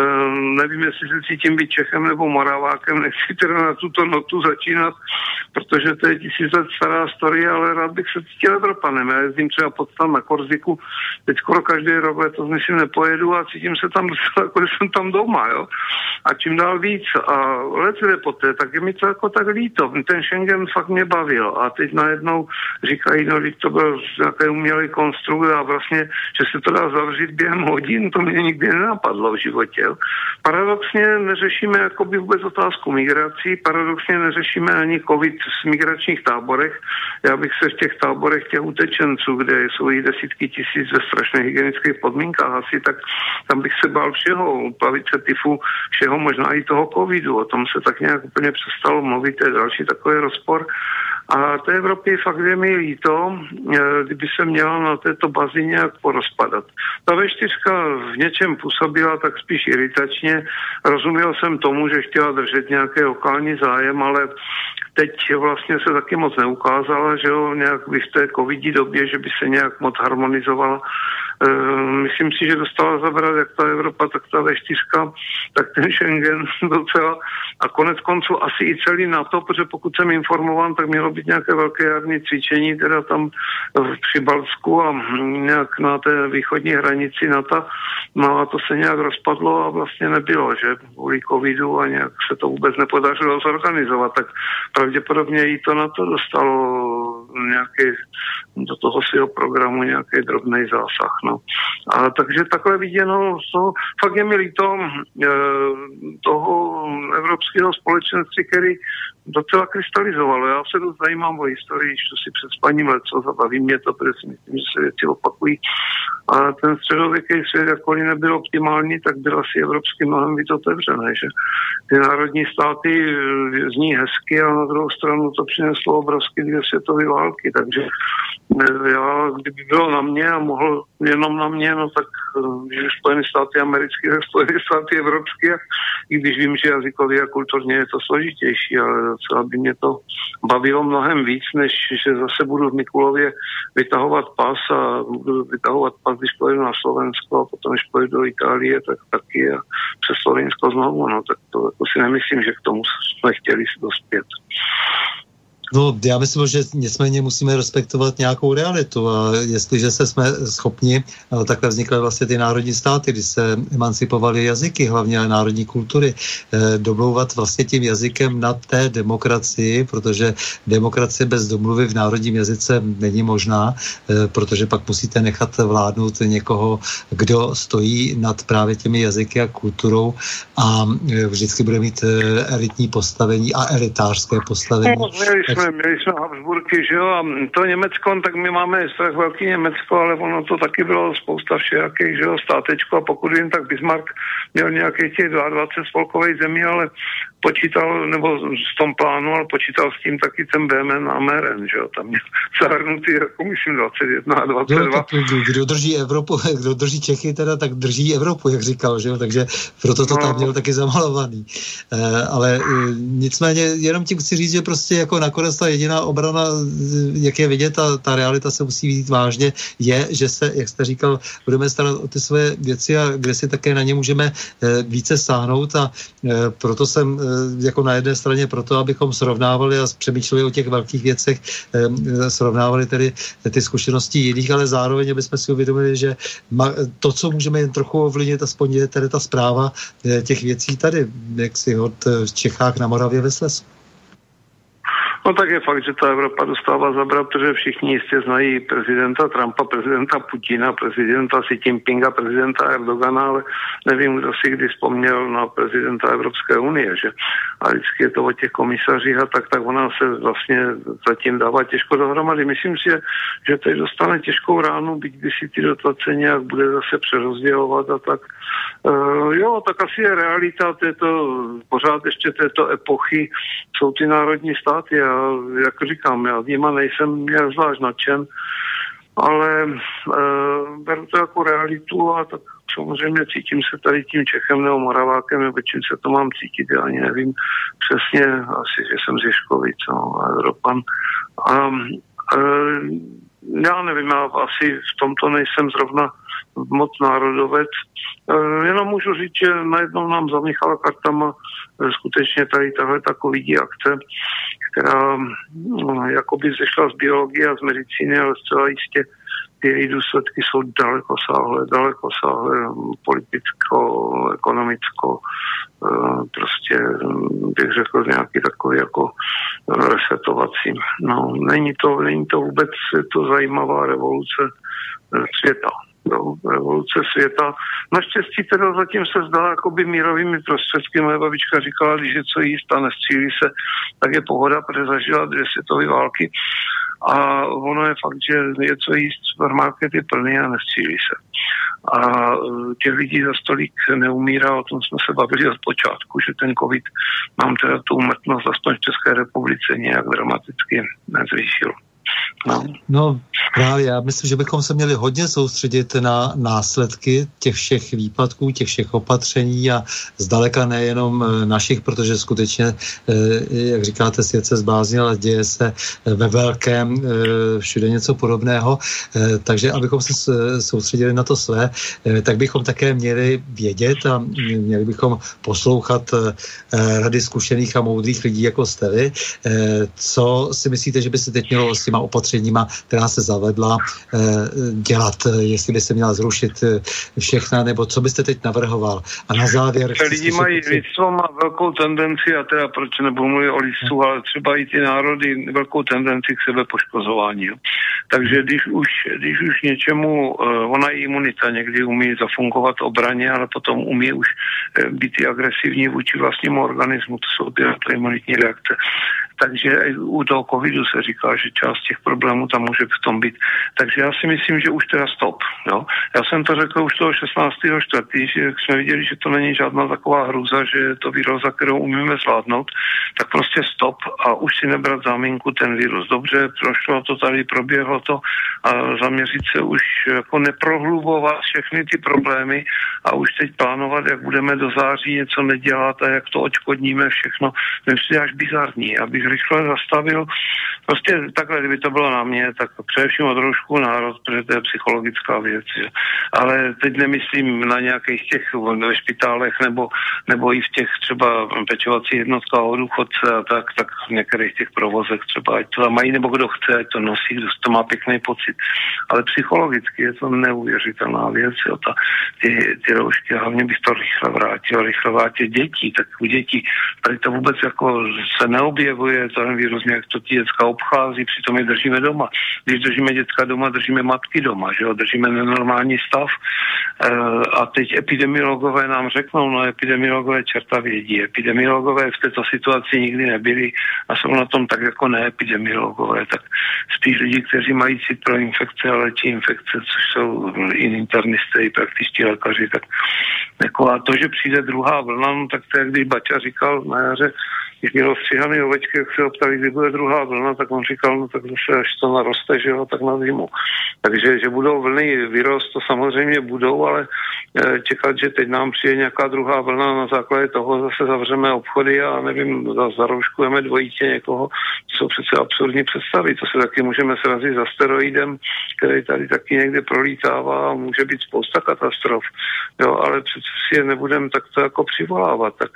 nevím, jestli se cítím být Čechem nebo Moravákem, nechci teda na tuto notu začínat, protože to je tisíc let stará story, ale rád bych se cítil Evropanem. Já jezdím třeba pod tam na Korziku, teď skoro každý rok to myslím nepojedu a cítím se tam docela, jako jsem tam doma, jo. A čím dál víc. A let poté, tak je mi to jako tak líto. Ten Schengen fakt mě bavil. A teď najednou říkají, no, to byl nějaký umělý konstrukt a vlastně, že se to dá zavřít během hodin, to mě nikdy nenapadlo v životě. Paradoxně neřešíme jakoby vůbec otázku migrací, paradoxně neřešíme ani covid v migračních táborech. Já bych se v těch táborech těch utečenců, kde jsou jich desítky tisíc ve strašně hygienických podmínkách asi, tak tam bych se bál všeho, plavice tyfu, všeho možná i toho covidu. O tom se tak nějak úplně přestalo mluvit, to je další takový rozpor. A té Evropy fakt je mi líto, eh, kdyby se měla na této bazi nějak porozpadat. Ta V4 v něčem působila tak spíš iritačně. Rozuměl jsem tomu, že chtěla držet nějaký lokální zájem, ale teď vlastně se taky moc neukázala, že jo, nějak v té covidí době, že by se nějak moc harmonizovala myslím si, že dostala zabrat jak ta Evropa, tak ta V4, tak ten Schengen docela a konec konců asi i celý NATO, protože pokud jsem informován, tak mělo být nějaké velké jarní cvičení, teda tam v Přibalsku a nějak na té východní hranici NATO, no a to se nějak rozpadlo a vlastně nebylo, že kvůli covidu a nějak se to vůbec nepodařilo zorganizovat, tak pravděpodobně i to na to dostalo nějaký do toho svého programu nějaký drobný zásah. No. A takže takhle viděno, to, fakt je mi líto e, toho evropského společenství, který docela krystalizovalo. Já se dost zajímám o historii, čtu si před spaním leco, zabaví mě to, protože si myslím, že se věci opakují. A ten středověký svět, jakkoliv nebyl optimální, tak byl asi evropský mnohem víc otevřený, že ty národní státy zní hezky, ale na druhou stranu to přineslo obrovské dvě světové války, takže já, kdyby bylo na mě a mohl jenom na mě, no tak eh, Spojené státy americké, Spojené státy evropské, i když vím, že jazykově a kulturně je to složitější, ale docela by mě to bavilo mnohem víc, než že zase budu v Mikulově vytahovat pas a budu vytahovat pas, když pojedu na Slovensko a potom, když pojedu do Itálie, tak taky a přes Slovensko znovu, no tak to jako si nemyslím, že k tomu jsme chtěli dospět. No, já myslím, že nicméně musíme respektovat nějakou realitu a jestliže se jsme schopni, takhle vznikly vlastně ty národní státy, kdy se emancipovaly jazyky, hlavně národní kultury, eh, domlouvat vlastně tím jazykem na té demokracii, protože demokracie bez domluvy v národním jazyce není možná, eh, protože pak musíte nechat vládnout někoho, kdo stojí nad právě těmi jazyky a kulturou a eh, vždycky bude mít elitní postavení a elitářské postavení. No, jsme, měli jsme Habsburky, že jo, a to Německo, tak my máme strach velký Německo, ale ono to taky bylo spousta všelijakých, že jo, státečko a pokud vím, tak Bismarck měl nějakých těch 22 spolkových zemí, ale počítal, nebo v tom plánu, ale počítal s tím taky ten BMN a MRN, že jo, tam měl zahrnutý, jako myslím, 21 a 22. No, kdo drží Evropu, kdo drží Čechy teda, tak drží Evropu, jak říkal, že jo, takže proto to no. tam měl taky zamalovaný. E, ale e, nicméně jenom tím chci říct, že prostě jako nakonec ta jediná obrana, jak je vidět, ta, ta realita se musí vidět vážně, je, že se, jak jste říkal, budeme starat o ty své věci a kde si také na ně můžeme e, více sáhnout a e, proto jsem e, jako na jedné straně proto, abychom srovnávali a přemýšleli o těch velkých věcech, e, srovnávali tedy ty zkušenosti jiných, ale zároveň, aby jsme si uvědomili, že to, co můžeme jen trochu ovlivnit, aspoň je tedy ta zpráva e, těch věcí tady, jak si od Čechách na Moravě ve Slesu. No tak je fakt, že ta Evropa dostává zabrat, protože všichni jistě znají prezidenta Trumpa, prezidenta Putina, prezidenta Xi Jinpinga, prezidenta Erdogana, ale nevím, kdo si kdy vzpomněl na prezidenta Evropské unie, že? A vždycky je to o těch komisařích a tak, tak ona se vlastně zatím dává těžko dohromady. Myslím si, že teď dostane těžkou ránu, byť by si ty dotace nějak bude zase přerozdělovat a tak. Uh, jo, tak asi je realita této, pořád ještě této epochy, jsou ty národní státy a jak říkám, já nima nejsem nějak zvlášť nadšen, ale uh, beru to jako realitu a tak samozřejmě cítím se tady tím Čechem nebo Moravákem, nebo čím se to mám cítit, já ani nevím přesně, asi, že jsem z Ježkovic, no, Evropan. A, uh, já nevím, já asi v tomto nejsem zrovna moc národovec. E, jenom můžu říct, že najednou nám zamíchala kartama e, skutečně tady tahle takový akce, která no, jakoby zešla z biologie a z medicíny, ale zcela jistě ty její důsledky jsou daleko sáhle, daleko sáhle politicko, ekonomicko, e, prostě bych řekl nějaký takový jako resetovací. No, není to, není to vůbec to zajímavá revoluce světa no, revoluce světa. Naštěstí teda zatím se zdá jakoby mírovými prostředky. Moje babička říkala, když je co jíst a nestřílí se, tak je pohoda, protože zažila dvě světové války. A ono je fakt, že je co jíst, supermarket je plný a nestřílí se. A e, těch lidí za stolík neumírá, o tom jsme se bavili od počátku, že ten covid nám teda tu umrtnost aspoň v České republice nějak dramaticky nezvýšil. No. no právě, já myslím, že bychom se měli hodně soustředit na následky těch všech výpadků, těch všech opatření a zdaleka nejenom eh, našich, protože skutečně, eh, jak říkáte, svět se zbláznil a děje se eh, ve velkém všude něco podobného. Takže abychom se soustředili na to své, tak bychom také měli vědět a měli bychom poslouchat rady zkušených a moudrých lidí, jako jste vy. Co si myslíte, že by se teď mělo s těma opatřeníma, která se zavedla, eh, dělat, eh, jestli by se měla zrušit eh, všechna, nebo co byste teď navrhoval. A na závěr... Lidi mají, lidstvo má velkou tendenci, a teda proč nebudu mluvit o lidstvu, ale třeba i ty národy velkou tendenci k sebe poškozování. Jo. Takže když už, když už něčemu, ona je imunita někdy umí zafungovat obraně, ale potom umí už být i agresivní vůči vlastnímu organismu, to jsou ty imunitní reakce. Takže u toho covidu se říká, že část těch problémů tam může v tom být. Takže já si myslím, že už teda stop. Jo? Já jsem to řekl už toho 16. čtvrtý, že jsme viděli, že to není žádná taková hruza, že je to za kterou umíme zvládnout, tak prostě stop a už si nebrat záminku ten virus. Dobře, prošlo to tady, proběhlo to a zaměřit se už jako neprohlubovat všechny ty problémy a už teď plánovat, jak budeme do září něco nedělat a jak to očkodníme všechno. To je až bizarní, abych rychle zastavil. Prostě takhle, kdyby to bylo na mě, tak především od roušku národ, protože to je psychologická věc. Že? Ale teď nemyslím na nějakých těch ve špitálech nebo, nebo i v těch třeba pečovací jednotka o důchodce a tak, tak v některých těch provozech třeba, ať to mají nebo kdo chce, ať to nosí, kdo to má pěkný pocit. Ale psychologicky je to neuvěřitelná věc. Jo. Ta, ty, ty roušky, hlavně bych to rychle vrátil, rychle vrátil dětí, tak u dětí tady to vůbec jako se neobjevuje, ten vírus nějak to ty děcka obchází, přitom je držíme doma. Když držíme děcka doma, držíme matky doma, že jo, držíme nenormální stav. E, a teď epidemiologové nám řeknou, no epidemiologové čerta vědí. Epidemiologové v této situaci nikdy nebyli a jsou na tom tak jako neepidemiologové, tak spíš lidi, kteří mají cit pro infekce a léčí infekce, což jsou i internisté, i praktičtí lékaři, tak jako a to, že přijde druhá vlna, no, tak to je, když Baťa říkal na jaře, měl stříhaný ovečky, jak se optali, kdy bude druhá vlna, tak on říkal, no tak zase až to naroste, že jo, tak na zimu. Takže, že budou vlny vyrost, to samozřejmě budou, ale e, čekat, že teď nám přijde nějaká druhá vlna, na základě toho zase zavřeme obchody a nevím, zarouškujeme dvojitě někoho, to jsou přece absurdní představy, to se taky můžeme srazit za steroidem, který tady taky někde prolítává a může být spousta katastrof, jo, ale přece si je nebudeme takto jako přivolávat, tak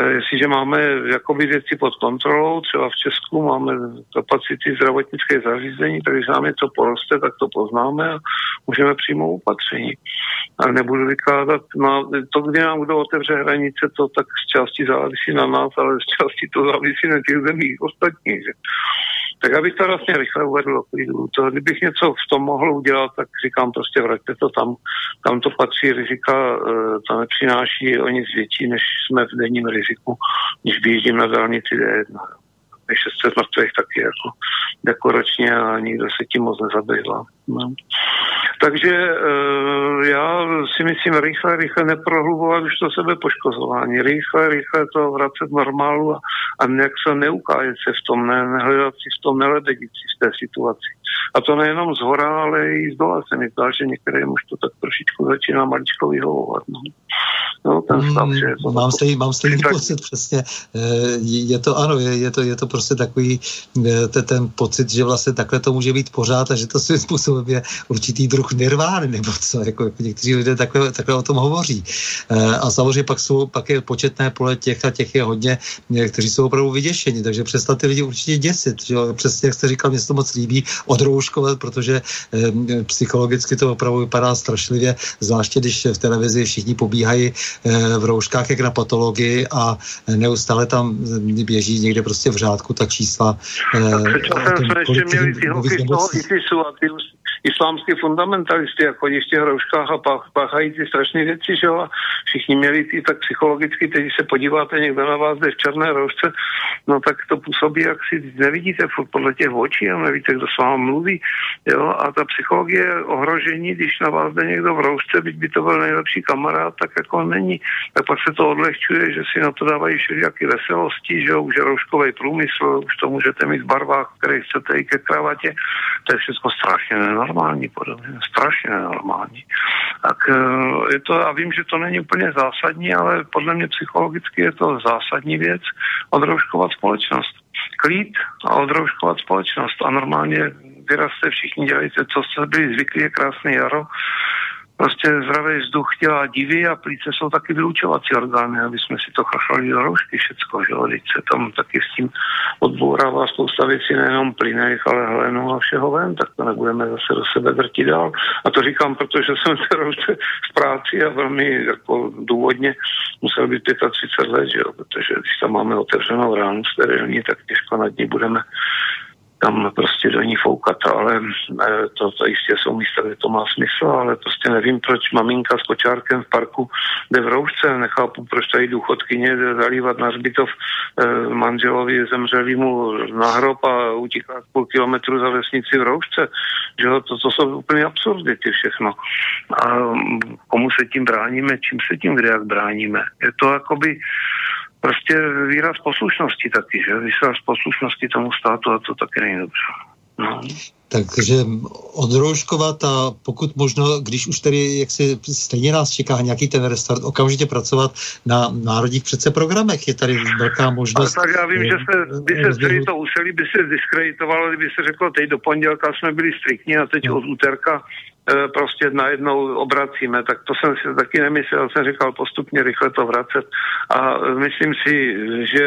e, jestliže máme jako jakoby věci pod kontrolou. Třeba v Česku máme kapacity zdravotnické zařízení, takže nám něco poroste, tak to poznáme a můžeme přijmout opatření. Ale nebudu vykládat, na to, kdy nám kdo otevře hranice, to tak z části závisí na nás, ale z části to závisí na těch zemích ostatních. Že? Tak abych to vlastně rychle uvedl. To, kdybych něco v tom mohl udělat, tak říkám prostě vraťte to tam, kam to patří. Rizika e, to nepřináší o nic větší, než jsme v denním riziku, když vyjíždím na dálnici D1. 600 mrtvých taky jako dekoračně a nikdo se tím moc nezabývá. No. Takže e, já si myslím rychle, rychle neprohlubovat už to sebe poškozování. Rychle, rychle to vracet normálu a, a nějak se neukájet se v tom, ne, nehledat si v tom, neledegit si v té situaci. A to nejenom z hora, ale i z dola se mi zdá, že některým už to tak trošičku začíná maličko vyhovovat. No. No, ten stav, mm, že je to mám, stejný, mám stejný tak... pocit, přesně. Eh, je to, ano, je, je, to, je to prostě takový eh, ten, ten pocit, že vlastně takhle to může být pořád a že to svým způsobem je určitý druh nirvány, nebo co, jako, jako někteří lidé takhle, takhle o tom hovoří. Eh, a samozřejmě pak jsou, pak je početné pole těch a těch je hodně, kteří jsou opravdu vyděšeni, takže přestat ty lidi určitě děsit, že jo? přesně jak jste říkal, mě se to moc líbí, odrouškovat, protože eh, psychologicky to opravdu vypadá strašlivě, zvláště když v televizi všichni pobíhají Eh, v rouškách jak na patologii a neustále tam běží někde prostě v řádku ta čísla. Eh, před časem jsme ještě měli ty holky z toho ISISu a ty islámské fundamentalisty a chodí v těch rouškách a páchají ty strašné věci, že jo, a všichni měli ty tak psychologicky, teď se podíváte, někdo na vás jde v černé roušce, no tak to působí, jak si nevidíte furt podle těch očí a nevíte, kdo s vámi mluví, jo, a ta psychologie ohrožení, když na vás jde někdo v roušce, byť by to byl nejlepší kamarád, tak jako není. Tak pak se to odlehčuje, že si na to dávají všelijaké veselosti, že jo, už rouškový průmysl, už to můžete mít v barvách, které chcete i ke kravatě, to je všechno strašně nenormální, podobně, strašně nenormální. Tak eh, je to, a vím, že to není úplně zásadní, ale podle mě psychologicky je to zásadní věc odrouškovat společnost. Klid a odrouškovat společnost. A normálně vyraste, všichni dělejte, co jste byli zvyklí, je krásný jaro prostě zdravý vzduch dělá divy a plíce jsou taky vylučovací orgány, aby jsme si to chachlali do roušky všecko, že jo, se tam taky s tím odbourává spousta věcí, nejenom plynech, ale hlenu a všeho ven, tak to nebudeme zase do sebe drtit dál. A to říkám, protože jsem se roušce v práci a velmi jako důvodně musel být 35 let, že jo, protože když tam máme otevřenou ránu sterilní, tak těžko nad ní budeme tam prostě do ní foukat, ale eh, to, to jistě jsou místa, kde to má smysl, ale prostě nevím, proč maminka s kočárkem v parku jde v roušce, nechápu, proč tady důchodkyně jde zalívat na zbytov eh, manželovi zemřelýmu na hrob a utíká půl kilometru za vesnici v roušce, že to, to jsou úplně absurdity všechno. A komu se tím bráníme, čím se tím kde jak bráníme. Je to jakoby prostě výraz poslušnosti taky, že? Výraz poslušnosti tomu státu a to taky není dobře. No. Takže odrouškovat a pokud možno, když už tedy, jak si stejně nás čeká nějaký ten restart, okamžitě pracovat na národních přece programech. Je tady velká možnost. Ale tak já vím, že se, by se celý to úsilí by se diskreditovalo, kdyby se řeklo, teď do pondělka jsme byli striktní a teď no. od úterka prostě najednou obracíme, tak to jsem si taky nemyslel, jsem říkal postupně rychle to vracet. A myslím si, že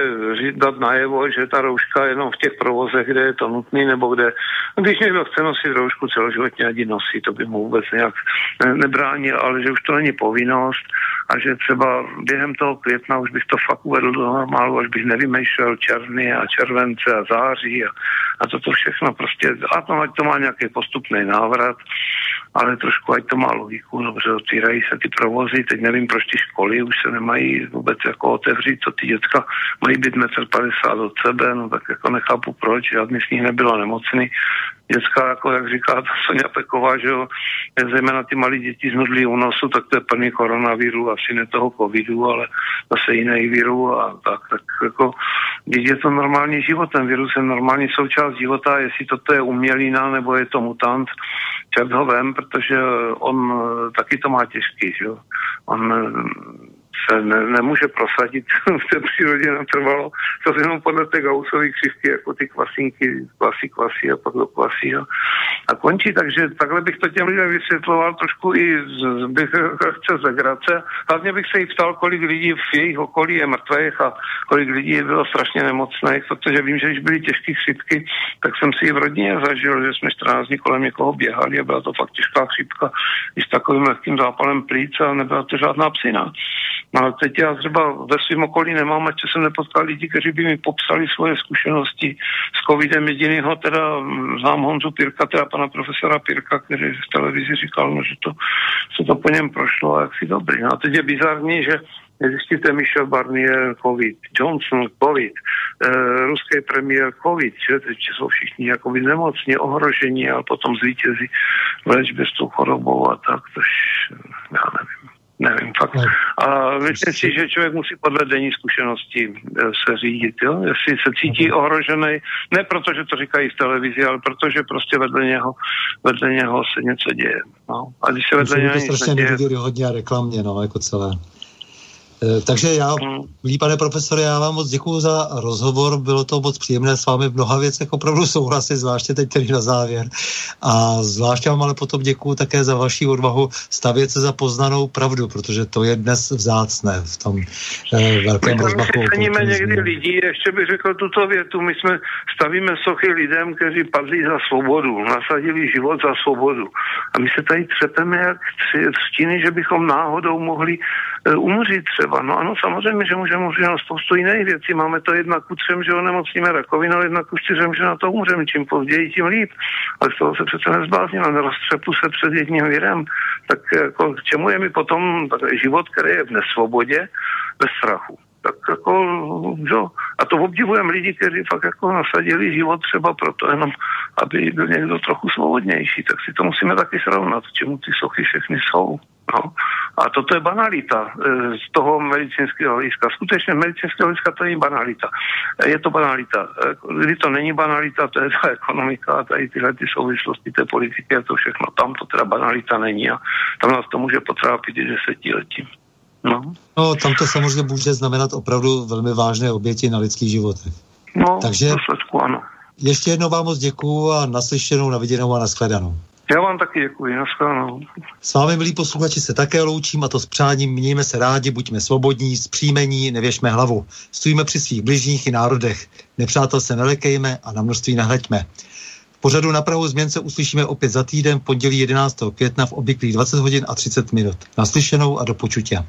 dát najevo, že ta rouška jenom v těch provozech, kde je to nutný, nebo kde, když někdo chce nosit roušku celoživotně, ať nosí, to by mu vůbec nějak nebránil, ale že už to není povinnost a že třeba během toho května už bych to fakt uvedl do normálu, až bych nevymýšlel červny a července a září a, a toto všechno prostě, a to, ať to má nějaký postupný návrat ale trošku ať to má logiku, dobře, otvírají se ty provozy, teď nevím, proč ty školy už se nemají vůbec jako otevřít, to ty děcka mají být metr 50 od sebe, no tak jako nechápu proč, žádný z nich nebylo nemocný, dětská, jako jak říká ta Sonja Peková, že jo, zejména ty malí děti z nudlí únosu, tak to je plný koronaviru, asi ne toho covidu, ale zase jiný viru a tak, tak jako je to normální život, ten virus je normální součást života, jestli toto je umělina nebo je to mutant, čert ho vem, protože on taky to má těžký, že jo. On se ne, nemůže prosadit v té přírodě natrvalo. To jenom podle té gausové křivky, jako ty kvasinky, kvasí, kvasí a pak kvasí a, a končí. Takže takhle bych to těm lidem vysvětloval trošku i z, bych chce z legrace. Hlavně bych se jich ptal, kolik lidí v jejich okolí je mrtvých a kolik lidí bylo strašně nemocných, protože vím, že když byly těžké chřipky, tak jsem si i v rodině zažil, že jsme 14 dní kolem někoho běhali a byla to fakt těžká chřipka i s takovým lehkým zápalem plíc a nebyla to žádná psina. No a teď já třeba ve svém okolí nemám, ať jsem nepotkal lidi, kteří by mi popsali svoje zkušenosti s covidem. Jedinýho teda znám Honzu Pirka, teda pana profesora Pirka, který v televizi říkal, no, že to, se to po něm prošlo a jak si dobrý. No a teď je bizarní, že Zjistíte Michel Barnier COVID, Johnson COVID, e, ruský premiér COVID, že teď jsou všichni jako nemocně ohrožení a potom zvítězí v léčbě s tou chorobou a tak, tož já nevím nevím fakt. A myslím si, že člověk musí podle denní zkušenosti eh, se řídit, jo? jestli se cítí mhm. ohrožený, ne proto, že to říkají v televizi, ale protože prostě vedle něho, vedle něho se něco děje. No. A když se vedle něho něco děje... To hodně a reklamně, no, jako celé. Eh, takže já, hmm. milí pane profesore, já vám moc děkuji za rozhovor, bylo to moc příjemné s vámi v mnoha věcech opravdu souhlasit, zvláště teď tedy na závěr. A zvláště vám ale potom děkuji také za vaši odvahu stavět se za poznanou pravdu, protože to je dnes vzácné v tom eh, velkém rozmachu. My někdy lidí, ještě bych řekl tuto větu, my jsme stavíme sochy lidem, kteří padli za svobodu, nasadili život za svobodu. A my se tady třepeme jak stíny, že bychom náhodou mohli uh, umřít třeba. No ano, samozřejmě, že můžeme umřít na spoustu jiných věcí. Máme to jednak ku třem, že onemocníme rakovinou, jednak ku čtyřem, že na to umřeme. Čím později, tím líp. Ale z toho se přece nezblázníme, neroztřepu se před jedním virem. Tak jako, k čemu je mi potom život, který je v nesvobodě, bez strachu tak jako, že? A to obdivujeme lidi, kteří fakt jako nasadili život třeba proto jenom, aby byl někdo trochu svobodnější, tak si to musíme taky srovnat, čemu ty sochy všechny jsou. No. A toto je banalita e, z toho medicínského hlediska. Skutečně medicínského hlediska to není banalita. E, je to banalita. E, kdy to není banalita, to je ta ekonomika a tady tyhle ty souvislosti té politiky a to všechno. Tam to teda banalita není a tam nás to může potrápit i desetiletí. No. no, tam to samozřejmě může znamenat opravdu velmi vážné oběti na lidských životech. No, Takže ano. ještě jednou vám moc děkuju a naslyšenou, naviděnou a nashledanou. Já vám taky děkuji, nashledanou. S vámi, milí posluchači, se také loučím a to s přáním mějme se rádi, buďme svobodní, zpříjmení, nevěšme hlavu. Stojíme při svých bližních i národech. Nepřátel se nelekejme a na množství nahleďme. V pořadu na Prahu změn se uslyšíme opět za týden, pondělí 11. května v obvyklých 20 hodin a 30 minut. Naslyšenou a do počutě.